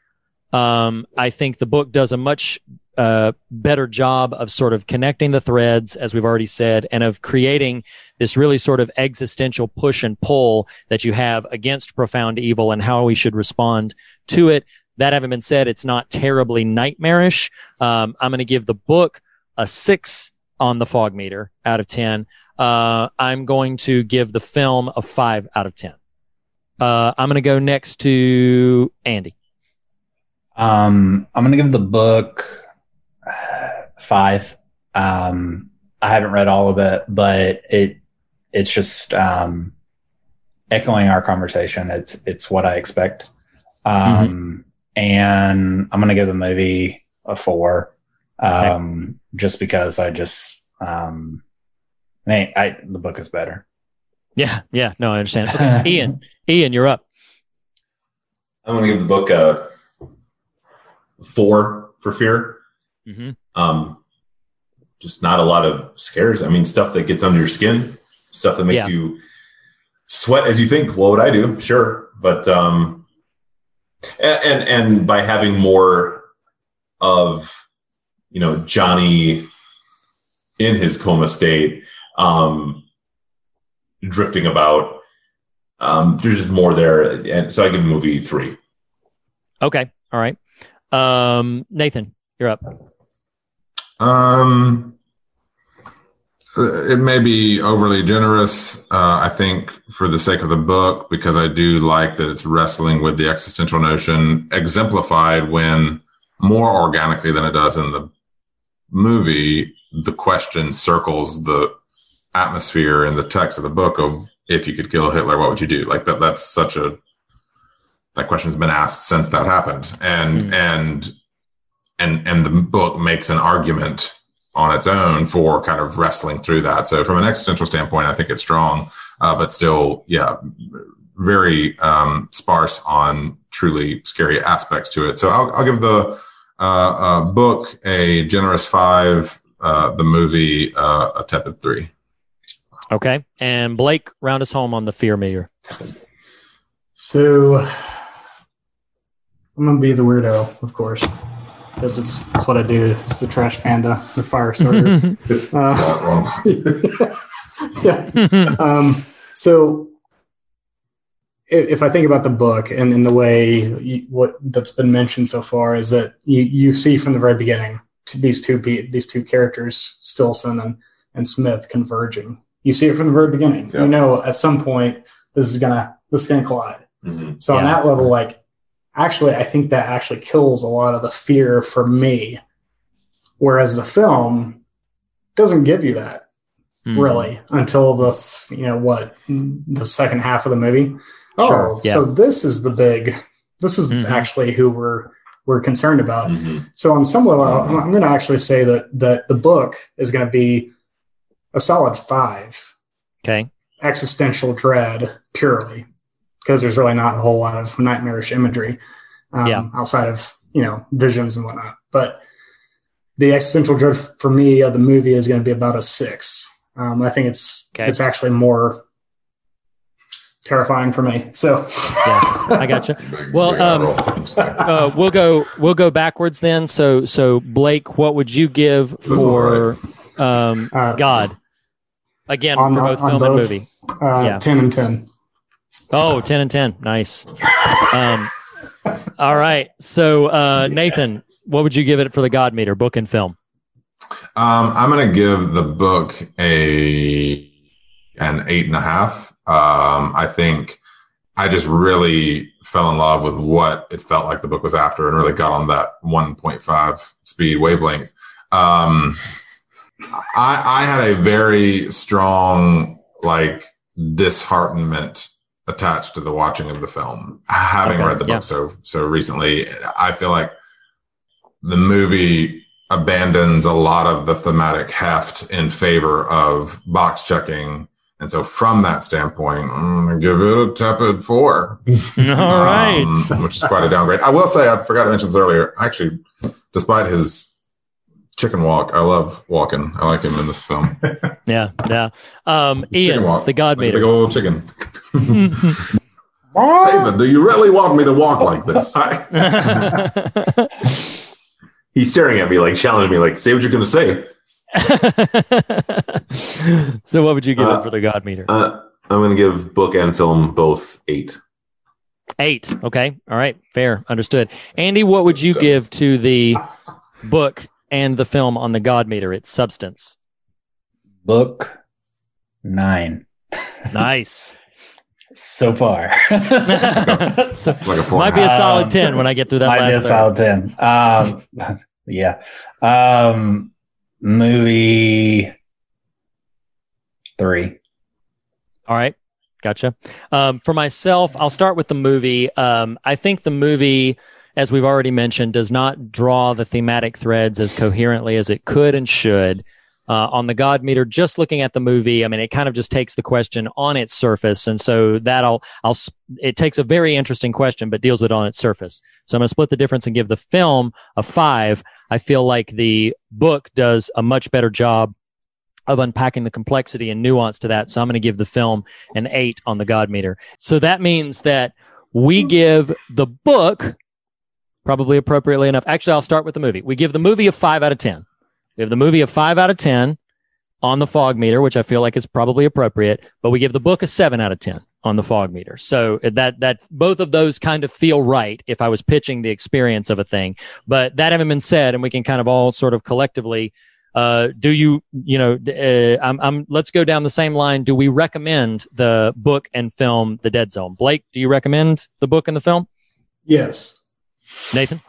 Um, I think the book does a much uh, better job of sort of connecting the threads, as we've already said, and of creating this really sort of existential push and pull that you have against profound evil and how we should respond to it. That having been said, it's not terribly nightmarish. Um, I'm going to give the book a six on the fog meter out of 10. Uh, I'm going to give the film a five out of 10. Uh, I'm going to go next to Andy.
Um, I'm gonna give the book five. Um, I haven't read all of it, but it it's just um, echoing our conversation. It's it's what I expect. Um, and I'm gonna give the movie a four, um, just because I just um, I, I the book is better.
Yeah, yeah, no, I understand. Okay, Ian, Ian, you're up.
I'm going to give the book a four for fear.
Mm-hmm.
Um, just not a lot of scares. I mean, stuff that gets under your skin, stuff that makes
Yeah.
you sweat as you think. What would I do? Sure, but um, and, and and by having more of you know Johnny in his coma state, um, drifting about. Um, there's just more there, and so I give the movie three.
Okay, all right. Um, Nathan, you're up.
Um, it may be overly generous. Uh, I think for the sake of the book, because I do like that it's wrestling with the existential notion, exemplified when more organically than it does in the movie. The question circles the atmosphere and the text of the book of if you could kill Hitler, what would you do? Like that. That's such a that question's been asked since that happened, and mm. and and and the book makes an argument on its own for kind of wrestling through that. So from an existential standpoint, I think it's strong, uh, but still, yeah, very um, sparse on truly scary aspects to it. So I'll, I'll give the uh, uh, book a generous five, uh, the movie uh, a tepid three.
Okay, and Blake, round us home on the fear meter.
So I'm gonna be the weirdo, of course because it's it's what I do. It's the trash panda, the fire starter. uh, yeah. Um, so if, if, I think about the book and in the way you, what that's been mentioned so far is that you you see from the very beginning these two these two characters, Stillson and and Smith, converging. You see it from the very beginning. Yeah. You know, at some point this is gonna this is gonna collide. Mm-hmm. So yeah. on that level, like actually, I think that actually kills a lot of the fear for me. Whereas the film doesn't give you that mm. really until the, you know, what, the second half of the movie. Sure, oh, yeah. so this is the big, this is mm-hmm. actually who we're, we're concerned about. Mm-hmm. So on some level, I'm, I'm going to actually say that, that the book is going to be a solid five.
Okay.
Existential dread purely because there's really not a whole lot of nightmarish imagery um, yeah. outside of you know visions and whatnot. But the existential dread for me of the movie is going to be about a six. Um, I think it's okay. it's actually more terrifying for me. So
yeah, I got you. Well, um, uh, we'll go we'll go backwards then. So so Blake, what would you give for um, uh, God? Again, on, for both film both, and movie.
Uh, yeah. Ten and ten.
Oh, 10 and 10. Nice. Um, all right. So, uh, Nathan, what would you give it for the God meter, book and film?
Um, I'm going to give the book a an eight and a half. Um, I think I just really fell in love with what it felt like the book was after, and really got on that 1.5 speed wavelength. Um, I, I had a very strong like disheartenment attached to the watching of the film. Having okay, read the yeah. book so so recently, I feel like the movie abandons a lot of the thematic heft in favor of box checking. And so, from that standpoint, I'm to give it a tepid four.
All right.
Um, which is quite a downgrade. I will say, I forgot to mention this earlier. Actually, despite his chicken walk, I love Walken. I like him in this film.
yeah, yeah. Um, Ian, the God like Big
old chicken. David, do you really want me to walk like this?
He's staring at me, like challenging me, like, say what you're going to say.
so, what would you give uh, it for the God meter?
Uh, I'm going to give book and film both eight.
Eight. Okay. All right. Fair. Understood. Andy, what would you give to the book and the film on the God meter, its substance?
Book nine.
Nice
so far.
so, like might be a solid um, 10 when I get through that might be a
solid 10. Um, yeah. Um, movie three.
All right. Gotcha. Um, for myself, I'll start with the movie. Um, I think the movie, as we've already mentioned, does not draw the thematic threads as coherently as it could and should uh, on the God meter, just looking at the movie, I mean, it kind of just takes the question on its surface. And so that I'll, I'll, it takes a very interesting question, but deals with it on its surface. So I'm going to split the difference and give the film a five. I feel like the book does a much better job of unpacking the complexity and nuance to that. So I'm going to give the film an eight on the God meter. So that means that we give the book probably appropriately enough. Actually, I'll start with the movie. We give the movie a five out of 10. We have the movie a five out of 10 on the fog meter, which I feel like is probably appropriate, but we give the book a seven out of 10 on the fog meter. So that, that both of those kind of feel right if I was pitching the experience of a thing. But that having been said, and we can kind of all sort of collectively uh, do you, you know, uh, I'm, I'm, let's go down the same line. Do we recommend the book and film, The Dead Zone? Blake, do you recommend the book and the film?
Yes.
Nathan?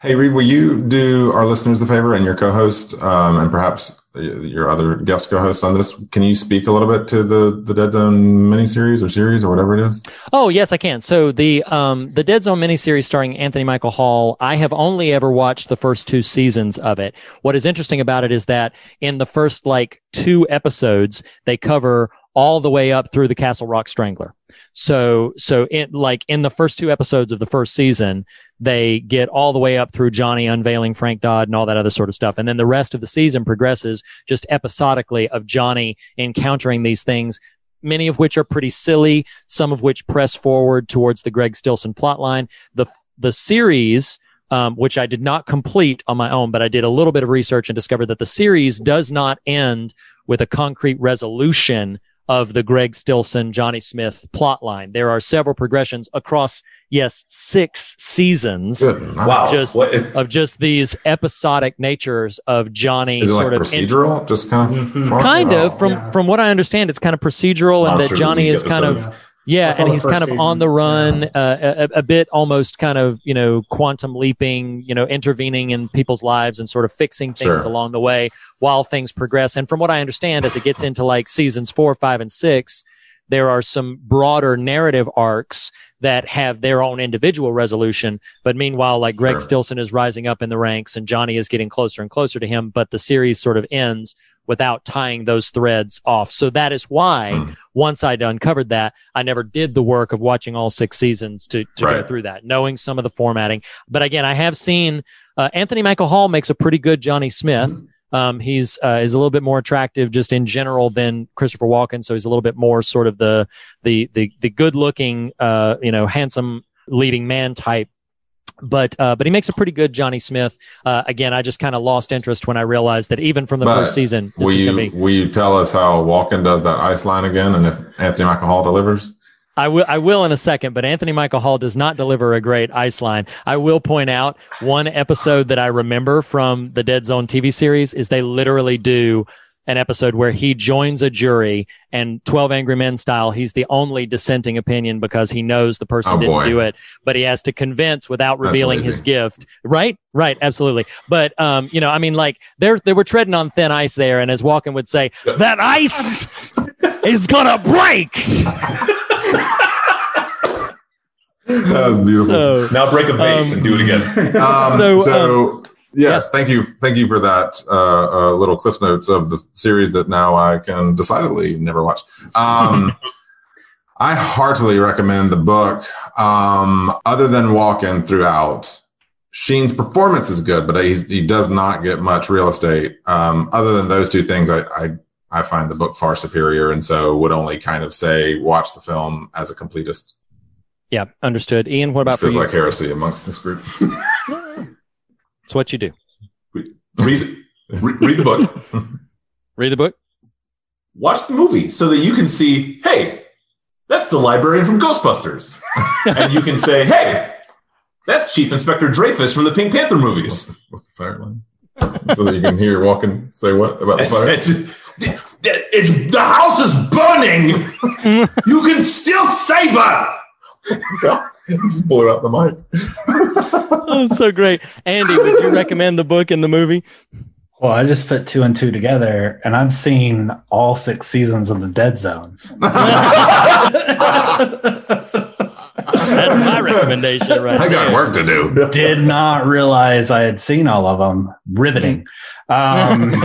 Hey, Reed, will you do our listeners the favor and your co-host, um, and perhaps your other guest co-host on this? Can you speak a little bit to the the Dead Zone miniseries or series or whatever it is?
Oh yes, I can. So the um the Dead Zone miniseries starring Anthony Michael Hall. I have only ever watched the first two seasons of it. What is interesting about it is that in the first like two episodes, they cover all the way up through the Castle Rock Strangler. So, so in like in the first two episodes of the first season, they get all the way up through Johnny unveiling Frank Dodd and all that other sort of stuff. And then the rest of the season progresses just episodically of Johnny encountering these things, many of which are pretty silly, some of which press forward towards the Greg Stillson plotline. The, the series, um, which I did not complete on my own, but I did a little bit of research and discovered that the series does not end with a concrete resolution of the Greg Stillson, Johnny Smith plot line. There are several progressions across, yes, six seasons.
Wow.
Just of just these episodic natures of Johnny
Is it like
of
procedural? Just kind of far-
kind of from
yeah.
from what I understand, it's kind of procedural, and that Johnny
League
is kind
episodes.
of yeah, and he's kind of
season.
on the run, uh, a, a bit almost kind of you know quantum leaping, you know, intervening in people's lives and sort of fixing things
Sure.
along the way while things progress. And from what I understand, as it gets into like seasons four, five, and six, there are some broader narrative arcs that have their own individual resolution. But meanwhile, like Greg
Sure.
Stillson is rising up in the ranks and Johnny is getting closer and closer to him, but the series sort of ends without tying those threads off. So that is why
Hmm.
once I'd uncovered that, I never did the work of watching all six seasons to, to go through that, knowing some of the formatting. But again, I have seen, uh, Anthony Michael Hall makes a pretty good Johnny Smith. Um, he's uh, is a little bit more attractive just in general than Christopher Walken, so he's a little bit more sort of the the the the good looking, uh, you know, handsome leading man type. But uh, but he makes a pretty good Johnny Smith. Uh, again, I just kind of lost interest when I realized that even from the
But
first season,
Will you
be.
will you tell us how Walken does that ice line again, and if Anthony Michael Hall delivers?
I will. I will in a second, but Anthony Michael Hall does not deliver a great ice line. I will point out one episode that I remember from the Dead Zone TV series is they literally do an episode where he joins a jury and 12 Angry Men style, he's the only dissenting opinion because he knows the person
Oh,
didn't
boy.
do it, but he has to convince without revealing his gift. Right? Right. Absolutely. But, um, you know, I mean, like there, they were treading on thin ice there. And as Walken would say, that ice is going to break.
That was beautiful.
So,
now break a vase
um,
and do it again.
Um,
So,
so, yes, thank you, thank you for that uh, uh, little cliff notes of the series that now I can decidedly never watch. Um, I heartily recommend the book. Um, other than Walken throughout, Sheen's performance is good, but he's, he does not get much real estate. Um, other than those two things, I, I I find the book far superior, and so would only kind of say watch the film as a completist.
Yeah, understood. Ian, what
Which
about for
feels
you?
like heresy amongst this group.
it's what you do.
Read, re- read the book.
Read the book.
Watch the movie so that you can see, hey, that's the librarian from Ghostbusters. and you can say, hey, that's Chief Inspector Dreyfus from the Pink Panther movies.
With the fire line. So that you can hear Walken say what about the fire?
it's- it's- the house is burning. you can still save her.
Just blew out the mic.
it's so great. Andy, would you recommend the book and the movie?
Well, I just put two and two together, and I've seen all six seasons of The Dead Zone.
That's my recommendation, right?
I got
there.
work to do.
Did not realize I had seen all of them. Riveting. Um,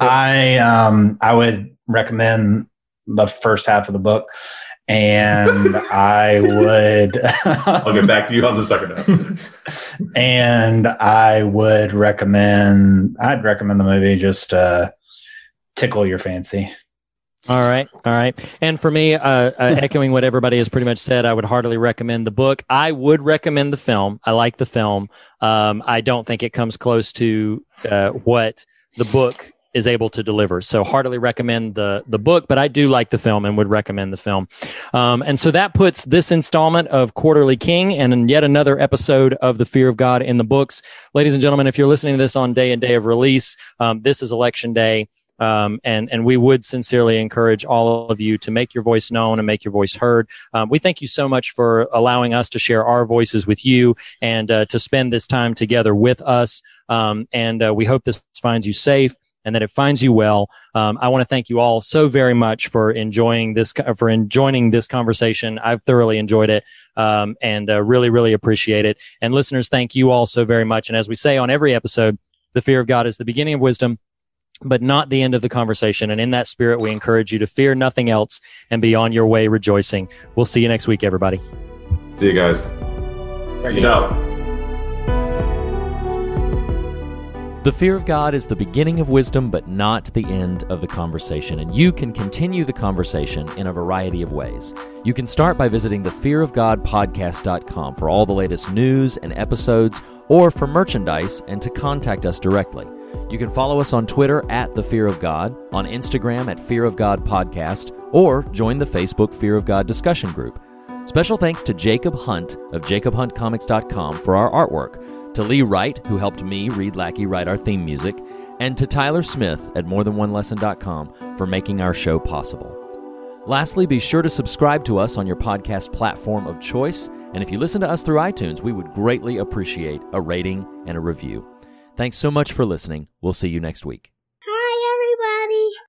I um, I would recommend the first half of the book, and I would.
I'll get back to you on the second half.
and I would recommend. I'd recommend the movie just uh, tickle your fancy.
All right, all right. And for me, uh, uh, echoing what everybody has pretty much said, I would heartily recommend the book. I would recommend the film. I like the film. Um, I don't think it comes close to uh, what the book is able to deliver. So heartily recommend the the book, but I do like the film and would recommend the film. Um, and so that puts this installment of Quarterly King and yet another episode of The Fear of God in the books. Ladies and gentlemen, if you're listening to this on day and day of release, um, this is election day. Um, and and we would sincerely encourage all of you to make your voice known and make your voice heard. Um, we thank you so much for allowing us to share our voices with you and uh, to spend this time together with us. Um, and uh, we hope this finds you safe and that it finds you well. Um, I want to thank you all so very much for enjoying this for enjoying this conversation. I've thoroughly enjoyed it um, and uh, really really appreciate it. And listeners, thank you all so very much. And as we say on every episode, the fear of God is the beginning of wisdom but not the end of the conversation. And in that spirit, we encourage you to fear nothing else and be on your way rejoicing. We'll see you next week, everybody.
See you guys. Peace out.
The fear of God is the beginning of wisdom, but not the end of the conversation. And you can continue the conversation in a variety of ways. You can start by visiting thefearofgodpodcast.com for all the latest news and episodes, or for merchandise and to contact us directly. You can follow us on Twitter at The Fear of God, on Instagram at Fear of God Podcast, or join the Facebook Fear of God discussion group. Special thanks to Jacob Hunt of jacobhuntcomics.com for our artwork to Lee Wright, who helped me, Reed Lackey, write our theme music, and to Tyler Smith at morethanonelesson.com for making our show possible. Lastly, be sure to subscribe to us on your podcast platform of choice, and if you listen to us through iTunes, we would greatly appreciate a rating and a review. Thanks so much for listening. We'll see you next week.